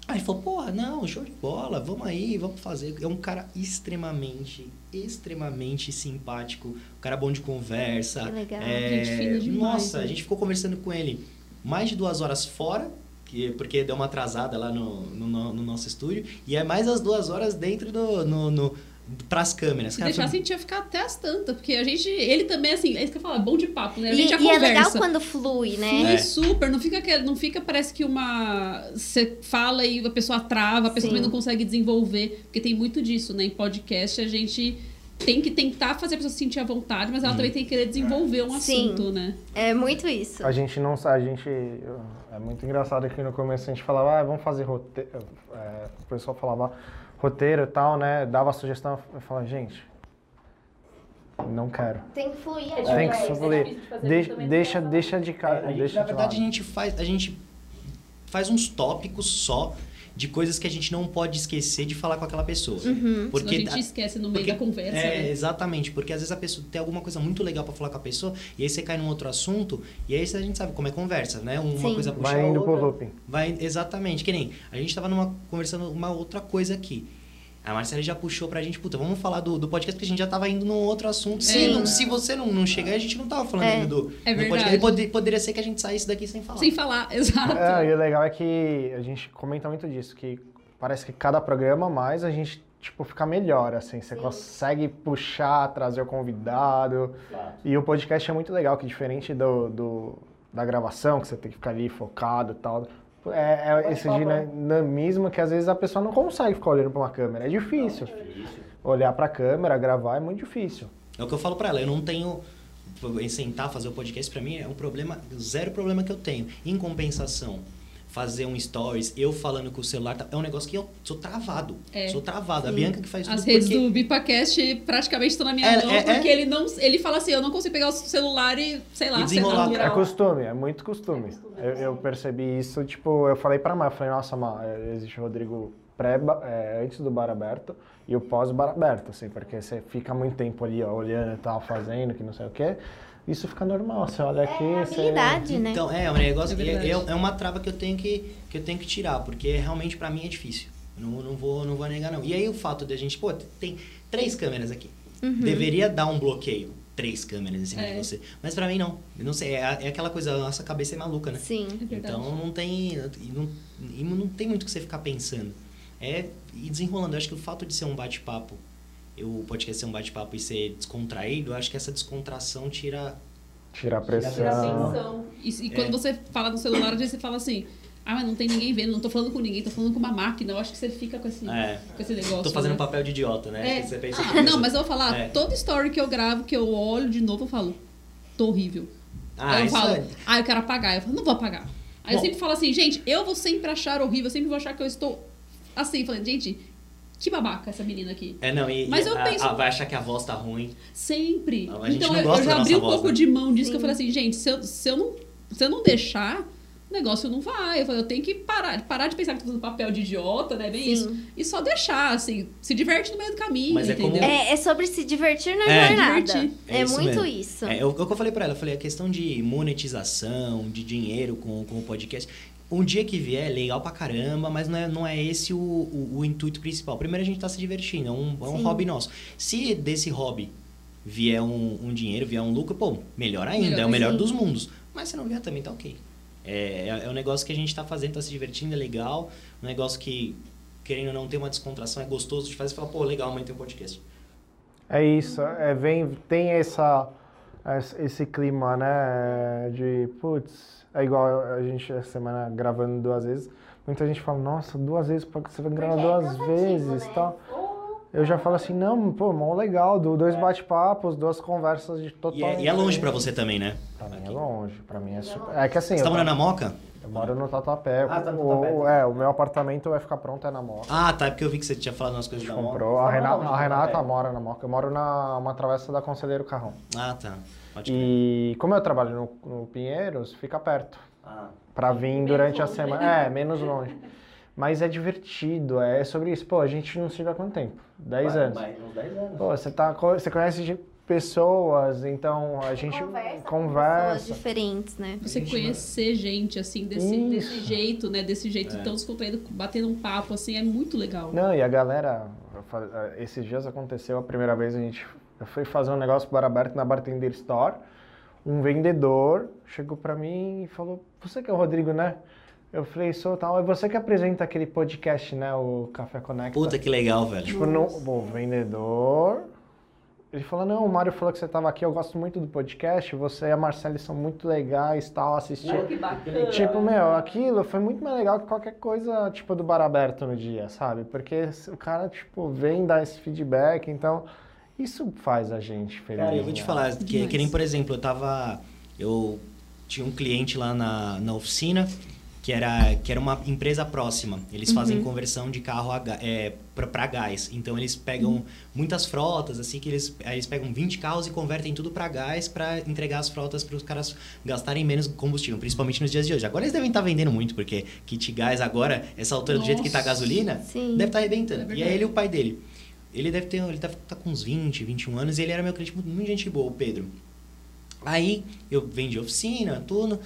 Aí ele falou, porra, não, show de bola, vamos aí, vamos fazer. É um cara extremamente, extremamente simpático, um cara bom de conversa. Que legal. É, Gente fina demais, Nossa, né? a gente ficou conversando com ele mais de duas horas fora, que, porque deu uma atrasada lá no, no, no- no nosso estúdio, e é mais as duas horas dentro do. No, no- pras câmeras. Se Cara, deixasse, a foi- gente ia ficar até as tantas, porque a gente, ele também, assim, é isso que eu falo, é bom de papo, né? A E, gente já e é legal quando flui, né? Flui É. super, não fica, não fica, parece que uma. Você fala e a pessoa trava, a pessoa Sim. também não consegue desenvolver. Porque tem muito disso, né? Em podcast a gente tem que tentar fazer a pessoa se sentir à vontade, mas ela Hum. também tem que querer desenvolver um Sim. assunto, né? É muito isso. A gente não a gente é muito engraçado que no começo a gente falava, ah, vamos fazer roteiro, é, o pessoal falava roteiro e tal, né? Dava sugestão, eu falava, gente, não quero. Tem que fluir. É a Tem que é fluir. fazer, Deixa, deixa, tem deixa de É, cara, deixa na de verdade, a gente faz. A gente faz uns tópicos só de coisas que a gente não pode esquecer de falar com aquela pessoa. Senão Porque a gente esquece no meio porque- da conversa, É, né? exatamente, porque às vezes a pessoa tem alguma coisa muito legal pra falar com a pessoa, e aí você cai num outro assunto, e aí a gente sabe como é conversa, né? Uma Sim. coisa puxa Vai a indo outra. pro looping. Vai, exatamente, que nem a gente tava numa, conversando uma outra coisa aqui. A Marcela já puxou pra gente, puta, vamos falar do, do podcast, porque a gente já tava indo num outro assunto. Se, Sim. não- se você não, não chegar, a gente não tava falando É. ainda do, É do podcast. E pode- poderia ser que a gente saísse daqui sem falar. Sem falar, exato. É, e o legal é que a gente comenta muito disso, que parece que cada programa mais a gente, tipo, fica melhor, assim. Você consegue puxar, trazer o convidado. E o podcast é muito legal, que diferente do, do- da gravação, que você tem que ficar ali focado e tal. É, é esse dinamismo que às vezes a pessoa não consegue ficar olhando pra uma câmera. É difícil. Olhar pra câmera, gravar é muito difícil. É o que eu falo pra ela, eu não tenho em sentar fazer o podcast pra mim é um problema, zero problema que eu tenho. Em compensação, fazer um stories, eu falando com o celular, tá- é um negócio que eu sou travado. É. Sou travado. A Bianca que faz tudo As redes porque... do BipaCast praticamente estão na minha É, mão, é, porque é. ele não. Ele fala assim, eu não consigo pegar o celular e, sei lá, E desenrolar. É costume, é muito costume. Eu, eu percebi isso, tipo, eu falei pra Mar, eu falei, nossa, Mar, é, existe o Rodrigo pré, é, antes do bar aberto e o pós bar aberto, assim, porque você fica muito tempo ali, ó, olhando e tal, fazendo, que não sei o quê. Isso fica normal, você olha aqui, É você... habilidade, né? Então, é, é um negócio É é, é, é uma trava que eu tenho que, que eu tenho que tirar, porque realmente pra mim é difícil. Eu não, não, vou, não vou negar, não. E aí o fato de a gente, pô, tem três câmeras aqui. Uhum. Deveria dar um bloqueio. Três câmeras em cima É. de você. Mas pra mim não. Eu não sei, é, é aquela coisa, a nossa cabeça é maluca, né? Sim. É verdade. Então não tem. Não, não tem muito o que você ficar pensando. É ir desenrolando. Eu acho que o fato de ser um bate-papo, o podcast ser um bate-papo e ser descontraído, eu acho que essa descontração tira. A Tira a pressão. atenção. E, e quando É. você fala no celular, às vezes você fala assim, ah, mas não tem ninguém vendo, não tô falando com ninguém, tô falando com uma máquina. Eu acho que você fica com esse, É. com esse negócio. Tô fazendo né? papel de idiota, né? É. Que Você pensa Ah, não, mas eu vou falar, É. toda story que eu gravo, que eu olho de novo, eu falo, tô horrível. Ah, Aí eu falo, é- ah, eu quero apagar. Eu falo, não vou apagar. Aí eu Bom. sempre falo assim, gente, eu vou sempre achar horrível, eu sempre vou achar que eu estou assim, falando, gente, que babaca essa menina aqui. É, não, e, Mas e eu a- penso- a- vai achar que a voz tá ruim. Sempre. A gente então não eu, gosta eu já abri um voz, pouco né? de mão disso, que eu Sim. falei assim, gente, se eu, se eu, não, se eu não deixar, o negócio não vai. Eu, falei, eu tenho que parar, parar de pensar que tô fazendo papel de idiota, né? Bem Sim. isso. E só deixar, assim, se diverte no meio do caminho, Mas é como- entendeu? É, é sobre se divertir na É. jornada. Divertir. É, É isso muito mesmo. isso. É, é o o que eu falei pra ela, eu falei, a questão de monetização, de dinheiro com, com o podcast. Um dia que vier, é legal pra caramba, mas não é, não é esse o, o, o intuito principal. Primeiro a gente tá se divertindo, é um, é um hobby nosso. Se desse hobby vier um, um dinheiro, vier um lucro, pô, melhor ainda, Melhor, é o melhor sim. dos mundos. Mas se não vier também, tá ok. É, é, é um negócio que a gente tá fazendo, tá se divertindo, é legal. Um negócio que, querendo ou não, tem uma descontração, é gostoso de fazer. Você fala, pô, legal, amanhã tem um podcast. É isso, é, vem, tem essa, esse- esse clima, né, de, putz, é igual a gente essa semana gravando duas vezes, muita gente fala, nossa, duas vezes, porque você vai gravar Porque é duas cansativo, vezes e né? tal. Eu já falo assim, não, pô, mó legal, do- dois É. bate-papos, duas conversas de E totalmente é, e é longe pra você também, né? Pra mim é longe, pra mim é super... É que assim, Você tá morando na Moca? eu moro no Tatuapé, Ah, tá no o, Tatuapé. é, o meu apartamento vai ficar pronto é na Moca. Ah, tá, é porque eu vi que você tinha falado umas coisas da Moca. Comprou, a Tá Renata, a Renata mora na Moca, eu moro na uma travessa da Conselheiro Carrão. Ah, tá. Pode. E como eu trabalho no, no Pinheiros, fica perto. Ah, Pra vir durante a longe, semana. É, menos longe. Mas é divertido, é sobre isso. Pô, a gente não se vê há quanto tempo? 10 anos. uns 10 anos. Pô, você, tá, você conhece de pessoas, então a gente Conversa, com conversa. pessoas diferentes, né? Você Gente, conhecer gente, assim, desse, desse jeito, né? Desse jeito É. tão descontraído, batendo um papo, assim, é muito legal. Não, e a galera, fa- esses dias aconteceu a primeira vez a gente, eu fui fazer um negócio bar aberto na Bartender Store, um vendedor chegou pra mim e falou, você que é o Rodrigo, né? Eu falei, sou tal. É você que apresenta aquele podcast, né? O Café Conecta. Puta que legal, velho. Tipo, não, bom, vendedor. Ele falou, não, o Mário falou que você tava aqui, eu gosto muito do podcast, você e a Marcele são muito legais, tal, assistir. Que bacana. Tipo, meu, aquilo foi muito mais legal que qualquer coisa, tipo, do bar aberto no dia, sabe? Porque o cara, tipo, vem dar esse feedback, então isso faz a gente feliz. Cara, eu vou te né? falar, que, que nem, por exemplo, eu tava. Eu tinha um cliente lá na, na oficina que era, que era uma empresa próxima. Eles fazem conversão de carro a, é, pra, pra gás. Então eles pegam muitas frotas, assim, que eles, eles pegam 20 carros e convertem tudo pra gás pra entregar as frotas para os caras gastarem menos combustível, principalmente nos dias de hoje. Agora eles devem estar vendendo muito, porque kit gás agora, essa altura do jeito que tá a Nossa. gasolina, Sim. deve estar É arrebentando. verdade. e aí ele e o pai dele. Ele deve ter, ele deve estar com uns 20, 21 anos, e ele era meu cliente muito, muito gente boa, o Pedro. Aí eu vendi oficina, tudo.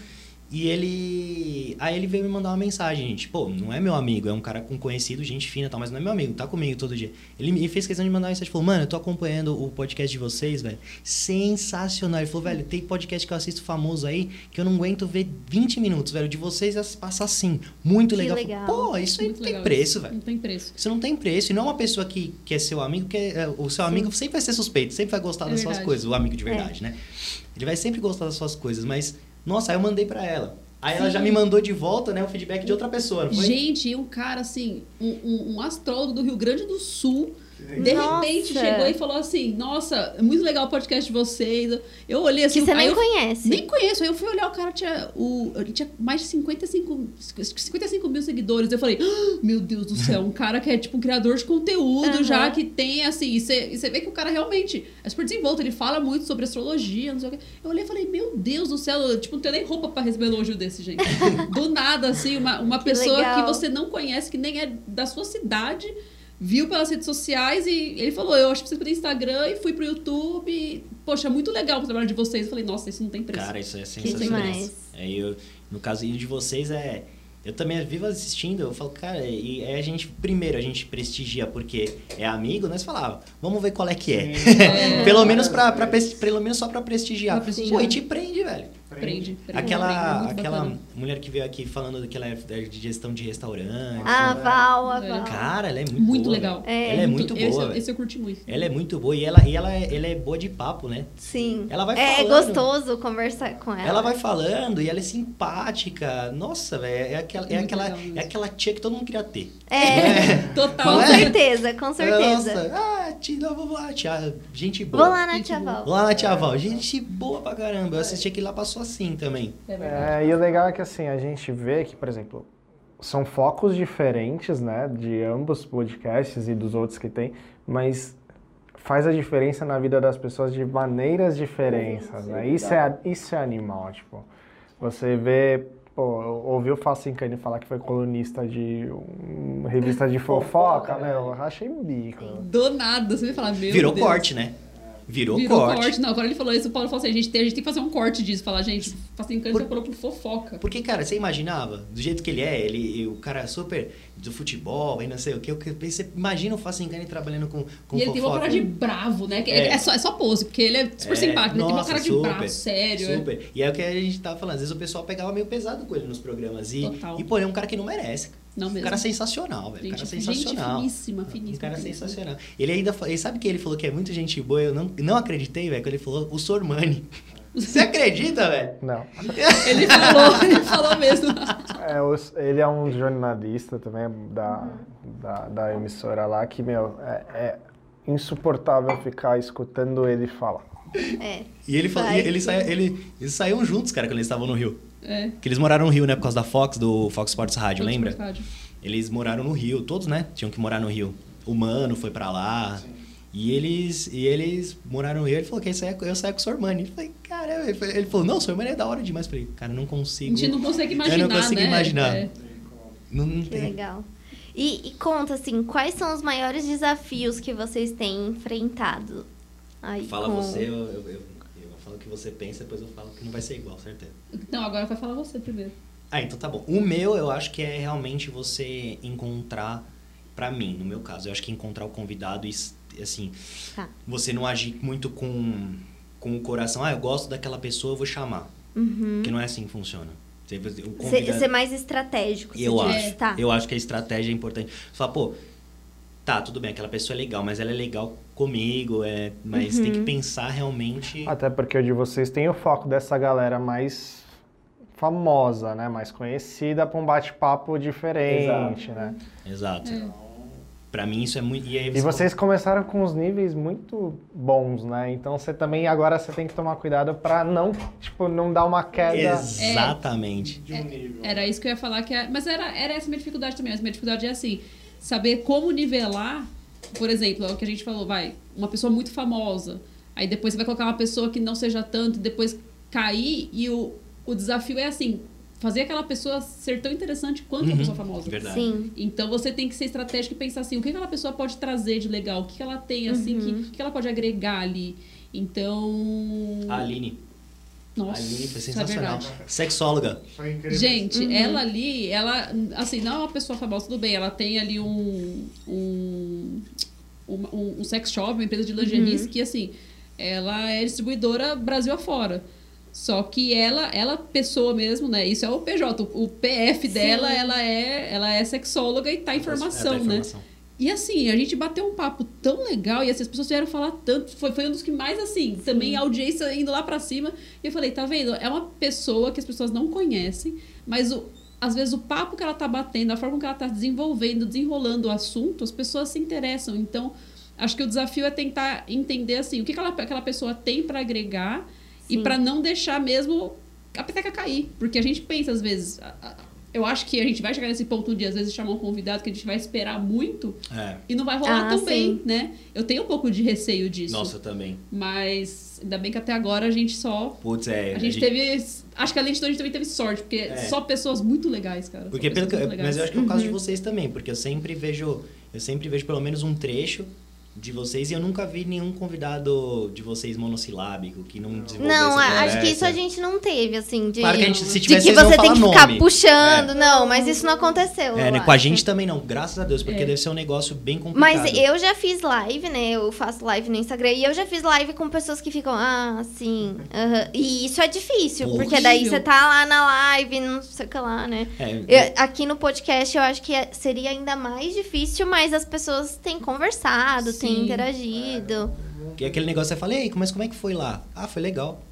E ele. Aí ele veio me mandar uma mensagem, gente. Pô, não é meu amigo, é um cara com conhecido, gente fina e tal, mas não é meu amigo, tá comigo todo dia. Ele me fez questão de mandar uma mensagem, falou, mano, eu tô acompanhando o podcast de vocês, velho. Sensacional. Ele falou, velho, tem podcast que eu assisto famoso aí que eu não aguento ver 20 minutos, velho. De vocês passa assim. Muito legal. legal. Pô, isso aí não tem legal preço, velho. Não tem preço. Isso não tem preço. E não é uma pessoa que, que é seu amigo, que é, o seu amigo sempre vai ser suspeito, sempre vai gostar É das suas verdade. coisas, o amigo de verdade, né? Ele vai sempre gostar das suas coisas, mas, nossa, aí eu mandei pra ela. Aí ela Sim. já me mandou de volta, né, o feedback de outra pessoa, não foi? Gente, e um cara assim, um, um- um astrólogo do Rio Grande do Sul, de Nossa. repente chegou e falou assim: Nossa, é muito legal o podcast de vocês. Eu olhei assim. Que você nem eu, conhece. Nem conheço. Aí eu fui olhar, o cara tinha, o, ele tinha mais de 55, 55 mil seguidores. Eu falei, "Ah, meu Deus do céu, um cara que é tipo um criador de conteúdo Aham. já, que tem assim. E você e você vê que o cara realmente é super desenvolto, ele fala muito sobre astrologia, não sei o quê. Eu olhei e falei, meu Deus do céu, eu, tipo, não tenho nem roupa pra receber elogio desse, gente. Do nada, assim, uma, uma Que pessoa legal. que você não conhece, que nem é da sua cidade. Viu pelas redes sociais e ele falou: Eu acho que vocês pelo Instagram e fui pro YouTube. E, Poxa, muito legal o trabalho de vocês. Eu falei: Nossa, isso não tem preço. Cara, isso é sensacional. É, eu, no caso de vocês, é. Eu também vivo assistindo, eu falo, cara, e é a gente, primeiro, a gente prestigia porque é amigo, nós falava, vamos ver qual é que é. pelo menos pra, pra pelo menos só pra prestigiar. Pra prestigiar. Pô, e te prende, velho. Prende. prende, Aquela, muito aquela bacana. mulher que veio aqui falando que ela é de gestão de restaurante. A Val, a É. Val. Cara, ela é muito, Muito boa, legal. É. Ela é muito esse, boa, velho. esse eu curti muito. Ela é muito boa e ela, e ela, é, ela é boa de papo, né? Sim. Ela vai é falando. gostoso conversar com ela. Ela vai falando e ela é simpática. Nossa, velho, é aquela, é, Muito aquela, é aquela tia que todo mundo queria ter. É, Total. com é? certeza, com certeza. Nossa, ah, tia, vamos lá, tia, gente boa. Vou lá na Gente Tia boa. Val. Lá na Tia Val, gente boa pra caramba. Eu assisti aqui lá, passou assim também. É. É, e o legal é que assim, a gente vê que, por exemplo, são focos diferentes, né, de ambos podcasts e dos outros que tem, mas faz a diferença na vida das pessoas de maneiras diferentes, né? Isso é, isso é animal, tipo, você vê, pô, ouviu o Facincani falar que foi colunista de uma revista de fofoca, né? Eu rachei bico. Do nada, você vai falar, meu Virou Deus. corte, né? Virou, Virou corte. corte. Não, agora ele falou isso, o Paulo falou assim, a gente tem, a gente tem que fazer um corte disso. Falar, gente, assim, Por- já falou por fofoca. Porque, cara, você imaginava, do jeito que ele é, ele, o cara super do futebol e não sei o que, você imagina o Facincani trabalhando com, com e ele tem uma cara de bravo, né? É. É, é só, é só pose, porque ele é super É, simpático. Ele tem uma nossa, cara de super, bravo, sério. é. Super. E é o que a gente tava falando. Às vezes o pessoal pegava meio pesado com ele nos programas. E, Total. e pô, ele é um cara que não merece. Não Um mesmo. cara sensacional, velho. Gente, cara gente sensacional. finíssima, finíssima. Um cara finíssima. sensacional. Ele ainda ele sabe que ele falou que é muito gente boa, eu não, não acreditei, velho, quando ele falou o Sormani. Você acredita, velho? Não. Ele falou, ele falou mesmo. É, ele é um jornalista também da, da, da emissora lá que, meu, é, é insuportável ficar escutando ele falar. É. E ele falou, ele, sim. saia- ele, eles saíram juntos, cara, quando eles estavam no Rio. É. Que eles moraram no Rio, né, por causa da Fox, do Fox Sports Rádio, Outro lembra? estádio. Eles moraram no Rio, todos, né? Tinham que morar no Rio. O Mano foi pra lá. E eles, e eles moraram no Rio. Ele falou que eu saia, eu saia com o Sormani. Eu falei, caramba. Ele falou- Ele falou, não, o Sormani é da hora demais. Eu falei, cara, não A consigo. gente não consegue imaginar, eu não consigo né? imaginar. É. Não, não Que tem. legal. E, e conta, assim, quais são os maiores desafios que vocês têm enfrentado? Aí, Fala com- você, eu, eu, eu, eu falo o que você pensa, depois eu falo que não vai ser igual, certeza. Não, agora vai falar você primeiro. Ah, então tá bom. O meu, eu acho que é realmente você encontrar, pra mim, no meu caso, eu acho que encontrar o convidado e, assim, Tá. você não agir muito com, com o coração. Ah, eu gosto daquela pessoa, eu vou chamar. Uhum. Porque não é assim que funciona. Você- o Ser, convidado- ser mais estratégico. Eu acho. Tá. Eu acho que a estratégia é importante. Você fala, pô, tá, tudo bem, aquela pessoa é legal, mas ela é legal comigo, é, mas tem Uhum. que pensar realmente. Até porque o de vocês tem o foco dessa galera mais famosa, né? Mais conhecida para um bate-papo diferente, né? Exato. É. Pra mim isso é muito. E, aí E vocês começaram com os níveis muito bons, né? Então você também agora você tem que tomar cuidado para não, tipo, não dar uma queda. Exatamente. De um nível. Era isso que eu ia falar, que é, mas era, era essa minha dificuldade também. Essa minha dificuldade é assim, saber como nivelar, por exemplo, é o que a gente falou, vai, uma pessoa muito famosa, aí depois você vai colocar uma pessoa que não seja tanto, depois cair, e o, o desafio é assim, fazer aquela pessoa ser tão interessante quanto Uhum, uma pessoa famosa. Verdade. Sim. Então você tem que ser estratégico e pensar assim, o que aquela pessoa pode trazer de legal, o que ela tem, assim, que, o que ela pode agregar ali. Então. A Aline. Nossa, a Aline foi é sensacional. verdade. Sexóloga. Foi incrível. Gente, Uhum. ela ali, ela, assim, não é uma pessoa famosa, tudo bem, ela tem ali um. um, um, um sex shop, uma empresa de lingeries, Uhum. que, assim, ela é distribuidora Brasil afora. Só que ela, ela pessoa mesmo, né? Isso é o PJ. O PF dela, ela é, ela é sexóloga e tá em formação, É, tá em né? E assim, a gente bateu um papo tão legal e assim, as pessoas vieram falar tanto. Foi, foi um dos que mais, assim, também a audiência indo lá pra cima. E eu falei, tá vendo? É uma pessoa que as pessoas não conhecem, mas o, às vezes o papo que ela tá batendo, a forma que ela tá desenvolvendo, desenrolando o assunto, as pessoas se interessam. Então, acho que o desafio é tentar entender, assim, o que, que ela, aquela pessoa tem pra agregar e Sim. pra não deixar mesmo a peteca cair. Porque a gente pensa, às vezes. a- a- Eu acho que a gente vai chegar nesse ponto um dia, às vezes, chamar um convidado que a gente vai esperar muito É. e não vai rolar Ah, tão bem, sim. né? Eu tenho um pouco de receio disso. Nossa, também. Mas ainda bem que até agora a gente só. Putz, é. A gente teve. Acho que além de tudo, a gente também teve sorte, porque É. só pessoas muito legais, cara. Porque pelo que, muito mas eu legais. acho que é o caso de Uhum. vocês também, porque eu sempre vejo, eu sempre vejo pelo menos um trecho de vocês e eu nunca vi nenhum convidado de vocês monossilábico que não desenvolvesse Não, a- acho que isso a gente não teve, assim, de, Claro que a gente, se de tivesse, que vocês vão você tem que falar ficar nome. puxando. Não, mas isso não aconteceu. É, né, com a gente também não, graças a Deus, porque É. deve ser um negócio bem complicado. Mas eu já fiz live, né? Eu faço live no Instagram e eu já fiz live com pessoas que ficam, ah, sim. aham. E isso é difícil, porque daí você tá lá na live, não sei o que lá, né? É, Eu- aqui no podcast eu acho que é- seria ainda mais difícil, mas as pessoas têm conversado, têm Sim. interagido. que aquele negócio, você fala, ei, mas como é que foi lá? Ah, foi legal.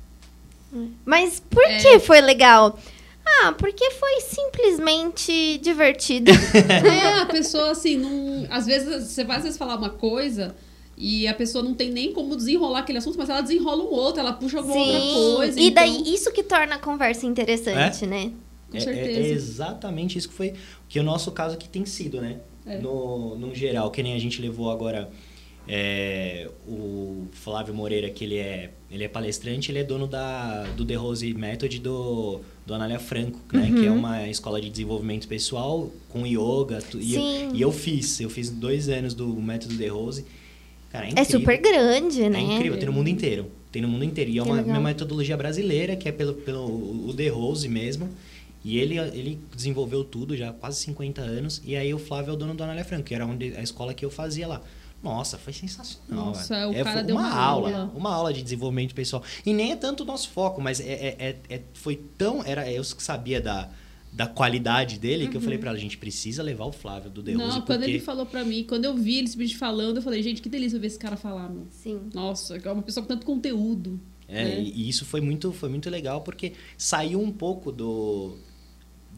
Mas por É. que foi legal? Ah, porque foi simplesmente divertido. É, a pessoa, assim, não. Às vezes você vai às vezes falar uma coisa. E a pessoa não tem nem como desenrolar aquele assunto, mas ela desenrola um outro, ela puxa alguma outra coisa. E então- daí, isso que torna a conversa interessante, né? Com É- é- certeza. É, exatamente isso que foi que o nosso caso aqui tem sido, né? É. No, no geral, que nem a gente levou agora é, o Flávio Moreira, que ele é, ele é palestrante, ele é dono da, do The Rose Method do, do Anália Franco, né? Que é Uhum. uma escola de desenvolvimento pessoal com yoga. tu- E, eu, e eu fiz, eu fiz dois anos do método The Rose. Cara, é É incrível. super grande, É né? incrível, tem no mundo inteiro. Tem no mundo inteiro. E é uma, uma metodologia brasileira, que é pelo, pelo o The Rose mesmo. E ele, ele desenvolveu tudo já há quase 50 anos. E aí o Flávio é o dono do Anália Franco, que era onde, a escola que eu fazia lá. Nossa, foi sensacional. Nossa, velho. o é, cara foi deu uma, uma aula, aula. Uma aula de desenvolvimento pessoal. E nem é tanto o nosso foco, mas é, é, é- é- foi tão... Era eu que sabia da, da qualidade dele, que eu falei pra ela, a gente precisa levar o Flávio do Uhum. Não, Rose, quando porque... ele falou pra mim, quando eu vi ele simplesmente falando, eu falei, gente, que delícia ver esse cara falar, meu. Sim. Nossa, é uma pessoa com tanto conteúdo. É, né? e, e isso foi muito, foi muito legal porque saiu um pouco do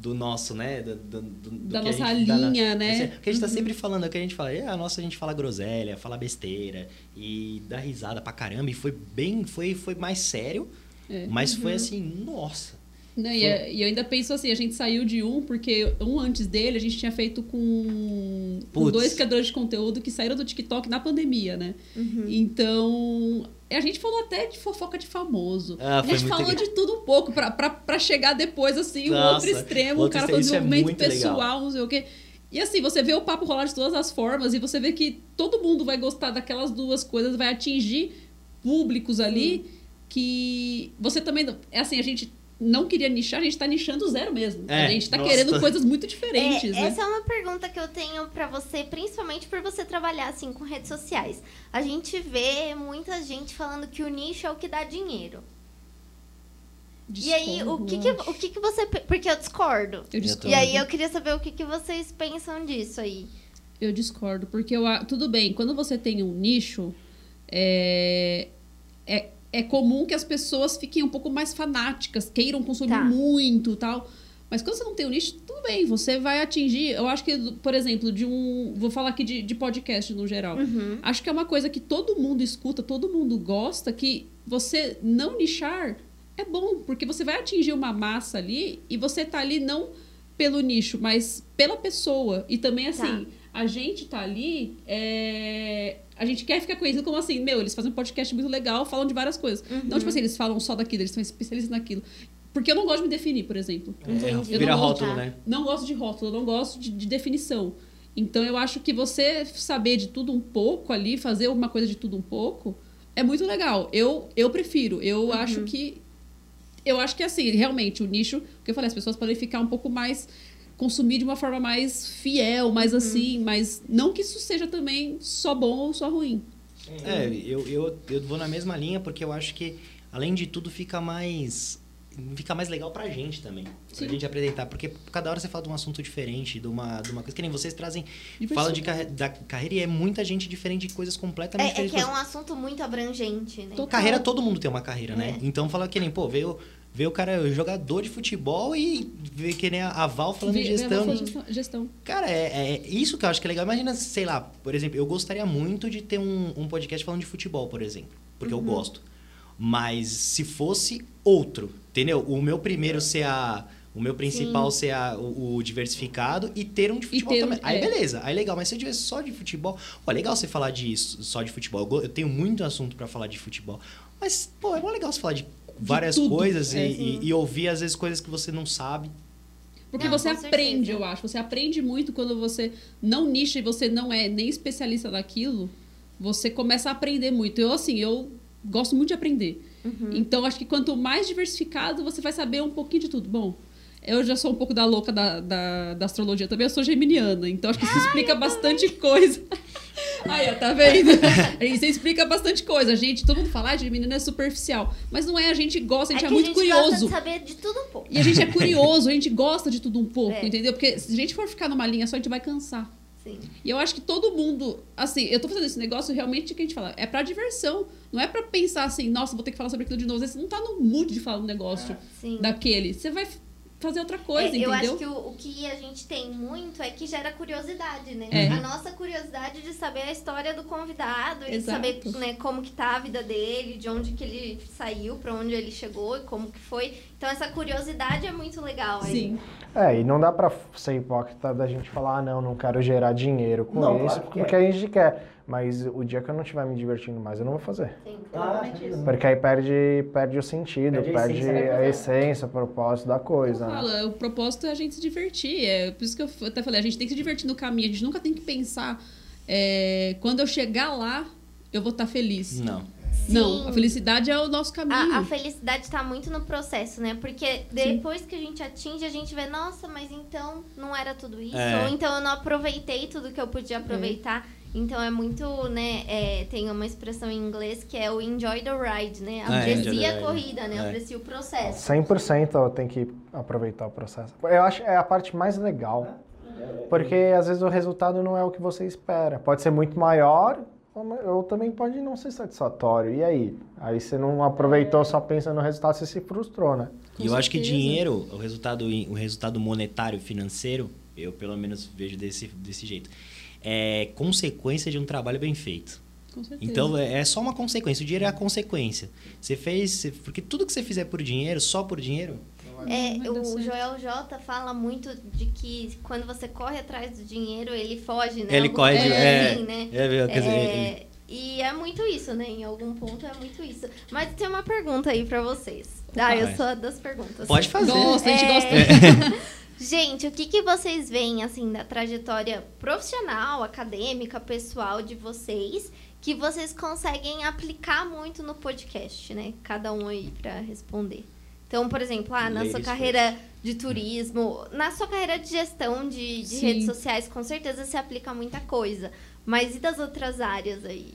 do nosso, né? Do, do- do- Da que a nossa gente- da linha, né? Esse- O que a gente tá Uhum. sempre falando, é o que a gente fala, é, a nossa a gente fala groselha, fala besteira e dá risada pra caramba. E foi bem, foi, foi mais sério, É. mas foi assim, nossa. Não, e, é- e eu ainda penso assim, a gente saiu de um, porque um antes dele a gente tinha feito com, com dois criadores de conteúdo que saíram do TikTok na pandemia, né? Uhum. Então, a gente falou até de fofoca de famoso. Ah, a gente falou legal. de tudo um pouco, pra chegar depois, assim, o Nossa, outro extremo, o outro cara extremo, com isso é desenvolvimento muito legal. pessoal, não sei o quê. E assim, você vê o papo rolar de todas as formas e você vê que todo mundo vai gostar daquelas duas coisas, vai atingir públicos ali que você também. É assim, a gente não queria nichar, a gente tá nichando zero mesmo. É, a gente tá nossa. querendo coisas muito É, diferentes, né? Essa é uma pergunta que eu tenho pra você, principalmente por você trabalhar assim com redes sociais. A gente vê muita gente falando que o nicho é o que dá dinheiro. E aí, o que que, o que que você... Porque eu discordo. Eu discordo. E aí, eu queria saber o que que vocês pensam disso aí. Eu discordo, porque eu, tudo bem, quando você tem um nicho, é, é, é comum que as pessoas fiquem um pouco mais fanáticas, queiram consumir Tá. muito tal. Mas quando você não tem um nicho, tudo bem, você vai atingir. Eu acho que, por exemplo, de um. Vou falar aqui de, de podcast no geral. Uhum. Acho que é uma coisa que todo mundo escuta, todo mundo gosta, que você não nichar é bom, porque você vai atingir uma massa ali e você tá ali não pelo nicho, mas pela pessoa. E também, assim, a gente tá ali. é, A gente quer ficar conhecido como assim, meu, eles fazem um podcast muito legal, falam de várias coisas. Não, tipo assim, eles falam só daquilo, eles são especialistas naquilo. Porque eu não gosto de me definir, por exemplo. Entendi. Eu Vira não rótulo, tá. né? Não gosto de rótulo, eu não gosto de, de definição. Então eu acho que você saber de tudo um pouco ali, fazer uma coisa de tudo um pouco, é muito legal. Eu, eu prefiro. Eu acho que. Eu acho que assim, realmente, o nicho, o que eu falei, as pessoas podem ficar um pouco mais. Consumir de uma forma mais fiel, mais assim, mas não que isso seja também só bom ou só ruim. É, eu, eu, eu vou na mesma linha porque eu acho que, além de tudo, fica mais. Fica mais legal pra gente também. Pra Sim. gente apresentar. Porque cada hora você fala de um assunto diferente, de uma, de uma coisa. Que nem vocês trazem. Fala de carre- da carreira e é muita gente diferente de coisas completamente É, é diferentes. que é um assunto muito abrangente, né? Total. Carreira, todo mundo tem uma carreira, né? É. Então fala que nem, pô, veio, veio o cara jogador de futebol e veio que nem a Val falando de gestão. gestão. Cara, é, é isso que eu acho que é legal. Imagina, sei lá, por exemplo, eu gostaria muito de ter um, um podcast falando de futebol, por exemplo. Porque Uhum. eu gosto. Mas se fosse outro, entendeu? O meu primeiro ser a. O meu principal ser a- o, o diversificado e ter um de futebol um- também. Aí é. beleza, aí legal. Mas se eu tivesse só de futebol. Pô, é legal você falar de só de futebol. Eu, eu tenho muito assunto pra falar de futebol. Mas, pô, é mó legal você falar de várias tudo, coisas e, é. e- e ouvir, às vezes, coisas que você não sabe. Porque Não, você aprende, certeza. eu acho. Você aprende muito quando você não nicha e você não é nem especialista daquilo. Você começa a aprender muito. Eu, assim, eu gosto muito de aprender. Uhum. Então, acho que quanto mais diversificado, você vai saber um pouquinho de tudo. Bom, eu já sou um pouco da louca da, da, da astrologia também. Eu sou geminiana. Então, acho que isso explica bastante coisa. Aí, ó, tá vendo? Isso explica bastante coisa. Gente, todo mundo fala, ah, geminiana é superficial. Mas não é, a gente gosta, a gente é, que muito a gente gosta curioso. de saber de tudo um pouco. E a gente é curioso, a gente gosta de tudo um pouco, É. entendeu? Porque se a gente for ficar numa linha só, a gente vai cansar. Sim. E eu acho que todo mundo, assim, eu tô fazendo esse negócio realmente que a gente fala, é pra diversão. Não é pra pensar assim, nossa, vou ter que falar sobre aquilo de novo. Você não tá no mood de falar um negócio Sim. daquele. Você vai fazer outra coisa, É, eu entendeu? acho que o, o que a gente tem muito é que gera curiosidade, né? É. A nossa curiosidade de saber a história do convidado e Exato. saber né, como que tá a vida dele, de onde que ele saiu, pra onde ele chegou e como que foi. Então essa curiosidade é muito legal. aí. Sim. É, e não dá pra ser hipócrita da gente falar, ah, não, não quero gerar dinheiro com Não, isso, claro que porque a gente quer. Mas o dia que eu não estiver me divertindo mais, eu não vou fazer. Sim, Ah, exatamente isso. Porque aí perde, perde o sentido, Perde perde, a essência da a essência, o propósito da coisa. né? Fala, o propósito é a gente se divertir. É por isso que eu até falei, a gente tem que se divertir no caminho. A gente nunca tem que pensar, é, quando eu chegar lá, eu vou estar feliz. Não. Não, Sim. a felicidade é o nosso caminho. A, a felicidade está muito no processo, né? Porque depois que a gente atinge, a gente vê, nossa, mas então não era tudo isso. É. Ou então eu não aproveitei tudo que eu podia aproveitar. Então é muito, né? é, tem uma expressão em inglês que é o enjoy the ride, né? Ah, é, Aprecie a corrida, né? É. Aprecie o processo. 100% tem que aproveitar o processo. Eu acho que é a parte mais legal. Porque às vezes o resultado não é o que você espera. Pode ser muito maior, ou também pode não ser satisfatório. E aí? Aí você não aproveitou, só pensa no resultado, você se frustrou, né? E eu acho que dinheiro, o resultado, o resultado monetário financeiro, eu pelo menos vejo desse, desse jeito, é consequência de um trabalho bem feito. Com certeza. Então é é só uma consequência. O dinheiro é a consequência. Você fez. você- porque tudo que você fizer por dinheiro, só por dinheiro, É, o. Joel J fala muito de que quando você corre atrás do dinheiro, ele foge, né? ele corre É, assim, né? é, quer dizer, É, ele- E é muito isso, né? Em algum ponto é muito isso. Mas tem uma pergunta aí pra vocês. Ah, eu sou a das perguntas. Pode fazer. Gosta, a gente É. gosta. Gente, o que, que vocês veem, assim, da trajetória profissional, acadêmica, pessoal de vocês, que vocês conseguem aplicar muito no podcast, né? Cada um aí pra responder. Então, por exemplo, ah, na sua carreira de turismo, na sua carreira de gestão de, de redes sociais, com certeza se aplica muita coisa. Mas e das outras áreas aí?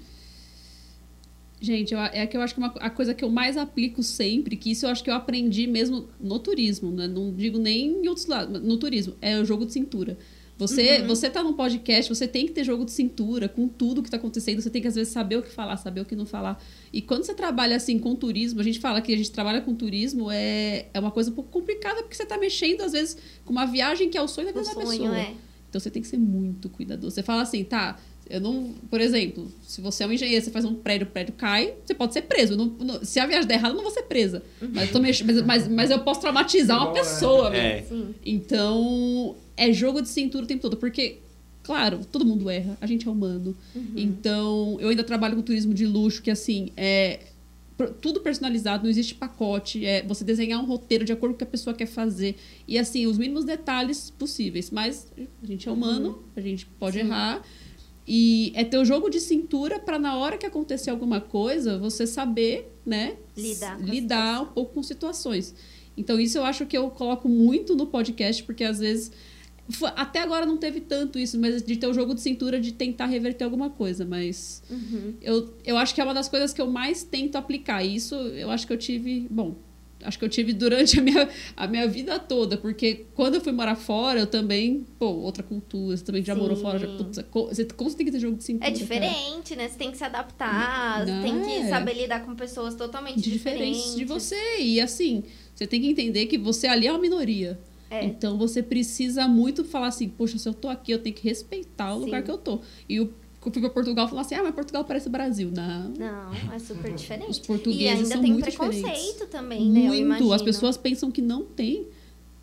Gente, eu, é que eu acho que uma, a coisa que eu mais aplico sempre, que isso eu acho que eu aprendi mesmo no turismo, né? não digo nem em outros lados, mas no turismo, é o jogo de cintura. Você, Uhum. você tá num podcast, você tem que ter jogo de cintura com tudo que tá acontecendo, você tem que às vezes saber o que falar, saber o que não falar. E quando você trabalha assim com turismo, a gente fala que a gente trabalha com turismo, é, é uma coisa um pouco complicada, porque você tá mexendo às vezes com uma viagem que é o sonho da O sonho pessoa. é. Então você tem que ser muito cuidadoso. Você fala assim, tá, eu não. Por exemplo, se você é um engenheiro, você faz um prédio, o prédio cai, você pode ser preso. Não- não- se a viagem der errado, eu não vou ser presa. Mas, eu mex- mas, mas, mas eu posso traumatizar uma é. pessoa. É. Sim. Então, é jogo de cintura o tempo todo. Porque, claro, todo mundo erra, a gente é humano. Então, eu ainda trabalho com turismo de luxo, que assim, é tudo personalizado, não existe pacote. É você desenhar um roteiro de acordo com o que a pessoa quer fazer. E assim, os mínimos detalhes possíveis. Mas a gente é humano, a gente pode errar. E é ter o jogo de cintura para na hora que acontecer alguma coisa, você saber, né? Lidar lidar um pouco com situações. Então, isso eu acho que eu coloco muito no podcast, porque às vezes. Até agora não teve tanto isso, mas de ter o jogo de cintura de tentar reverter alguma coisa. Mas Uhum. eu, eu acho que é uma das coisas que eu mais tento aplicar. E isso eu acho que eu tive. Bom, acho que eu tive durante a minha, a minha vida toda, porque quando eu fui morar fora, eu também. Pô, outra cultura, você também já Sim. morou fora. Já, putz, co- você, como você tem que ter jogo de cintura? É cara? diferente, né? Você tem que se adaptar, Não, você tem que é. saber lidar com pessoas totalmente diferentes. diferentes de você. E assim, você tem que entender que você ali é uma minoria. É. Então você precisa muito falar assim, poxa, se eu tô aqui, eu tenho que respeitar o Sim. lugar que eu tô. E eu fui pra Portugal e falar assim, ah, mas Portugal parece Brasil. Não. Não, é super diferente. Os portugueses e ainda são tem muito preconceito diferentes. também, né? Muito. As pessoas pensam que não tem.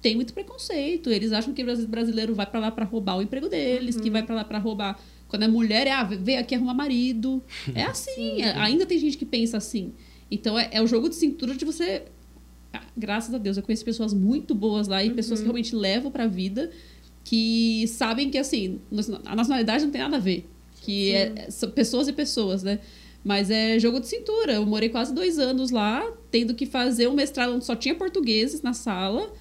Tem muito preconceito. Eles acham que o brasi- brasileiro vai pra lá pra roubar o emprego deles, Uhum. que vai pra lá pra roubar. Quando é mulher, é, ah, vem aqui arrumar marido. É assim. Sim. é- ainda tem gente que pensa assim. Então é, é o jogo de cintura de você. ah, Graças a Deus, eu conheço pessoas muito boas lá e Uhum. pessoas que realmente levam pra vida, que sabem que, assim, a nacionalidade não tem nada a ver. Que é, são pessoas e pessoas, né? Mas é jogo de cintura. Eu morei quase dois anos lá, tendo que fazer um mestrado onde só tinha portugueses na sala.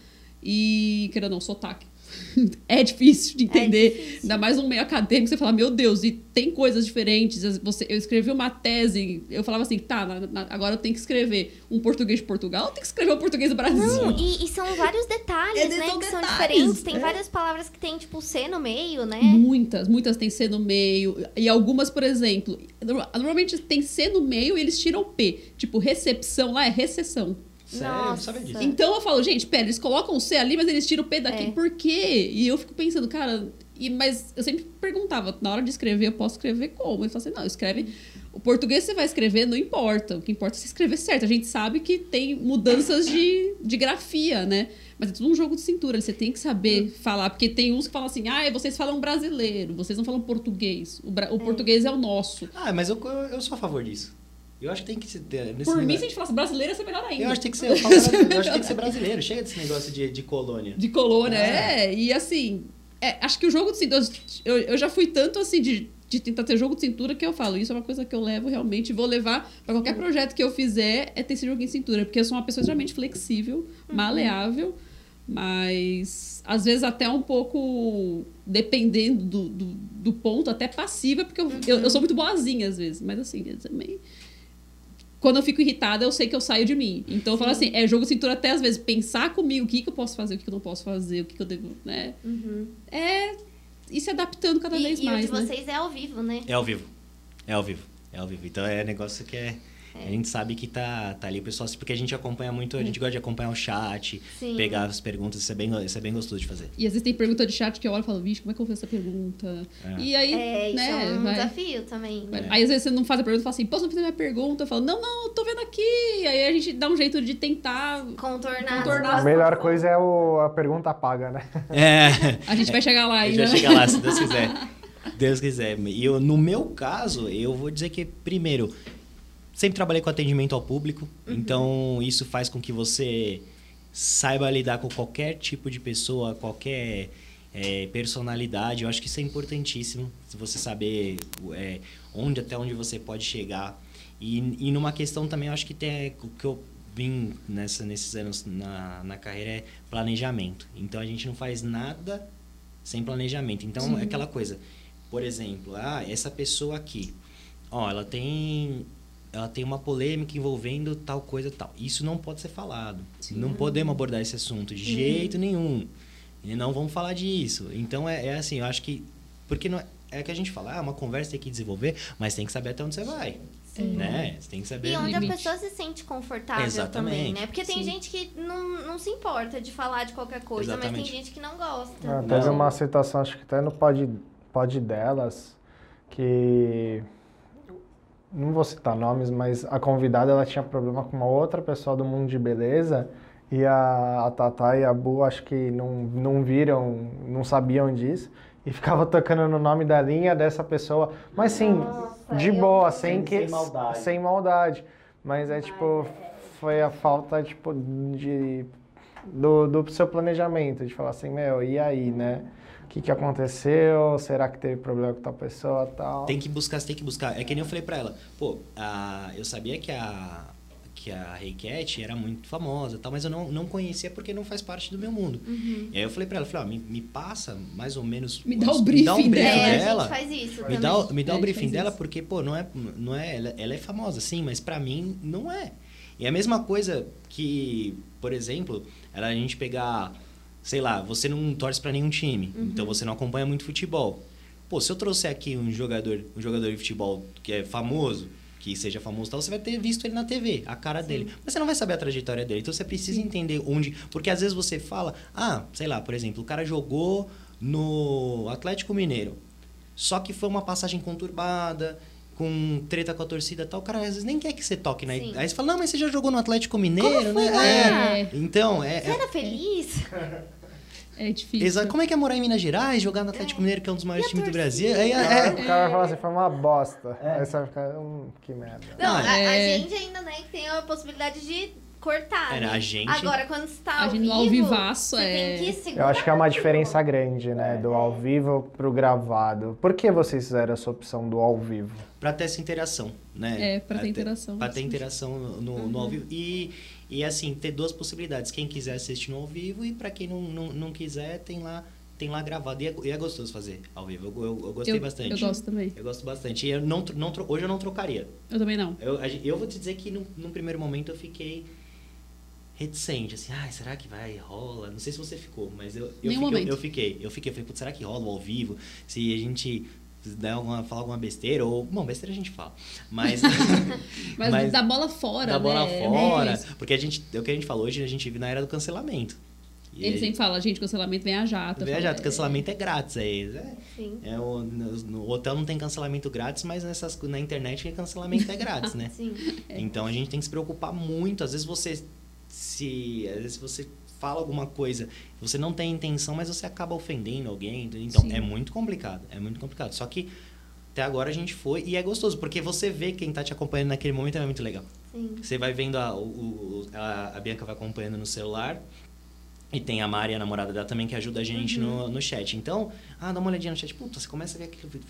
E, querendo ou não, sotaque. é difícil de entender. difícil. Ainda mais um meio acadêmico, você fala, meu Deus, e tem coisas diferentes. Você, eu escrevi uma tese, eu falava assim, tá, na- na- agora eu tenho que escrever um português de Portugal ou tenho que escrever um português do Brasil? Não, e, e são vários detalhes, É, né? são que são detalhes, diferentes. Tem é. várias palavras que tem, tipo, C no meio, né? Muitas, muitas tem C no meio. E algumas, por exemplo, no- normalmente tem C no meio e eles tiram P. Tipo, recepção lá é recessão. Sério, eu não Nossa. sabia disso. Então eu falo, gente, pera, eles colocam o C ali, mas eles tiram o P daqui. É. Por quê? E eu fico pensando, cara, e, mas eu sempre perguntava, na hora de escrever, eu posso escrever como? Ele falou assim, não, escreve. O português você vai escrever, não importa. O que importa é você escrever certo. A gente sabe que tem mudanças de, de grafia, né? Mas é tudo um jogo de cintura. Você tem que saber falar. Porque tem uns que falam assim, ah, vocês falam brasileiro, vocês não falam português. O, bra- o português é o nosso. Ah, mas eu, eu, eu sou a favor disso. Eu acho que tem que ser. Nesse Por mim, negócio- se a gente falasse brasileiro, ia ser melhor ainda. Eu acho que tem que ser, eu falo brasileiro, eu acho que tem que ser brasileiro. Chega desse negócio de, de colônia. De colônia, É. é. E assim, é, acho que o jogo de cintura. Eu, eu já fui tanto assim de, de tentar ter jogo de cintura que eu falo, isso é uma coisa que eu levo realmente, vou levar pra qualquer projeto que eu fizer, é ter esse jogo de cintura. Porque eu sou uma pessoa extremamente flexível, maleável, mas às vezes até um pouco, dependendo do, do, do ponto, até passiva, porque eu, eu, eu sou muito boazinha às vezes, mas assim, eu também. Quando eu fico irritada, eu sei que eu saio de mim. Então eu falo assim, é jogo cintura até às vezes pensar comigo o que, que eu posso fazer, o que, que eu não posso fazer, o que, que eu devo, né? Uhum. É ir se adaptando cada E, vez e mais, o de né? vocês é ao vivo, né? É ao vivo. É ao vivo. É ao vivo. Então é negócio que é. A gente sabe que tá, tá ali o pessoal, porque a gente acompanha muito, a gente gosta de acompanhar o chat, Sim. pegar as perguntas, isso é bem, isso é bem gostoso de fazer. E às vezes tem pergunta de chat que eu olho e falo, vixe, como é que eu fazer essa pergunta? É. E aí, É, isso né, é um vai- desafio também. vai- É. Aí às vezes você não faz a pergunta e fala assim, posso não fazer minha pergunta? Eu falo, não, não, eu tô vendo aqui. Aí a gente dá um jeito de tentar. Contornar. Contornar. A melhor coisa é o, a pergunta paga, né? É. A gente vai chegar lá A ainda. gente vai né? chegar lá, se Deus quiser. Deus quiser. E eu, no meu caso, eu vou dizer que, primeiro, sempre trabalhei com atendimento ao público, então isso faz com que você saiba lidar com qualquer tipo de pessoa, qualquer é, personalidade. Eu acho que isso é importantíssimo, se você saber é, onde até onde você pode chegar. E, e numa questão também, eu acho que tem o que eu vim nessa, nesses anos na, na carreira é planejamento. Então a gente não faz nada sem planejamento. Então é aquela coisa, por exemplo, ah, essa pessoa aqui, ó, ela tem ela tem uma polêmica envolvendo tal coisa tal. Isso não pode ser falado. Sim. Não podemos abordar esse assunto de jeito nenhum. E não vamos falar disso. Então é, é assim, eu acho que. Porque não é, é que a gente fala, ah, uma conversa tem que desenvolver, mas tem que saber até onde você vai. Né? Você tem que saber. E onde limite. a pessoa se sente confortável Exatamente. também, né? Porque tem Sim. gente que não, não se importa de falar de qualquer coisa, mas Exatamente. tem gente que não gosta. Ah, teve Não. uma situação, acho que até no pod, pod delas, que. Não vou citar nomes, mas a convidada ela tinha problema com uma outra pessoa do mundo de beleza e a, a Tatá e a Bu acho que não, não viram, não sabiam disso e ficava tocando no nome da linha dessa pessoa. Mas sim, Nossa, de boa, sem, Sem- que, sem maldade. sem maldade. Mas é tipo, foi a falta tipo, de do, do seu planejamento, de falar assim, meu, e aí, né? O que, que aconteceu? Será que teve problema com tal pessoa tal? Tem que buscar, você tem que buscar. É que nem eu falei pra ela. Pô, a, eu sabia que a que a Hey Cat era muito famosa tal, mas eu não, não conhecia porque não faz parte do meu mundo. Uhum. E aí eu falei pra ela, falei, ó, me, me passa mais ou menos... Me dá o me briefing dá um briefing É, dela. a gente faz isso Me também. dá, o- me dá É, o briefing dela isso. porque, pô, não é, não é ela, ela é famosa, sim, mas pra mim não é. E a mesma coisa que, por exemplo, era a gente pegar, sei lá, você não torce pra nenhum time, Uhum. então você não acompanha muito futebol. Pô, se eu trouxer aqui um jogador, um jogador de futebol que é famoso, que seja famoso tal, você vai ter visto ele na TV, a cara dele. Mas você não vai saber a trajetória dele. Então você precisa entender onde. Porque às vezes você fala, ah, sei lá, por exemplo, o cara jogou no Atlético Mineiro. Só que foi uma passagem conturbada, com treta com a torcida e tal. O cara às vezes nem quer que você toque na. Sim. Aí você fala, não, mas você já jogou no Atlético Mineiro, foi né? lá? É. É, Então, é. Você é- era feliz? é difícil. Exato. Como é que é morar em Minas Gerais, jogar no Atlético Mineiro, que é um dos maiores a times do? Brasil? É, cara, é- o cara vai falar assim, foi uma bosta. É. Aí você vai ficar, hum, que merda. Não, a, a É. gente ainda né, tem a possibilidade de cortar. É, né? a gente- Agora, quando você tá A ao gente vivo, ao vivaço, você é- tem que segurar. Eu acho que é uma diferença grande, né? Do ao vivo pro gravado. Por que vocês fizeram essa opção do ao vivo? Pra ter essa interação, né? É, pra ter interação. Pra ter interação no, no ao vivo. E, e assim, ter duas possibilidades. Quem quiser assistir no ao vivo e pra quem não, não, não quiser, tem lá, tem lá gravado. E é, e é gostoso fazer ao vivo. Eu, eu, eu gostei eu, bastante. Eu gosto também. Eu gosto bastante. E eu não, não, hoje eu não trocaria. Eu também não. Eu, eu vou te dizer que no, num primeiro momento eu fiquei reticente, assim, ai, será que vai, rola? Não sei se você ficou, mas eu, eu, fiquei, eu, eu fiquei. Eu fiquei, eu falei, será que rola o ao vivo? Se a gente der alguma, falar alguma besteira, ou. Bom, besteira a gente fala. Mas. Mas, Mas da bola fora, da bola né? É fora. muito isso. porque a gente, é o que a gente falou hoje, a gente vive na era do cancelamento. E Ele aí- sempre fala, gente, cancelamento vem a jato. Vem a jato, é, cancelamento é grátis. É, é, Sim. é o, no, no hotel não tem cancelamento grátis, mas nessas, na internet cancelamento é grátis, né? Sim. Então a gente tem que se preocupar muito. Às vezes você se, às vezes você fala alguma coisa, você não tem intenção, mas você acaba ofendendo alguém. Então Sim. é muito complicado, é muito complicado. Só que até agora a gente foi e é gostoso, porque você vê quem tá te acompanhando naquele momento é muito legal. Sim. Você vai vendo a, o, a, a Bianca vai acompanhando no celular. E tem a Mari, a namorada dela também, que ajuda a gente no, no chat. Então, ah, dá uma olhadinha no chat. Puta, você começa a ver aquilo. Putz,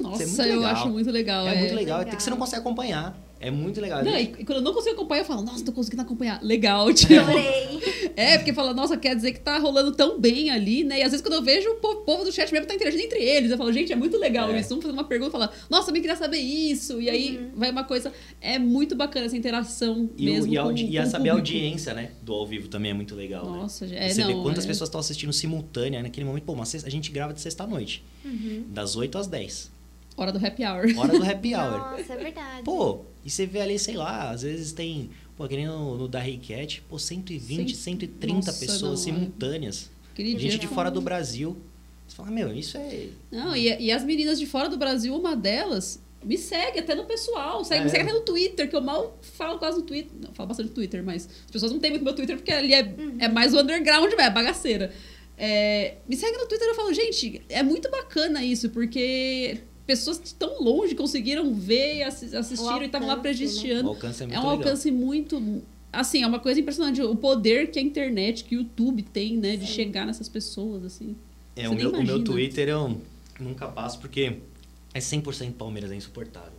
Nossa, é eu legal. acho muito legal. É, é. muito legal. Legal. Tem que você não consegue acompanhar. É muito legal. Não, e e quando eu não consigo acompanhar, eu falo, nossa, tô conseguindo acompanhar. Legal, tipo. Chorei. É, porque fala, nossa, quer dizer que tá rolando tão bem ali, né? E às vezes quando eu vejo o povo, povo do chat mesmo tá interagindo entre eles, eu falo, gente, é muito legal É. isso. Um fazendo uma pergunta, fala, nossa, também queria saber isso. E aí vai uma coisa. É muito bacana essa interação E, o- mesmo. e, a, com- audi- e com a o saber a audiência, né? Do ao vivo também é muito legal. né? Nossa, é, Você não, vê quantas é- pessoas estão assistindo simultânea naquele momento. Pô, mas a gente grava de sexta-noite. Uhum. Das 8 às 10. Hora do happy hour. Hora do happy hour. Nossa, é verdade. Pô, e você vê ali, sei lá, às vezes tem. Pô, que nem no, no da Cat, pô, 120, Cem- 130 Nossa, pessoas não, é. simultâneas. Gente de fora do Brasil. Você fala, meu, isso é. Não, e, e as meninas de fora do Brasil, uma delas me segue até no pessoal, segue, É. me segue até no Twitter, que eu mal falo quase no Twitter. Não, falo bastante no Twitter, mas as pessoas não têm muito meu Twitter porque ali é, é mais o underground, é bagaceira. É, me segue no Twitter e eu falo, gente, é muito bacana isso, porque pessoas tão longe conseguiram ver e assi- assistiram e estavam lá alcance, né? O prestigiando. alcance é muito É um legal. alcance muito. Assim, é uma coisa impressionante. O poder que a internet, que o YouTube tem, né, de chegar nessas pessoas, assim. É, o meu, o meu. Twitter eu nunca passo porque é 100% Palmeiras, é insuportável.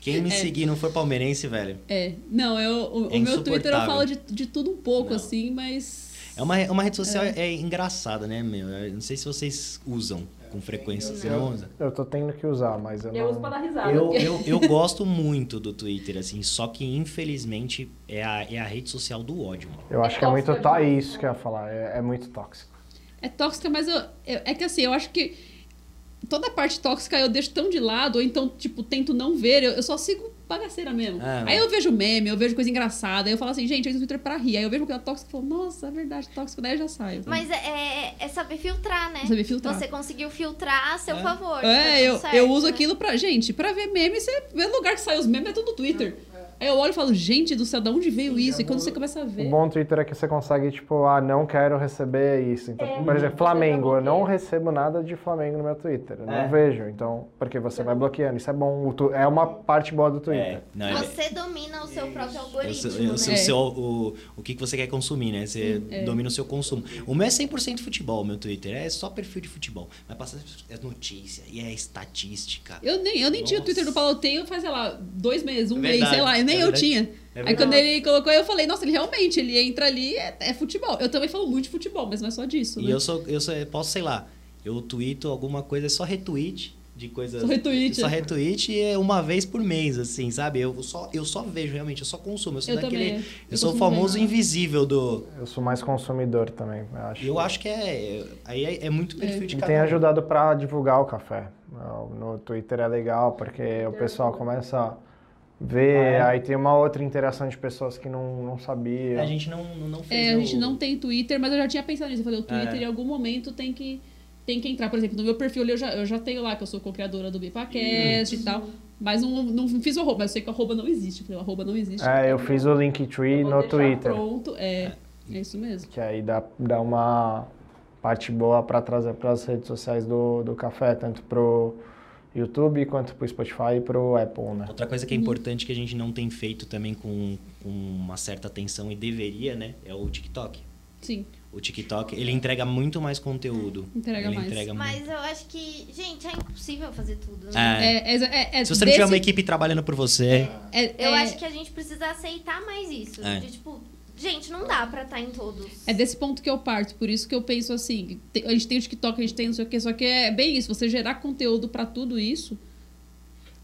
Quem me É. seguir não for palmeirense, velho. É. Não, eu, o, É o meu Twitter eu falo de, de tudo um pouco, Não. assim, mas. É uma, é uma rede social é. engraçada, né, meu? Eu não sei se vocês usam com frequência. Você não usa? Eu tô tendo que usar, mas eu, Eu não... uso pra dar risada. Eu, porque- eu, eu gosto muito do Twitter, assim, só que infelizmente é a, é a rede social do ódio, mano. Eu acho É que é muito... demais. Isso que eu ia falar, é, é muito tóxico. É tóxica, mas eu, eu- é que assim, eu acho que toda a parte tóxica eu deixo tão de lado, ou então, tipo, tento não ver, eu, eu só sigo bagaceira mesmo. Ah, aí eu vejo meme, eu vejo coisa engraçada, aí eu falo assim, gente, eu uso o Twitter pra rir. Aí eu vejo coisa tóxica e falo, nossa, é verdade, tóxico, daí eu já saio. Mas é, é, é saber filtrar, né? Saber filtrar. Você conseguiu filtrar a seu É. favor. tá É, tudo eu, certo, eu uso né? aquilo pra. Gente, pra ver meme, você vê o lugar que sai os memes, é tudo no Twitter. Aí eu olho e falo, gente do céu, de onde veio isso? E quando você começa a O ver. bom Twitter é que você consegue, tipo, ah, não quero receber isso. Então, É, por exemplo, Flamengo. Eu não recebo nada de Flamengo no meu Twitter. Eu É. não vejo. Então, porque você vai bloqueando. Isso é bom. O tu- É uma parte boa do Twitter. É, não, é, Você domina o seu próprio algoritmo, sei né? o, seu, o, o que que você quer consumir, né? Você É. domina o seu consumo. O meu é 100% futebol, meu Twitter. É só perfil de futebol. Mas passa é notícia e é estatística. Eu nem, eu nem tinha o. Twitter do Paulo, eu tenho faz, sei lá, dois meses, um É mês, sei lá, nem é eu verdade. tinha. É Aí quando ele colocou, eu falei, nossa, ele realmente, ele entra ali, é, é futebol. Eu também falo muito de futebol, mas não é só disso, E né? eu sou, eu sou, eu posso, sei lá, eu tweeto alguma coisa, é só retweet de coisas. Só retweet. Só retweet e é uma vez por mês, assim, sabe? Eu só, eu só vejo, realmente, eu só consumo. Eu sou Eu daquele. também, Eu, eu sou o famoso invisível do. Eu sou mais consumidor também, eu acho. Eu acho que é. Aí é, é muito perfil de E cada tem ajudado pra divulgar o café. No Twitter é legal, porque o pessoal começa a ver, Ah, é? aí tem uma outra interação de pessoas que não, não sabiam. A gente não, não fez. É, a o- gente não tem Twitter, mas eu já tinha pensado nisso. Eu falei, o Twitter É. em algum momento tem que, tem que entrar. Por exemplo, no meu perfil ali eu já, eu já tenho lá que eu sou co-criadora do Bipacast e tal. Mas não, não fiz o arroba, mas eu sei que o arroba não existe. Eu falei, o arroba não existe. É, eu fiz o Linktree no Twitter. Pronto, é. É isso mesmo. Que aí dá, dá uma parte boa para trazer para as redes sociais do, do café, tanto pro YouTube quanto pro Spotify e pro Apple, né? Outra coisa que é importante que a gente não tem feito também com, com uma certa atenção e deveria, né? É o TikTok. Sim. O TikTok, ele entrega muito mais conteúdo. Entrega ele mais. entrega muito. Mas eu acho que, gente, é impossível fazer tudo, né? É. É, é, é, Se você não tiver desse- uma equipe trabalhando por você, é- Eu é- acho que a gente precisa aceitar mais isso. É. De, tipo, gente, não dá pra estar em todos. É desse ponto que eu parto, por isso que eu penso assim, a gente tem o TikTok, a gente tem não sei o que, só que é bem isso, você gerar conteúdo pra tudo isso,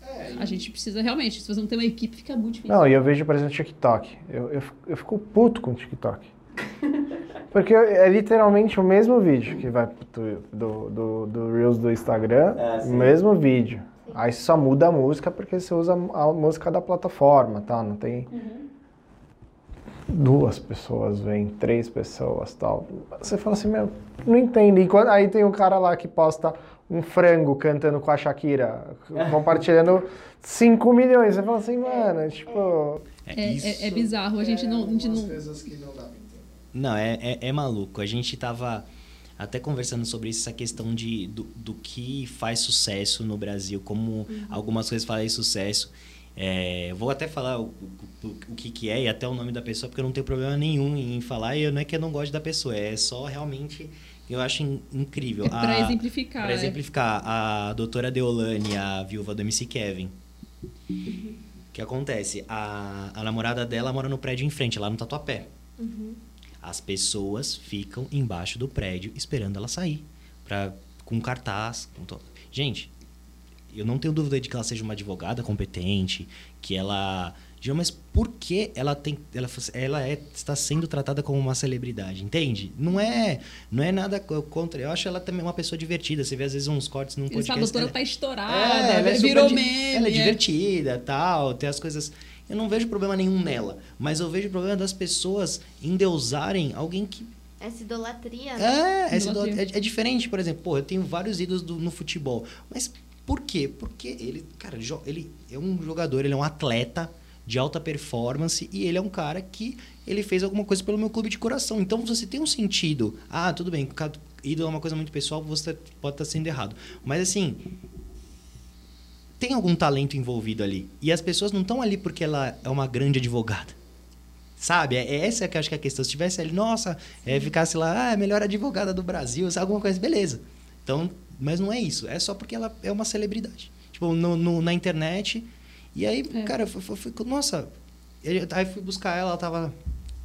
É, a gente precisa realmente, se você não tem uma equipe, fica muito difícil. Não, e eu vejo, por exemplo, o TikTok. Eu, eu, fico- eu fico puto com o TikTok. Porque é literalmente o mesmo vídeo que vai pro tu- do, do, do Reels do Instagram, o mesmo vídeo. Aí só muda a música porque você usa a música da plataforma, tá? Não tem duas pessoas vêm, três pessoas tal. Você fala assim, meu, não entendo. E quando- aí tem um cara lá que posta um frango cantando com a Shakira, compartilhando 5 milhões. Você fala assim, mano, tipo. é, É, é- é bizarro, a gente não. A gente não que não dá. Não, é, é, é maluco. A gente tava até conversando sobre isso, essa questão de, do, do que faz sucesso no Brasil, como algumas coisas fazem sucesso. É, eu vou até falar o, o, o que, que é e até o nome da pessoa, porque eu não tenho problema nenhum em falar. E não é que eu não gosto da pessoa, é só realmente eu acho in- incrível. é pra A- exemplificar. Pra é. exemplificar, a doutora Deolane, a viúva do MC Kevin. O que acontece? A, a namorada dela mora no prédio em frente, lá no Tatuapé. As pessoas ficam embaixo do prédio esperando ela sair. Pra, com cartaz. Com to... Gente, eu não tenho dúvida de que ela seja uma advogada competente, que ela. Mas por que ela tem. Ela, ela é, está sendo tratada como uma celebridade, entende? Não é, não é nada co- contra. Eu acho ela também uma pessoa divertida. Você vê às vezes uns cortes num Essa podcast. doutora ela- tá estourada, é, ela é virou super meme. Ela é é. divertida, tal, tem as coisas. Eu não vejo problema nenhum nela, mas eu vejo problema das pessoas endeusarem alguém que Essa idolatria, né? é, essa Idolatria. idolatria- é, é diferente, por exemplo, pô, eu tenho vários ídolos do- no futebol, mas por quê? Porque ele, cara, ele é um jogador, ele é um atleta de alta performance e ele é um cara que ele fez alguma coisa pelo meu clube de coração. Então você tem um sentido. Ah, tudo bem, ídolo é uma coisa muito pessoal, você pode estar sendo errado. Mas assim, tem algum talento envolvido ali. E as pessoas não estão ali porque ela é uma grande advogada. Sabe? É é essa que eu acho que é a questão. Se tivesse ali, nossa, é, ficasse lá, ah, é a melhor advogada do Brasil, alguma coisa, beleza. Então, mas não é isso. É só porque ela é uma celebridade. Tipo, no, no- na internet. E aí, É. cara, eu fui, nossa. eu- aí fui buscar ela, ela tava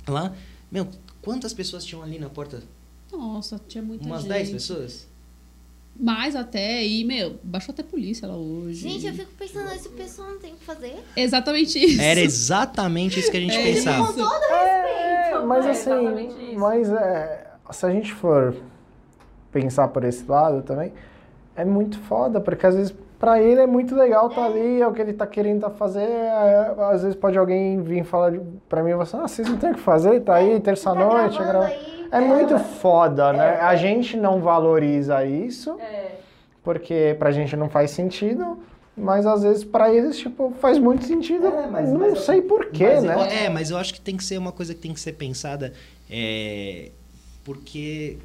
lá. Meu, Quantas pessoas tinham ali na porta? Nossa, tinha muita Umas gente. 10 pessoas? Mais até, e, meu, baixou até polícia lá hoje. Gente, eu fico pensando, esse pessoal não tem o que fazer. Exatamente isso. Era exatamente isso que a gente É pensava. isso. É, mas É, assim, exatamente isso. mas é, se a gente for pensar por esse lado também, é muito foda, porque às vezes pra ele é muito legal estar ali, é o que ele tá querendo tá fazer, é, às vezes pode alguém vir falar pra mim e falar assim, ah, vocês não tem o que fazer, tá aí, Você tá terça-noite, aí, É muito foda, né? A gente não valoriza isso, É. porque pra gente não faz sentido, mas às vezes pra eles, tipo, faz muito sentido. É, mas- não mas- sei porquê, né? É, mas eu acho que tem que ser uma coisa que tem que ser pensada, é, porque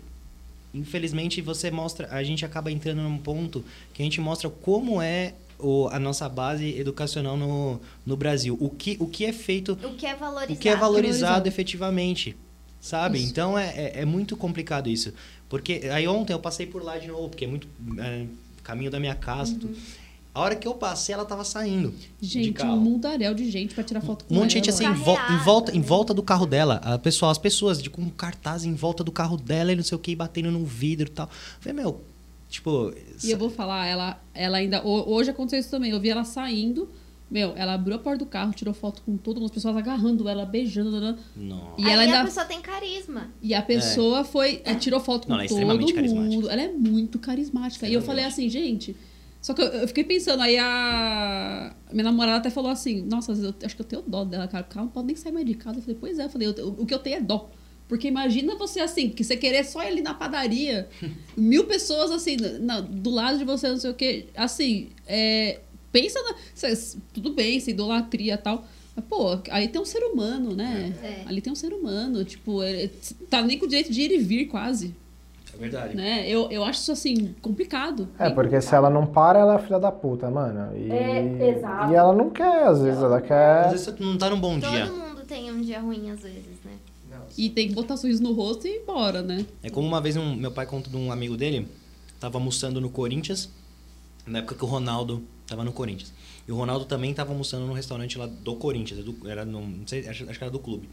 infelizmente você mostra, a gente acaba entrando num ponto que a gente mostra como é o- a nossa base educacional no, no Brasil, o que, o que é feito, O que é valorizado. o que é valorizado efetivamente, sabe? Isso. Então é, é, é muito complicado isso, porque aí ontem eu passei por lá de novo, porque é muito é, caminho da minha casa, tudo. A hora que eu passei, ela tava saindo. de Gente, um mundaréu de gente pra tirar foto com Um monte de gente ela. assim, em, vol- em volta, em volta do carro dela. A pessoa, as pessoas de, com cartaz em volta do carro dela e não sei o que, batendo no vidro e tal. Eu Falei, meu, tipo. E eu vou falar, ela, ela ainda. ho- Hoje aconteceu isso também. Eu vi ela saindo. Meu, ela abriu a porta do carro, tirou foto com todo mundo, as pessoas agarrando ela, beijando. nanã. Não. E Aí ela a ainda. pessoa tem carisma. E a pessoa foi. é, tirou foto com Não, ela é todo extremamente mundo. Ela é muito carismática. E eu falei assim, gente. Só que eu, eu fiquei pensando, aí a minha namorada até falou assim, nossa, eu acho que eu tenho dó dela, cara, porque ela não pode nem sair mais de casa. Eu falei, pois é, eu falei, eu- o que eu tenho é dó. Porque imagina você assim, que você querer só ir ali na padaria, mil pessoas assim, na- do lado de você, não sei o quê. Assim, é, pensa na. cê- tudo bem, se idolatria e tal. Mas, pô, aí tem um ser humano, né? É. Ali tem um ser humano, tipo, é, tá nem com o direito de ir e vir quase, É verdade. né? Eu, eu acho isso, assim, complicado. É, porque se ela não para, ela é filha da puta, mano. E, É, exato. e ela não quer, às vezes, ela Às quer. vezes você não tá num bom dia. Todo mundo tem um dia ruim às vezes, né? E tem que botar sorriso no rosto e ir embora, né? É como uma vez um, meu pai conta de um amigo dele, tava almoçando no Corinthians, na época que o Ronaldo tava no Corinthians. E o Ronaldo também tava almoçando num restaurante lá do Corinthians, é do- era no, não sei, acho, acho que era do clube.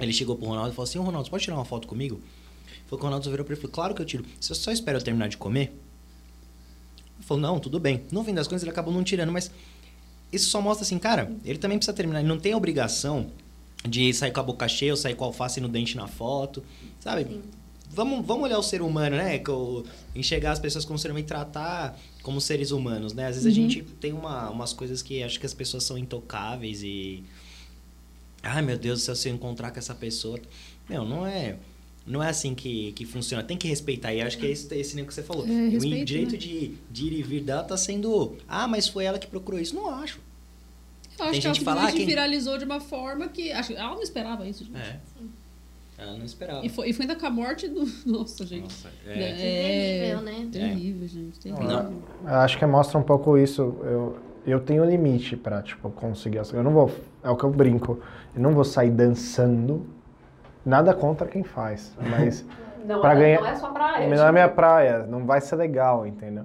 Ele chegou pro Ronaldo e falou assim: Ô Ronaldo, você pode tirar uma foto comigo? Falou que o Ronaldo virou pra ele e falou: Claro que eu tiro. Você só espera eu terminar de comer? Ele falou: Não, tudo bem. No fim das contas, ele acabou não tirando, mas isso só mostra assim, cara, ele também precisa terminar. Ele não tem obrigação de sair com a boca cheia ou sair com a alface no dente na foto, sabe? Sim. Vamos, vamos olhar o ser humano, né? Enxergar as pessoas como ser humano e tratar como seres humanos, né? Às vezes a gente tem uma, umas coisas que acho que as pessoas são intocáveis e. Ai meu Deus, se eu se eu encontrar com essa pessoa. Meu, não é. Não é assim que, que funciona. Tem que respeitar. E acho que é esse, esse nem que você falou. É, o respeito, direito né? de, de ir e vir dela tá sendo. Ah, mas foi ela que procurou isso. Não acho. Eu acho Tem que ela gente que fala, simplesmente ah, quem- viralizou de uma forma que. Acho, ela não esperava isso, gente. É. Ela não esperava. E, foi, e foi ainda com a morte do. Nossa, gente. Nossa, É, é. terrível, né? Terrível, gente. Terrível. Não. Eu acho que mostra um pouco isso. Eu, eu tenho limite pra, tipo, conseguir Eu não vou. É o que eu brinco. Eu não vou sair dançando. Nada contra quem faz. Mas Não, Pra é, ganhar- não é sua praia. não é minha praia. Não vai ser legal, entendeu?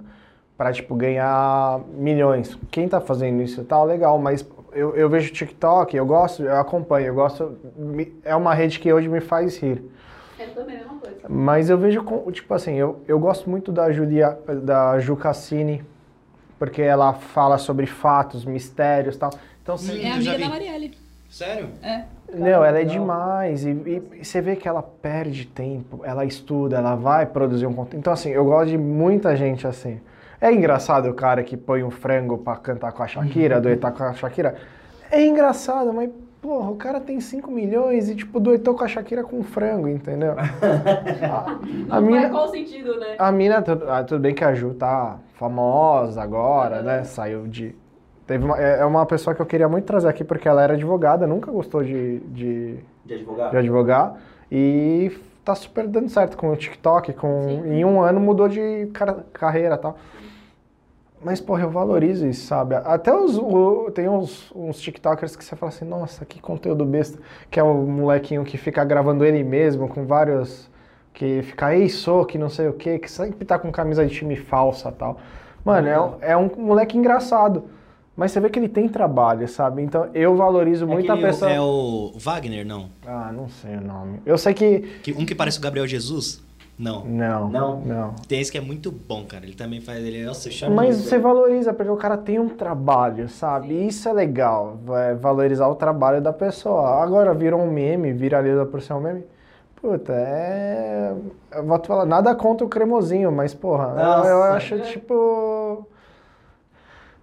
Pra, tipo, ganhar milhões. Quem tá fazendo isso e tal, legal. Mas eu, eu vejo TikTok, eu gosto, eu acompanho. Eu gosto. me- É uma rede que hoje me faz rir. É também a mesma coisa. Mas eu vejo, com- tipo assim, eu, eu gosto muito da, Julia, da Ju Cassini, porque ela fala sobre fatos, mistérios e tal. Então, assim, É amiga da Marielle. Sério? É. não, ela é demais. E, e- e você vê que ela perde tempo, ela estuda, ela vai produzir um conteúdo. Então, assim, eu gosto de muita gente assim. É engraçado o cara que põe um frango pra cantar com a Shakira, duetar com a Shakira. É engraçado, mas, porra, o cara tem 5 milhões e, tipo, duetou com a Shakira com um frango, entendeu? A, a Não mina- faz qual sentido, né? a mina, tudo, ah, tudo bem que a Ju tá famosa agora, né? Saiu de. Teve uma, é é uma pessoa que eu queria muito trazer aqui porque ela era advogada, nunca gostou de, de, De advogado? de advogar. E tá super dando certo com o TikTok. Com, em um ano mudou de car- carreira e tal. Mas, porra, eu valorizo isso, sabe? Até os, o- tem uns, uns TikTokers que você fala assim, nossa, que conteúdo besta. Que é o molequinho que fica gravando ele mesmo com vários. Que fica, ei, sou, que não sei o quê, que sempre tá com camisa de time falsa e tal. Mano, é, um- é um moleque engraçado. Mas você vê que ele tem trabalho, sabe? Então eu valorizo muito a pessoa. É o Wagner, não? Ah, não sei o nome. Eu sei que. Que- um que parece o Gabriel Jesus? Não. Não. Não? Não. Tem esse que é muito bom, cara. Ele também faz. Ele, nossa, chama Mas você valoriza, porque o cara tem um trabalho, sabe? E Isso é legal, vai valorizar o trabalho da pessoa. Agora virou um meme, viraliza por ser um meme. Puta, é. Eu vou te falar, nada contra o cremosinho, mas, porra, eu- eu, acho tipo.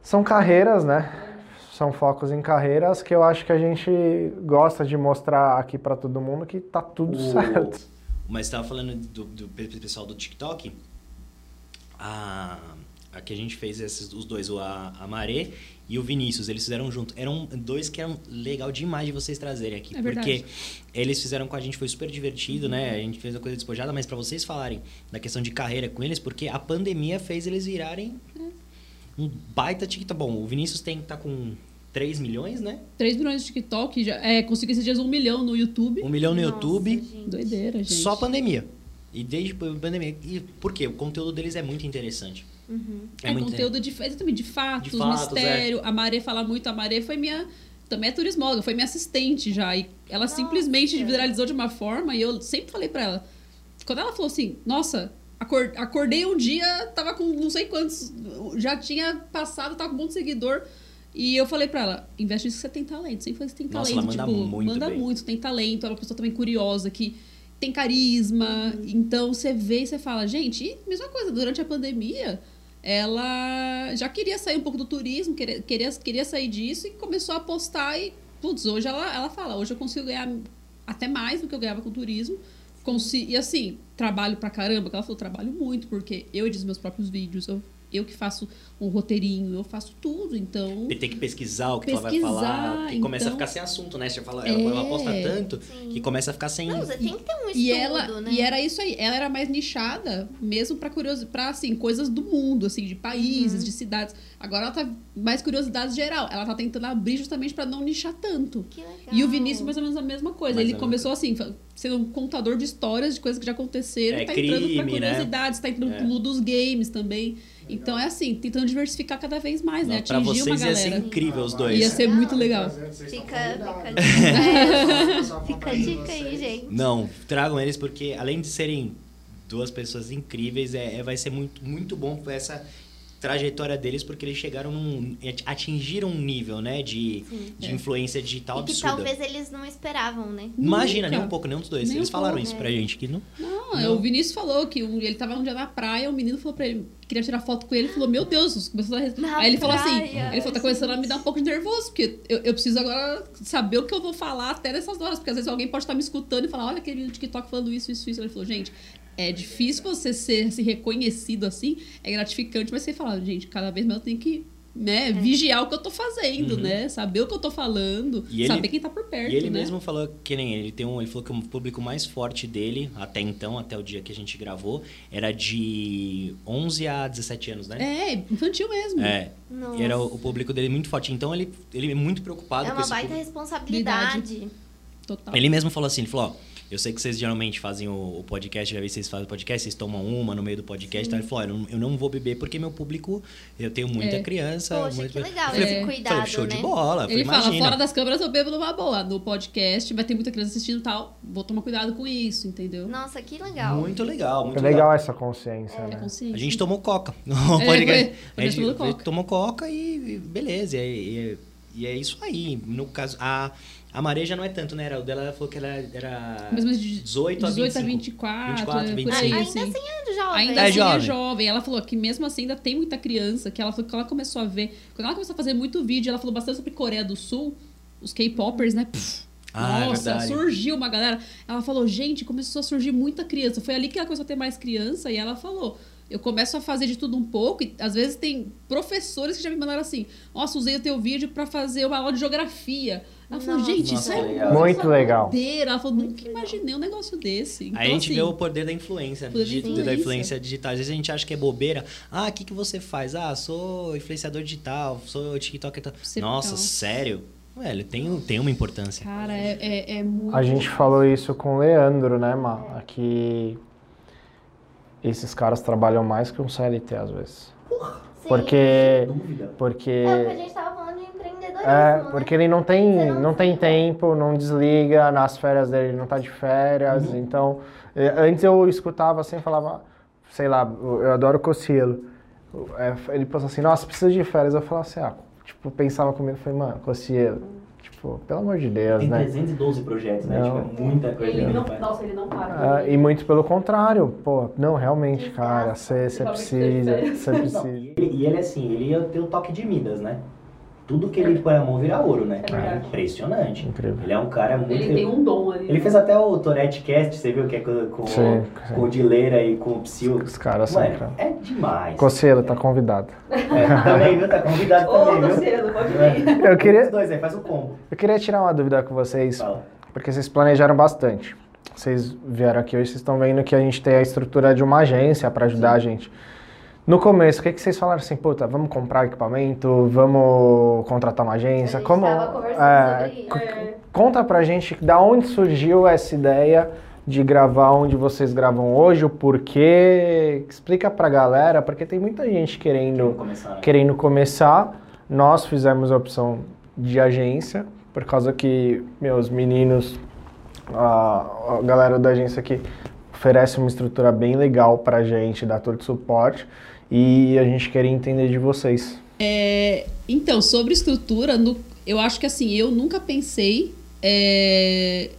São carreiras, né? São focos em carreiras que eu acho que a gente gosta de mostrar aqui pra todo mundo que tá tudo O- certo. Mas você tava falando do, do pe- pessoal do TikTok. A, a que a gente fez esses, os dois, o a, a Maré e o Vinícius, eles fizeram junto. Eram dois que eram legal demais de vocês trazerem aqui. É verdade. porque eles fizeram com a gente, foi super divertido, né? A gente fez a coisa despojada, mas pra vocês falarem da questão de carreira com eles, porque a pandemia fez eles virarem um baita TikTok. Bom, o Vinícius tem tá com 3 milhões, né? 3 milhões de TikTok, já, é, consegui esses dias um milhão no YouTube. Um milhão no Nossa, YouTube. gente. Doideira, gente. Só pandemia. E desde a pandemia. E por quê? O conteúdo deles é muito interessante. Uhum. É, muito conteúdo de, exatamente, de fatos, De fatos, é. mistério. A Marê fala muito, a Marê foi minha. Também é turismóloga, foi minha assistente já. E ela Nossa. simplesmente viralizou de uma forma e eu sempre falei pra ela. Quando ela falou assim, nossa, acordei um dia, tava com não sei quantos. Já tinha passado, tava com um monte de seguidor. E eu falei pra ela, investe nisso que você tem talento. Sempre falei, você tem Nossa, talento. ela manda tipo, muito manda bem. muito, tem talento. Ela é uma pessoa também curiosa, que tem carisma. Então você vê e você fala, gente, mesma coisa, durante a pandemia, ela já queria sair um pouco do turismo, queria, queria, queria sair disso e começou a postar e, putz, hoje ela, ela fala, hoje eu consigo ganhar até mais do que eu ganhava com o turismo. Consi e assim, trabalho pra caramba, ela falou, trabalho muito, porque eu edito meus próprios vídeos, eu, eu que faço um roteirinho, eu faço tudo, então... E tem que pesquisar o que ela vai Pesquisar, falar. E começa a então- ficar sem assunto, né? Você fala, ela, É. ela posta tanto Sim. que começa a ficar sem. Não, você tem que ter um estudo, E ela né? e era isso aí. Ela era mais nichada, mesmo para curiosi para assim, coisas do mundo, assim, de países, de cidades. Agora ela tá mais curiosidade geral. Ela tá tentando abrir justamente para não nichar tanto. Que legal. E o Vinícius mais ou menos a mesma coisa. Mais Ele ou começou assim, sendo um contador de histórias de coisas que já aconteceram, É, tá entrando pra crime, né? curiosidades, tá entrando É. pro mundo dos games também. Então é assim, tentando diversificar cada vez mais, né? Pra Atingir uma vocês ia ser galera. incrível os dois. Ia ser muito legal. Fica, fica, fica a dica aí, gente. Não, tragam eles porque além de serem duas pessoas incríveis, é, é- vai ser muito, muito bom essa trajetória deles porque eles chegaram num atingiram um nível, né, de, de É. influência digital E que absurda. talvez eles não esperavam, né? Imagina, Nunca. nem um pouco, nem um dos dois. Nem Eles um falaram pouco, isso é. pra gente que não. Não, Não. o Vinícius falou que um- ele tava um dia na praia, o menino falou pra ele, queria tirar foto com ele, ele falou, meu Deus, começou a... Na Aí ele falou assim, ele falou, tá começando a me dar um pouco de nervoso, porque eu, eu preciso agora saber o que eu vou falar até nessas horas, porque às vezes alguém pode estar me escutando e falar, olha aquele menino do TikTok falando isso, isso, isso. Ele falou, gente, é difícil você ser se reconhecido assim, é gratificante, mas você fala, gente, cada vez mais eu tenho que né, vigiar o que eu tô fazendo, né? Saber o que eu tô falando, Uhum. Ele- saber quem tá por perto, E ele né? mesmo falou que nem ele tem um, ele falou que o público mais forte dele até então, até o dia que a gente gravou, era de 11 a 17 anos, né? É, infantil mesmo. É. Nossa. Era o, o público dele muito forte. Então ele, ele é muito preocupado É uma baita público. responsabilidade. Total. Ele mesmo falou assim, ele falou, ó, eu sei que vocês geralmente fazem o, o podcast, já vi vocês fazem o podcast, vocês tomam uma no meio do podcast, então ele falou, eu não, eu não vou beber porque meu público, eu tenho muita É. criança. Poxa, muito- que legal falei, esse É. cuidado, falei, show né? de bola. Ele falei, fala, fora das câmeras eu bebo numa boa. No podcast vai ter muita criança assistindo e tal. Vou tomar cuidado com isso, entendeu? Nossa, que legal. Muito legal, muito É legal essa consciência, É né? consciência. A gente tomou coca. No É, podcast. foi- foi a gente tomando coca. tomou coca e, e beleza. E, e- e é isso aí. No caso, a, a Maré já não é tanto, né? Era- O dela ela falou que ela era Mais ou menos de 18 a 18 a 25. 24, 24, é, por 25. aí, Ainda assim. assim é jovem. Ainda É assim jovem. é jovem. Ela falou que mesmo assim ainda tem muita criança, que ela falou que ela começou a ver. Quando ela começou a fazer muito vídeo, ela falou bastante sobre Coreia do Sul, os K-popers, né? Pff, Ah, é Nossa, verdade. surgiu uma galera. Ela falou, gente, começou a surgir muita criança. Foi ali que ela começou a ter mais criança e ela falou. Eu começo a fazer de tudo um pouco e às vezes tem professores que já me mandaram assim: Nossa, usei o teu vídeo pra fazer uma aula de geografia. Ela falou, Nossa. gente, Nossa, isso é legal. Muito legal. Ela falou, nunca imaginei um negócio desse. Então, Aí a gente assim, vê o poder da influência, Poder da de- da influência. influência digital. Às vezes a gente acha que é bobeira. Ah, o que, que você faz? Ah, sou influenciador digital, sou TikTok. Você- Nossa, sério? Velho, tem, tem uma importância. Cara, é, é, é muito. A gente falou isso com o Leandro, né, Ma? Que esses caras trabalham mais que um CLT às vezes. Sim. Porque. Dúvida. Porque. É o que a gente tava falando É, porque ele não tem, não não tem tempo, não desliga, nas férias dele ele não tá de férias, Uhum. então... eh, Antes eu escutava assim, falava, sei lá, eu adoro Cossielo. É, Ele pensou assim, nossa, preciso de férias. Eu falava assim, ah, tipo, pensava comigo, falei, mano, Cossielo, tipo, pelo amor de Deus, Tem né? 312 projetos, né? Não. Tipo, é muita coisa. Ele não, pai? nossa, ele não para. Ah, e muito pelo contrário, pô, não, realmente, cara, você precisa, tem você Não, precisa. e, ele, e ele, assim, ele ia ter o toque de Midas, né? Tudo que ele põe a mão vira ouro, né? É verdade. impressionante. Incrível. Ele é um cara muito. Ele tem um dom ali. Ele fez até o Tourette Cast, você viu que é com, com, Sim, com o Dileira e com o Psyu. Os caras são, cara. é demais. Cossielo, tá convidado. É, também, viu? Tá convidado Ô, também, viu? Luciano, pode É. vir. Eu Os queria, dois aí, faz o combo. eu queria tirar uma dúvida com vocês, Fala. porque vocês planejaram bastante. Vocês vieram aqui hoje, vocês estão vendo que a gente tem a estrutura de uma agência para ajudar a gente. No começo, o que, que vocês falaram assim, puta, vamos comprar equipamento, vamos contratar uma agência? A gente Como? tava conversando é, sobre Conta pra gente da onde surgiu essa ideia de gravar onde vocês gravam hoje, o porquê. Explica pra galera, porque tem muita gente querendo começar, né? querendo começar, nós fizemos a opção de agência, por causa que meus meninos, a, a galera da agência aqui oferece uma estrutura bem legal pra gente, dá todo o suporte, e a gente queria entender de vocês. É, então, sobre estrutura, no- eu acho que assim, eu nunca pensei. é,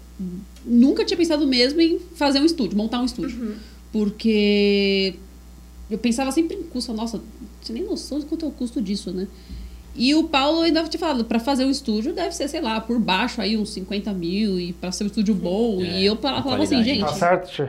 nunca tinha pensado mesmo em fazer um estúdio, montar um estúdio. Porque eu pensava sempre em custo. Nossa, não tinha nem noção de quanto é o custo disso, né? E o Paulo ainda tinha falado, pra fazer um estúdio deve ser, sei lá, por baixo aí uns 50 mil e pra ser um estúdio bom. É, e eu falava assim, gente, Tá certo, Tchê?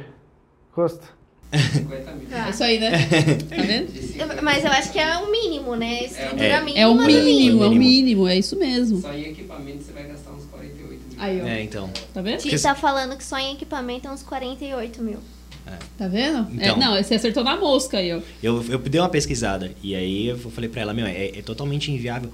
Custa? 50 mil. é isso aí, né? tá vendo? Mas eu acho que é o mínimo, né? Estrutura É. mínima É o do mínimo, é o mínimo. é isso mesmo. Só em equipamento você vai gastar uns 48 mil. Aí, ó. É, então. Tá vendo? Ti tá falando que só em equipamento é uns 48 mil. Tá vendo? Então. É, não, você acertou na mosca aí, ó. Eu, eu dei uma pesquisada e aí eu falei pra ela, meu, é, é totalmente inviável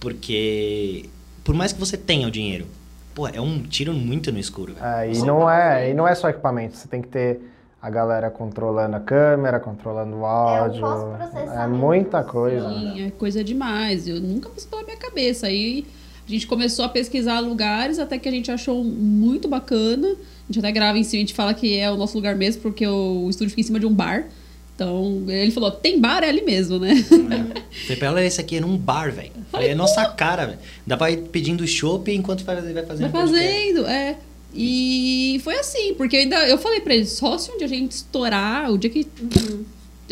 porque por mais que você tenha o dinheiro, pô, é um tiro muito no escuro. É, e, não é, e não é só equipamento, você tem que ter a galera controlando a câmera, controlando o áudio. pós-processamento. É muita coisa. Sim, é coisa demais. Eu nunca passei pela minha cabeça. Aí a gente começou a pesquisar lugares até que a gente achou muito bacana. A gente até grava em cima, a gente fala que é o nosso lugar mesmo, porque o estúdio fica em cima de um bar. Então, ele falou, tem bar é ali mesmo, né? Falei pra ela, esse aqui é num bar, velho. Falei, é nossa cara, velho. Dá pra ir pedindo chopp enquanto vai, vai fazendo Vai podcast. fazendo, é. E foi assim, porque eu ainda eu falei pra ele, só se um dia a gente estourar, o dia que.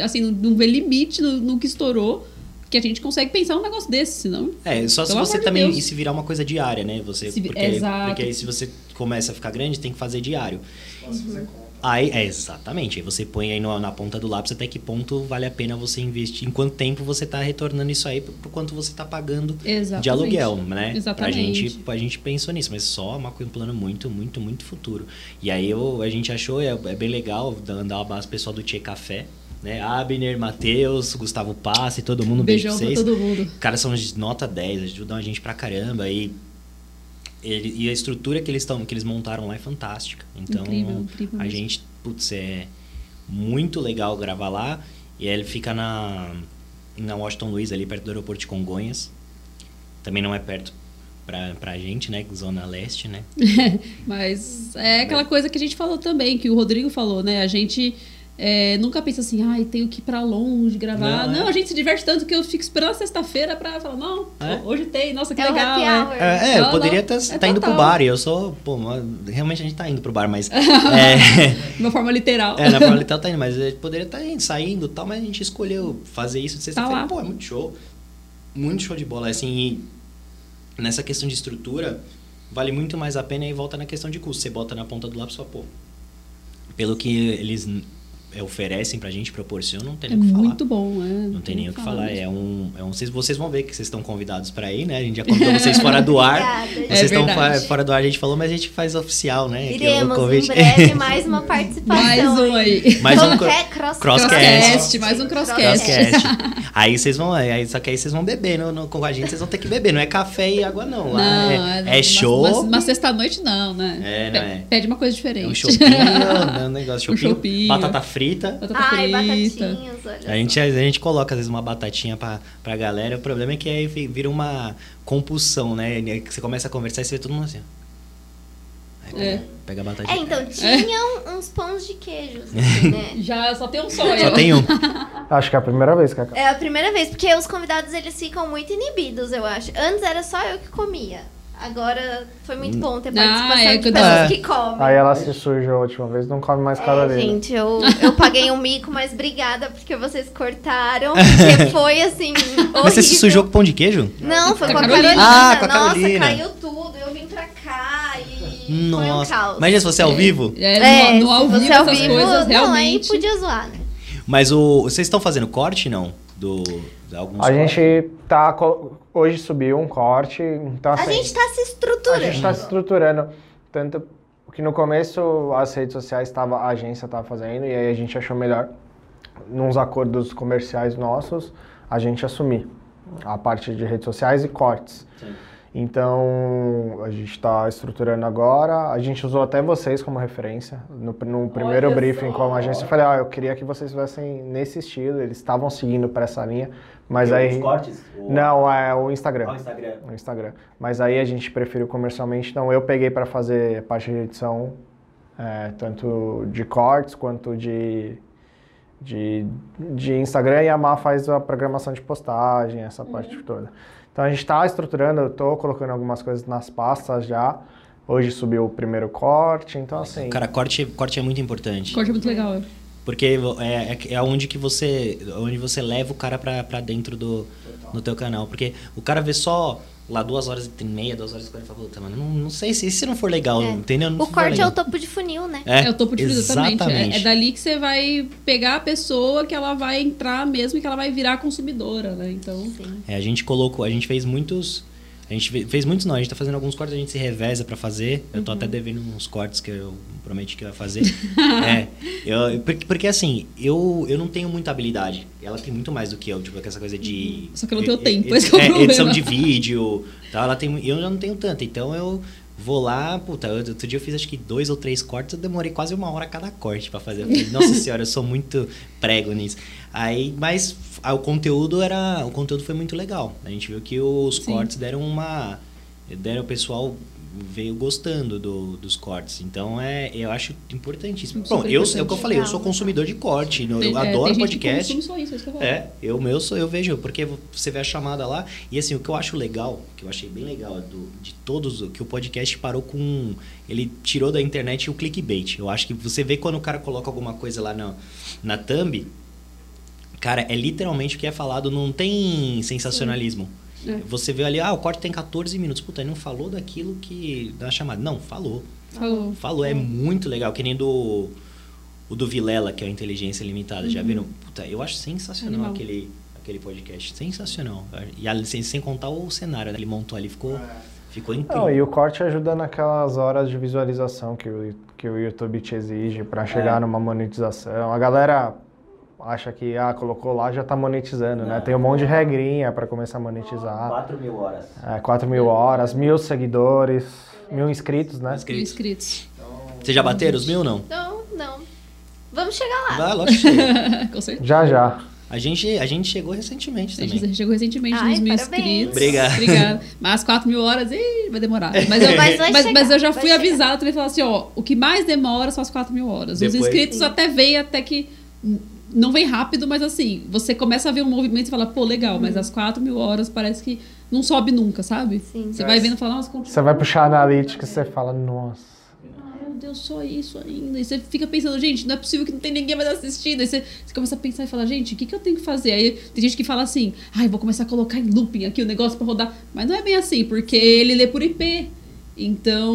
Assim, não, não vê limite no, no que estourou, que a gente consegue pensar um negócio desse, senão. É, só se você também Deus. e se virar uma coisa diária, né? Você, Se porque, Exato. porque aí se você começa a ficar grande, tem que fazer diário. Posso fazer conta. Aí, é, exatamente. Aí você põe aí no- na ponta do lápis até que ponto vale a pena você investir, em quanto tempo você tá retornando isso aí, por, por quanto você tá pagando Exatamente. de aluguel, né? Exatamente. Pra gente, a gente pensou nisso, mas só uma, um plano muito, muito, muito futuro. E aí eu, a gente achou, é, é bem legal, andar um abraço pro pessoal do Tchê Café, né? Abner, Matheus, Gustavo Passe, todo mundo, um beijo Beijão pra vocês. todo mundo. Os caras são de nota 10, ajudam a gente pra caramba. E, ele- e a estrutura que eles, tão, que eles montaram lá é fantástica. Então, Incrível, incrível a mesmo. gente, putz, é muito legal gravar lá. E ele fica na, na Washington Luiz, ali perto do aeroporto de Congonhas. Também não é perto pra, pra gente, né? Zona Leste, né? Mas é aquela coisa que a gente falou também, que o Rodrigo falou, né? A gente é, nunca pensa assim, ai, tenho que ir pra longe gravar. Não, Não, é. a gente se diverte tanto que eu fico esperando a sexta-feira pra falar, não, É. hoje tem, nossa, que É legal. happy hour. É, é, eu Não, poderia estar é tá indo pro bar. E eu sou, pô, realmente a gente tá indo pro bar, mas. é, De uma forma literal. É, na Paulita tá indo, mas poderia estar indo, saindo e tal, mas a gente escolheu fazer isso de sexta-feira. Tá lá. Pô, é muito show. Muito show de bola. Assim, e nessa questão de estrutura, vale muito mais a pena e volta na questão de custo. Você bota na ponta do lápis e fala, pô, pelo que eles é, oferecem pra gente, proporcionam, não tem É nem o que falar. muito bom, é. Não tem nem o que falar. mesmo. É um, é um. Vocês, vocês vão ver que vocês estão convidados pra ir, né? A gente já convidou vocês fora do ar. Obrigada. É Vocês estão verdade. fora, fora do ar, a gente falou, mas a gente faz oficial, né? Que é o Iremos em convite. breve mais uma participação. Mais um aí. Mais um cro- é? Cross Crosscast. Crosscast, mais um crosscast. Crosscast. aí vocês vão, aí, só que aí vocês vão beber no, no- com a gente, vocês vão ter que beber, não é café e água não. Não, é, é, é show. Mas, mas sexta-noite não, né? É, não é. Pede uma coisa É diferente. um chopinho, né, um negócio Um chopinho, chopinho. batata frita. Batata Ai, frita. batatinhas, olha. A gente, a gente coloca às vezes uma batatinha pra, pra galera. O problema é que aí vi- vira uma compulsão, né? Você começa a conversar e você vê todo mundo assim. ó. Aí pega, É. pega a batatinha. É, então, tinham uns pães de queijo, assim, né? Já só tem um só. Só tem um. Acho que é a primeira vez, Cacá. É a primeira vez, porque os convidados eles ficam muito inibidos, eu acho. Antes era só eu que comia. Agora foi muito bom ter Ah, participação é, de pessoas É. que comem. Aí ela se sujou a última vez, não come mais É, Carolina. gente, eu, eu paguei um mico, mas obrigada porque vocês cortaram. Porque foi assim. Mas você se sujou com pão de queijo? Não, foi Com com a Carolina. Carolina. Ah, com a Nossa, Carolina. caiu tudo. Eu vim pra cá e foi um Nossa. caos. Imagina se você é ao vivo. É, no, no ao se vivo você ao essas vivo, coisas não, realmente. aí podia zoar, né? Mas o. Vocês estão fazendo corte, não? Do. de alguns A gente tá. Hoje subiu um corte, então A assim. gente tá se A estruturando. gente está se estruturando. Tanto que no começo as redes sociais tava, a agência estava fazendo e aí a gente achou melhor, nos acordos comerciais nossos, a gente assumir a parte de redes sociais e cortes. Sim. Então a gente está estruturando agora. A gente usou até vocês como referência. No, no primeiro Olha briefing só. com a agência, eu falei: ah, eu queria que vocês estivessem nesse estilo. Eles estavam seguindo para essa linha, mas Tem aí. Os cortes? O- Não, é o Instagram Ah, o Instagram. no Instagram. Mas aí a gente preferiu comercialmente, então eu peguei para fazer parte de edição, é, tanto de cortes quanto de, de, de Instagram, e a Má faz a programação de postagem, essa parte toda. Então a gente está estruturando, eu estou colocando algumas coisas nas pastas já. Hoje subiu o primeiro corte, então assim. Cara, corte, corte é muito importante. Corte é muito legal. é. Porque é, é, é onde que você. Onde você leva o cara pra, pra dentro do, do teu canal. Porque o cara vê só lá duas horas e meia, duas horas e quarenta e fala, puta, mano, não, não sei se, se não for legal, É. entendeu? Não O corte é legal. o topo de funil, né? É, o topo de frio, exatamente. É, exatamente. é dali que você vai pegar a pessoa que ela vai entrar mesmo e que ela vai virar consumidora, né? Então. Sim. É, a gente colocou, a gente fez muitos. A gente fe- fez muitos não, a gente tá fazendo alguns cortes, a gente se reveza pra fazer. Eu tô até devendo uns cortes que eu prometi que ia fazer. é. Eu, porque, porque assim, eu, eu não tenho muita habilidade. Ela tem muito mais do que eu, tipo, essa coisa de. Só que eu não tenho tempo, esse é é, problema. edição de vídeo. Tal, ela tem, eu já não tenho tanto. Então eu vou lá, puta, outro dia eu fiz acho que dois ou três cortes, eu demorei quase uma hora cada corte pra fazer. Falei, Nossa senhora, eu sou muito prego nisso. Aí, mas ah, o conteúdo era. O conteúdo foi muito legal. A gente viu que os Sim. cortes deram uma. Deram o pessoal veio gostando do- dos cortes. Então é, eu acho importantíssimo. Super Bom, eu, é o que eu falei, eu sou consumidor de corte, eu Tem- é, adoro podcast. só isso, isso eu. É, eu meu sou, eu vejo, porque você vê a chamada lá, e assim, o que eu acho legal, que eu achei bem legal do, de todos, que o podcast parou com. Ele tirou da internet o clickbait. Eu acho que você vê quando o cara coloca alguma coisa lá na, na thumb, cara, é literalmente o que é falado, não tem sensacionalismo. É. Você vê ali, ah, o corte tem 14 minutos. Puta, ele não falou daquilo que. da chamada. Não, falou. Falou. Falou, é muito legal, que nem do. O do Vilela, que é a Inteligência Limitada. Já viram? Puta, eu acho sensacional Uhum. Animal. aquele, aquele podcast. Sensacional. E sem, sem contar o cenário, né? Ele montou ali, ficou, ficou incrível. Não, e o corte ajuda naquelas horas de visualização que o, que o YouTube te exige para chegar numa monetização. A galera acha que, ah, colocou lá, já tá monetizando, né? Não. Tem um monte de regrinha para começar a monetizar. 4 mil horas. É, 4 mil horas, mil seguidores, mil inscritos, né? Mil Inscritos. inscritos. Vocês já bateram os mil, não? Não, não. Vamos chegar lá. Vai, lógico que chega. Com certeza. Já, já. A gente, a gente chegou recentemente A também. gente chegou recentemente Ai, nos mil parabéns. inscritos. Obrigado. Obrigada. Mas 4 mil horas, ih, vai demorar. Mas eu, Mas mas, chegar, mas eu já vai fui chegar. avisada também, falar assim, ó, o que mais demora são as 4 mil horas. Os Depois- inscritos Sim. até veio, até que não vem rápido, mas assim, você começa a ver um movimento e fala, pô, legal, mas as 4 mil horas parece que não sobe nunca, sabe? Sim. Você vai vendo e fala, nossa, como... Você vai puxar a analítica e você fala, nossa. Ah, meu Deus, só isso ainda. E você fica pensando, gente, não é possível que não tem ninguém mais assistindo. Aí você, você começa a pensar e fala, gente, o que, que eu tenho que fazer? Aí tem gente que fala assim, ai, vou começar a colocar em looping aqui o negócio pra rodar. Mas não é bem assim, porque ele lê por IP. Então,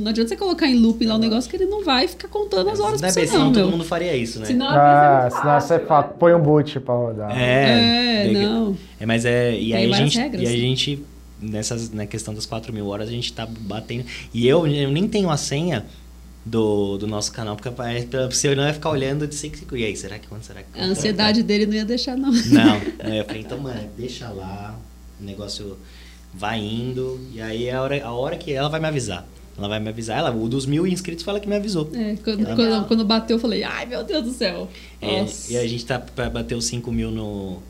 não adianta você colocar em looping lá o negócio que ele não vai ficar contando as horas não é pra você, não, todo meu. mundo faria isso, né? Senão Ah, é muito senão você fala, põe um boot pra rodar. É, É, Legal. não. É, mas é. E aí a gente. regras. E a gente, nessas, na questão das 4 mil horas, a gente tá batendo. E eu, eu nem tenho a senha do, do nosso canal, porque é você não vai ficar olhando de sei que. E aí, será que quando será que. A ansiedade dele não ia deixar, não. Não. Aí eu falei, então, mano, deixa lá, o negócio vai indo, e aí a hora, a hora que ela vai me avisar. Ela vai me avisar. Ela, o dos mil inscritos foi ela que me avisou. É, quando, Legal. quando, quando bateu, eu falei, ai, meu Deus do céu. É, e a gente tá pra bater os 5 mil no,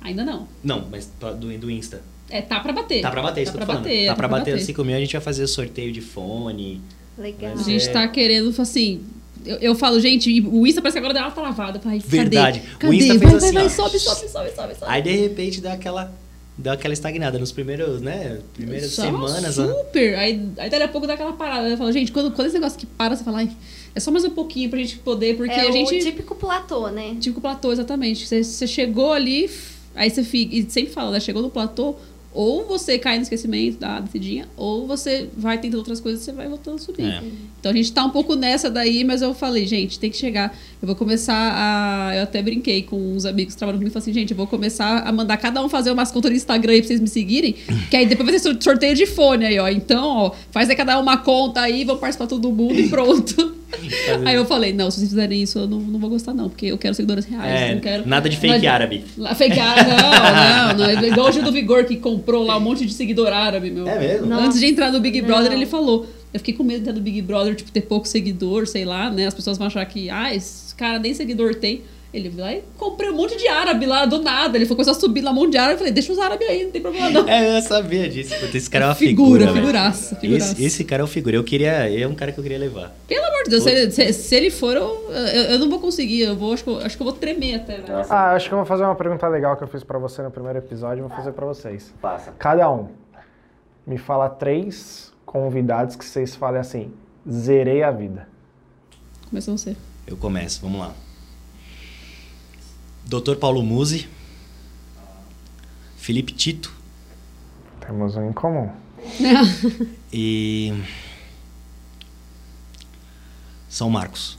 Ainda não. Não, mas do, do Insta. É, tá pra bater. Tá pra bater, isso tá que eu pra tô falando. bater, tá pra bater os 5 mil, a gente vai fazer sorteio de fone. Legal. A gente é- tá querendo, assim. Eu, eu falo, gente, o Insta parece que agora deu uma travada. Falei, cadê? Verdade. O? Insta vai, fez vai, assim, vai, ó. sobe, sobe, sobe, sobe, sobe. Aí de repente dá aquela. Dá aquela estagnada nos primeiros, né? Primeiras Só semanas. Super. Aí, aí daqui a pouco dá aquela parada. Eu falo, gente, quando, quando esse negócio que para, você fala, ai, é só mais um pouquinho pra gente poder, porque é a gente. o típico platô, né? Tipo o platô, exatamente. Você, você chegou ali, aí você fica. E sempre fala, né? Chegou no platô, ou você cai no esquecimento da descidinha, ou você vai tentando outras coisas e você vai voltando a subir. É. Então a gente tá um pouco nessa daí, mas eu falei, gente, tem que chegar. Eu vou começar a. Eu até brinquei com uns amigos que trabalham comigo e falei assim, gente, eu vou começar a mandar cada um fazer umas contas no Instagram aí pra vocês me seguirem. Que aí depois vai ter sor- sorteio de fone aí, ó. Então, ó, faz aí cada um uma conta aí, vão participar todo mundo e pronto. Aí eu falei, não, se vocês fizerem isso, eu não, não vou gostar, não, porque eu quero seguidores reais. É, não quero... nada de fake árabe. Fake árabe, não, não, não. É igual o Gil do Vigor que comprou lá um monte de seguidor árabe, meu. É mesmo? Nossa, Antes de entrar no Big Brother, não. ele falou. Eu fiquei com medo de entrar no Big Brother, tipo, ter pouco seguidor, sei lá, né? As pessoas vão achar que, ah, esse cara nem seguidor tem. Ele vai lá e comprei um monte de árabe lá do nada. Ele foi começar a subir lá um monte de árabe. Eu falei, deixa os árabes aí, não tem problema não. É, eu sabia disso. Puta, esse cara é uma Figura, figura. figuraça, figuraça. Esse, esse cara é um figura. Eu queria. É um cara que eu queria levar. Pelo amor de Deus, se ele, se, se ele for, eu, eu, eu não vou conseguir. Eu vou, acho, que eu, acho que eu vou tremer até, né? Ah, acho que eu vou fazer uma pergunta legal que eu fiz pra você no primeiro episódio, vou fazer pra vocês. Passa. Cada um, me fala três convidados que vocês falem assim, zerei a vida. Começa você. Eu começo, vamos lá. Dr. Paulo Musi. Felipe Tito. Temos um em comum. E. São Marcos.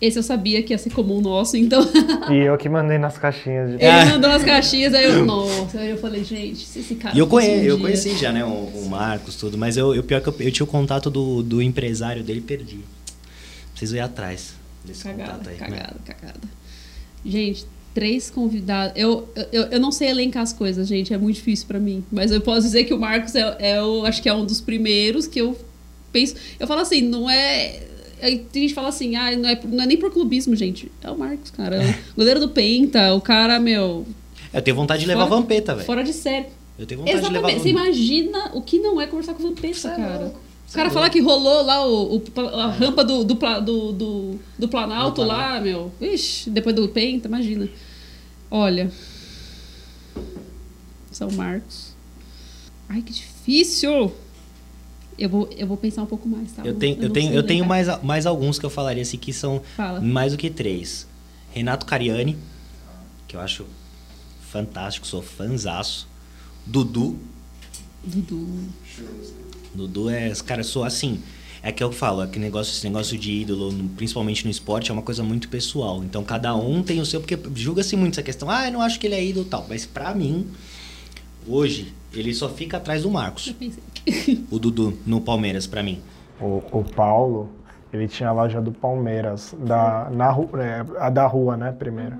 Esse eu sabia que ia ser comum nosso, então. E eu que mandei nas caixinhas de... Ele mandou as caixinhas, aí eu, nossa, aí eu falei, gente, se esse cara. E eu, conhe, um eu dia- conheci já, né, o, o Marcos, tudo, mas eu, eu pior que eu, eu tinha o contato do, do empresário dele e perdi. Preciso ir atrás desse Cagada, contato aí. né? cagada, cagada. Gente, três convidados. Eu, eu, eu não sei elencar as coisas, gente, é muito difícil pra mim. Mas eu posso dizer que o Marcos é, é o, acho que é um dos primeiros que eu penso. Eu falo assim, não é. aí Tem gente que fala assim, ah, não é, não é nem por clubismo, gente. É o Marcos, cara. É o goleiro do Penta, o cara, meu, Eu tenho vontade de levar Fora- Vampeta, velho. fora de série. Eu tenho vontade de levar Exatamente. Você imagina o que não é conversar com o Vampeta, é cara. O cara é falar que rolou lá o, o- a rampa do, do, do, do, do Planalto lá, meu. Ixi, depois do Penta, imagina. Olha. São Marcos. Ai, que difícil! Eu vou, eu vou pensar um pouco mais, tá? Eu tenho, eu não tenho, eu tenho mais, mais alguns que eu falaria assim que são Fala. mais do que três. Renato Cariani, que eu acho fantástico, sou fanzaço. Dudu. Dudu. Dudu é, cara, eu sou assim. É que eu falo, é que negócio, esse negócio de ídolo, principalmente no esporte, é uma coisa muito pessoal. Então cada um tem o seu, porque julga-se muito essa questão, ah, eu não acho que ele é ídolo e tal. Mas pra mim, hoje, ele só fica atrás do Marcos, o Dudu, no Palmeiras, pra mim. O, o Paulo, ele tinha a loja do Palmeiras, da, na, é, a da rua, né, primeiro.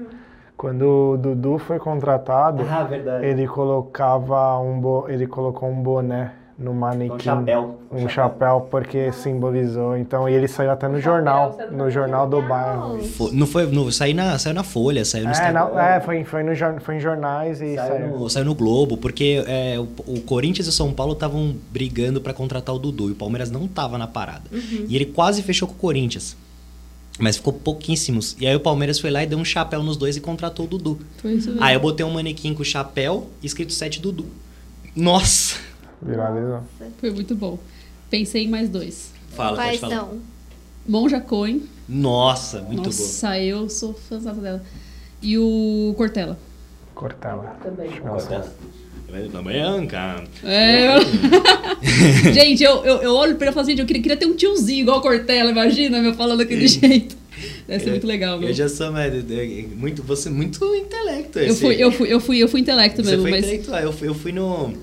Quando o Dudu foi contratado, Ah, ele colocava um bo, ele colocou um boné no manequim. Um chapéu. Um chapéu, porque simbolizou. Então, e ele saiu até no jornal, no jornal do bairro. Não foi, no, saiu, na, saiu na Folha, saiu no É, Instagram. não, é foi, foi, no, foi em jornais e Saiu saiu. no, saiu no Globo, porque é, o, o Corinthians e o São Paulo estavam brigando pra contratar o Dudu e o Palmeiras não tava na parada. E ele quase fechou com o Corinthians. Mas ficou pouquíssimos. E aí o Palmeiras foi lá e deu um chapéu nos dois e contratou o Dudu. Foi isso mesmo. Aí eu botei um manequim com chapéu escrito 7 Dudu. Nossa! Viralizou. Foi muito bom. Pensei em mais dois. Fala, Quais pode falar. são? Monja Cohen. Nossa, muito bom. Nossa, eu sou fãzada dela. E o Cortella. Cortella. Também. Ela sabe. Bianca. É, eu... gente, eu, eu, eu olho pra ele e falo assim, gente, eu queria, queria ter um tiozinho igual o Cortella, imagina, meu, falando daquele jeito. Deve ser muito legal, meu. Eu já sou mas, é, muito, você muito intelecto. Eu esse- fui, eu fui, eu fui, eu fui intelecto Você mesmo, foi mas. intelectual. Eu fui, eu fui no.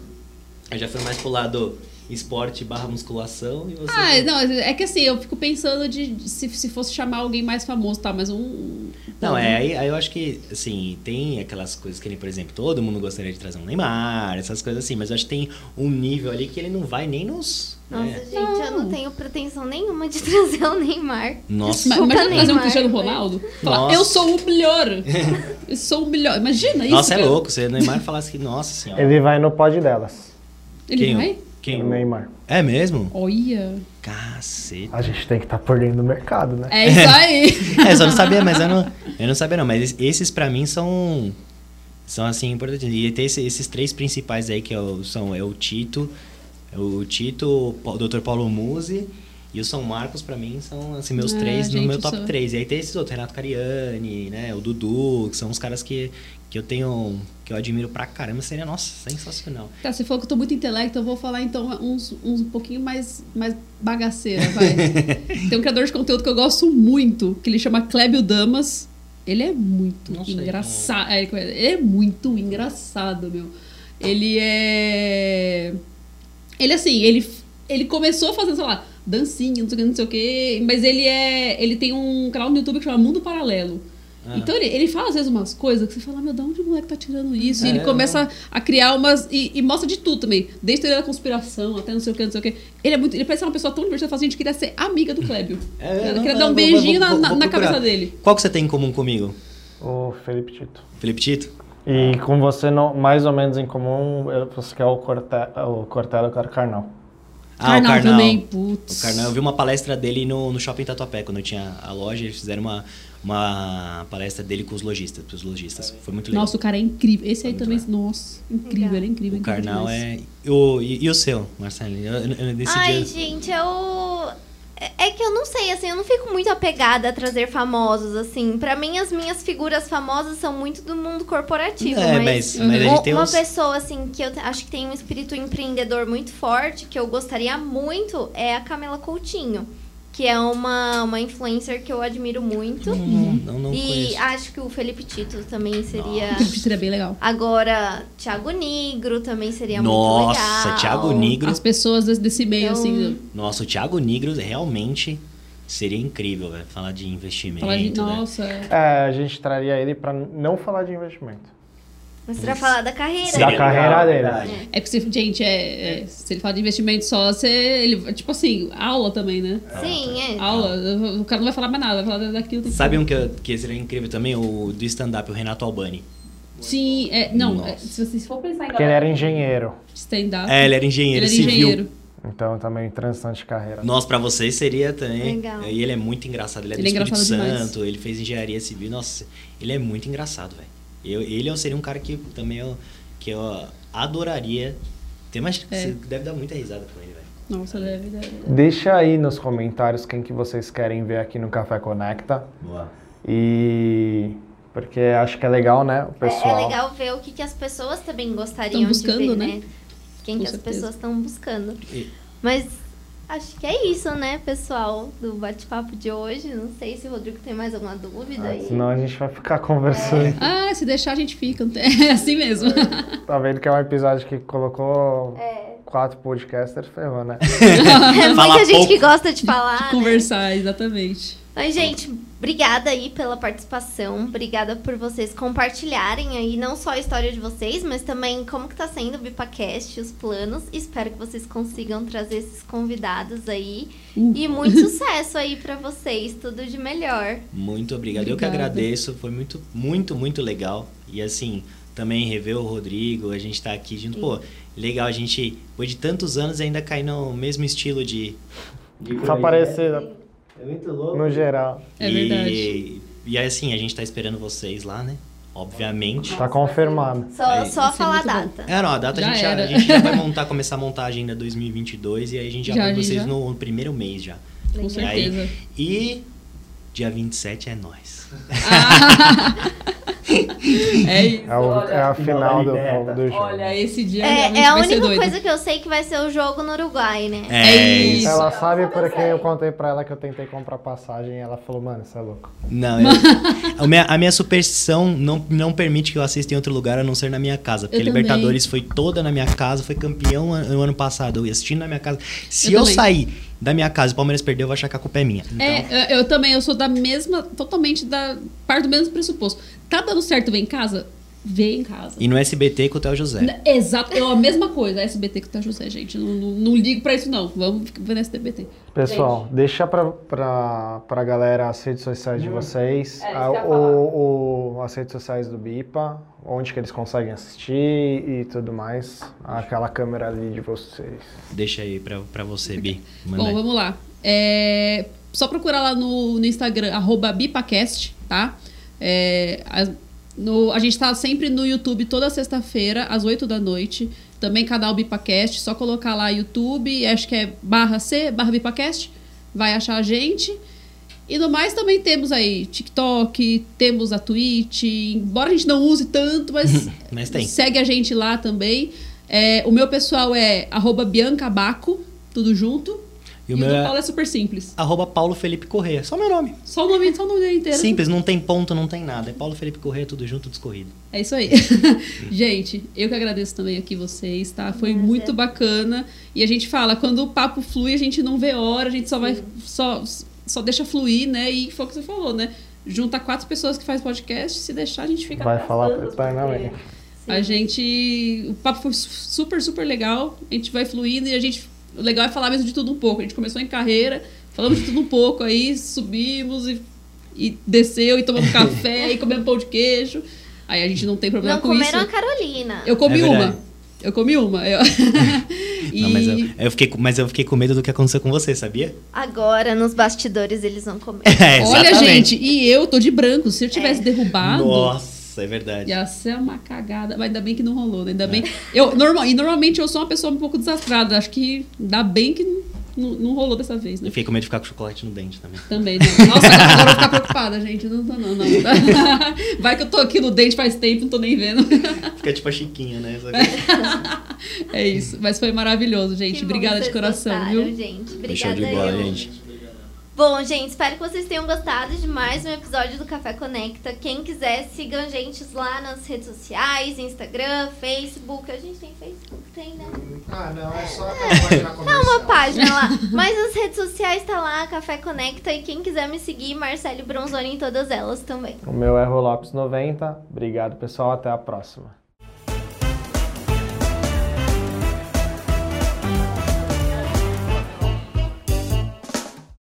Eu já fui mais pro lado esporte barra musculação e você. Ah, foi- não, é que assim, eu fico pensando de, de se, se fosse chamar alguém mais famoso, tá? Mas um. Não, é, aí, aí eu acho que, assim, tem aquelas coisas que, nem, por exemplo, todo mundo gostaria de trazer um Neymar, essas coisas assim, mas eu acho que tem um nível ali que ele não vai nem nos. Nossa, né? gente, eu não tenho pretensão nenhuma de trazer o Neymar. Nossa. Ma- Imagina Neymar, trazer um Cristiano velho. Ronaldo. Falar, Nossa. eu sou o melhor. Eu sou o melhor. Imagina isso. Nossa, é cara. louco. Se o Neymar falasse que, nossa senhora. Ele vai no pod delas. Ele Quem? vai? Quem? O Neymar. É mesmo? Olha. Cacete. A gente tem que estar por dentro do mercado, né? É isso aí. É, só não sabia, mas eu não, eu não sabia não. Mas esses pra mim são, são assim, importantes. E tem esse- esses três principais aí, que é o, são é o Tito, é o Tito, o Dr. Paulo Musi e o São Marcos, pra mim, são assim, meus Ah, três gente, no meu eu top sou- 3. E aí tem esses outros, Renato Cariani, né, o Dudu, que são os caras que, que eu tenho, que eu admiro pra caramba. Seria, nossa, sensacional. Tá, você falou que eu tô muito intelecto, eu vou falar então uns, uns um pouquinho mais, mais bagaceira, vai. Tem um criador de conteúdo que eu gosto muito, que ele chama Clébio Damas. Ele é muito engraçado. É, ele é muito engraçado, meu. Ele é. Ele assim, ele, ele começou fazendo, sei lá, dancinha, não sei o que, não sei o que. Mas ele é. Ele tem um canal no YouTube que chama Mundo Paralelo. Ah. Então ele, ele fala às vezes umas coisas que você fala, meu, de onde o moleque tá tirando isso? e É, ele começa a criar umas. E, e mostra de tudo também. Desde teoria da conspiração até não sei o que, não sei o que. Ele é muito. Ele parece ser uma pessoa tão divertida, fala assim, a gente queria ser amiga do Clébio. É, Eu não, queria não, dar um vou- beijinho vou- na, vou- na- vou na procurar. cabeça dele. Qual que você tem em comum comigo? O Felipe Tito. Felipe Tito? E com você, não, mais ou menos em comum, eu- você quer o, Corte, o Cortella, eu quero o Karnal. Ah, Karnal o Karnal. também, putz. O Karnal, eu vi uma palestra dele no, no Shopping Tatuapé, quando eu tinha a loja, eles fizeram uma, uma palestra dele com os lojistas, pros lojistas. Foi muito legal. Nossa, o cara é incrível. Esse aí Muito também, legal. nossa, incrível, Legal. ele é incrível. o incrível Karnal demais. é... O, e, e o seu, Marcelo? Eu, eu, eu. Ai, gente, eu. É é que eu não sei, assim, eu não fico muito apegada a trazer famosos, assim. Pra mim, as minhas figuras famosas são muito do mundo corporativo. é, mas mas, mas a u- gente tem uma uns... pessoa, assim, que eu acho que tem um espírito empreendedor muito forte, que eu gostaria muito, é a Camila Coutinho. Que é uma, uma influencer que eu admiro muito. Não, não, não e conheço. acho que o Felipe Tito também seria. O Felipe seria bem legal. Agora, Thiago Negro também seria muito Nossa, legal. Thiago Negro... As pessoas desse, meio, Então, assim. Nossa, o Thiago Negro realmente seria incrível, velho. Falar de investimento, Falar de, nossa, é. É, a gente traria ele pra não falar de investimento. Mas pra falar da carreira. Seria da carreira legal, dele. verdade. É porque, você- gente, é, é, se ele fala de investimento só, você, ele, tipo assim, aula também, né? Sim, é. Aula, o cara não vai falar mais nada, vai falar daquilo. Sabe um que, eu- que seria incrível também? O do stand-up, o Renato Albani. Sim, é, não, Nossa. é, se você Se for pensar em Porque ele era engenheiro. stand-up. É, ele era engenheiro ele era civil. engenheiro. Então também transição de carreira. Nossa, pra vocês seria também. Legal. E ele é muito engraçado. Ele é Ele é do Espírito engraçado demais. Santo, ele fez engenharia civil. Nossa, ele é muito engraçado, velho. Eu, ele eu seria um cara que também eu, que eu adoraria ter mais. É. Você deve dar muita risada com ele, velho. Nossa, deve, deve. Deixa aí nos comentários quem que vocês querem ver aqui no Café Conecta. Boa. E porque acho que é legal, né? O É, pessoal. é legal ver o que, que as pessoas também gostariam buscando, de ver, né? né? Quem Com que as certeza. pessoas estão buscando. E- Mas acho que é isso, né, pessoal, do bate-papo de hoje. Não sei se o Rodrigo tem mais alguma dúvida aí. Senão a gente vai ficar conversando. Ah, se deixar a gente fica. É assim mesmo. Tá vendo que é um episódio que colocou É. quatro podcasters, ferrou, né? É muita gente pouco. que gosta de falar, né? Conversar, exatamente. Mas, gente, obrigada aí pela participação. Obrigada por vocês compartilharem aí não só a história de vocês, mas também como que tá sendo o Bipacast, os planos. Espero que vocês consigam trazer esses convidados aí. Uh. E muito sucesso aí pra vocês. Tudo de melhor. Muito obrigado. Eu que Obrigada. agradeço. Foi muito, muito, muito legal. E assim, também rever o Rodrigo, a gente tá aqui junto. Pô, legal, a gente, depois de tantos anos, ainda cair no mesmo estilo de. Só parecer É muito louco. no geral. É e, verdade. E aí, assim, a gente tá esperando vocês lá, né? Obviamente. Tá confirmado. Só, Aí. só Vai ser falar a data. É, não, a data Já a, gente já, a gente já vai montar, começar a montar a agenda 2022 e aí a gente já, Já, gente vocês já. no, no primeiro mês já. Com Legal. certeza. E dia 27 é nós. É isso. É, o- é a final do, do jogo. Olha, esse dia É, realmente é a única doido. coisa que eu sei que vai ser o jogo no Uruguai, né? É isso. Ela sabe porque eu contei pra ela que eu tentei comprar passagem e ela falou, mano, você é louco. Não, eu, a, minha, a minha superstição não, não permite que eu assista em outro lugar a não ser na minha casa. Porque Eu Libertadores foi toda na minha casa, foi campeão no ano passado. Eu ia assistindo na minha casa. Se Eu eu, também. sair da minha casa o Palmeiras perder, eu vou achar que a culpa é minha. Então, É, eu, eu também, eu sou da mesma, totalmente da parte do mesmo pressuposto. Tá dando certo ver em casa? Vê em casa. E no SBT com o Theo José. Exato, é a mesma coisa, SBT que tá José, gente. Não, não, não ligo pra isso, não. Vamos ver no SBT. Pessoal, deixa pra, pra, pra galera as redes sociais de vocês, É, isso a- que eu ia o, o- as redes sociais do BIPA, onde que eles conseguem assistir e tudo mais. Aquela câmera ali de vocês. Deixa aí pra, pra você, Bi. Manda Bom, aí. vamos lá. É, só procurar lá no, no Instagram, arroba Bipacast, tá? É, a, no- a gente tá sempre no YouTube toda sexta-feira, às 8 da noite. Também canal Bipacast, só colocar lá YouTube, acho que é barra C, barra Bipacast, vai achar a gente. E no mais também temos aí TikTok, temos a Twitch, embora a gente não use tanto, mas Mas. Segue a gente lá também. É, o meu pessoal é arroba Bianca Baco, tudo junto. E E o meu do é Paulo é super simples. arroba Paulo Felipe Corrêa. Só meu nome. Só o nome, só o nome dele inteiro. Simples, não tem ponto, não tem nada. É Paulo Felipe Corrêa, tudo junto, descorrido. É isso aí. gente, eu que agradeço também aqui vocês, tá? Foi Prazer. muito bacana. E a gente fala, quando o papo flui, a gente não vê hora, a gente só vai. Só, só deixa fluir, né? E foi o que você falou, né? Junta quatro pessoas que faz podcast, se deixar, a gente fica. Vai falar eternamente. A gente. O papo foi su- super, super legal. A gente vai fluindo e a gente. O legal é falar mesmo de tudo um pouco. A gente começou em carreira, falamos de tudo um pouco, aí subimos e, e desceu e tomamos café e comemos pão de queijo. Aí a gente não tem problema Não com comeram a isso. Carolina. Eu comi É uma. Eu comi uma. Eu... e... Não, mas, eu, eu fiquei, com- mas eu fiquei com medo do que aconteceu com você, sabia? Agora, nos bastidores, eles vão comer. É, Olha, gente, e eu tô de branco. Se eu tivesse derrubado. Nossa, é verdade. Ia ser uma cagada. Mas ainda bem que não rolou, né? Ainda bem. Eu, normal, e normalmente eu sou uma pessoa um pouco desastrada. Acho que ainda bem que não, não, não rolou dessa vez, né? Eu fiquei com medo de ficar com chocolate no dente também. Também, né? Nossa, agora eu vou ficar preocupada, gente. Não tô, não, não. Vai que eu tô aqui no dente faz tempo, não tô nem vendo. Fica tipo a Chiquinha, né? É isso. Mas foi maravilhoso, gente. Que Obrigada de coração, gostaram, viu? gente. Show Obrigada de bola, gente. Bom, gente, espero que vocês tenham gostado de mais um episódio do Café Conecta. Quem quiser, sigam a gente lá nas redes sociais, Instagram, Facebook. A gente tem Facebook? Tem, né? Ah, não, é só a página comercial. Uma página lá. Mas as redes sociais tá lá, Café Conecta. E quem quiser me seguir, Marcelo Bronzoni em todas elas também. O meu é Rolopes90. Obrigado, pessoal. Até a próxima.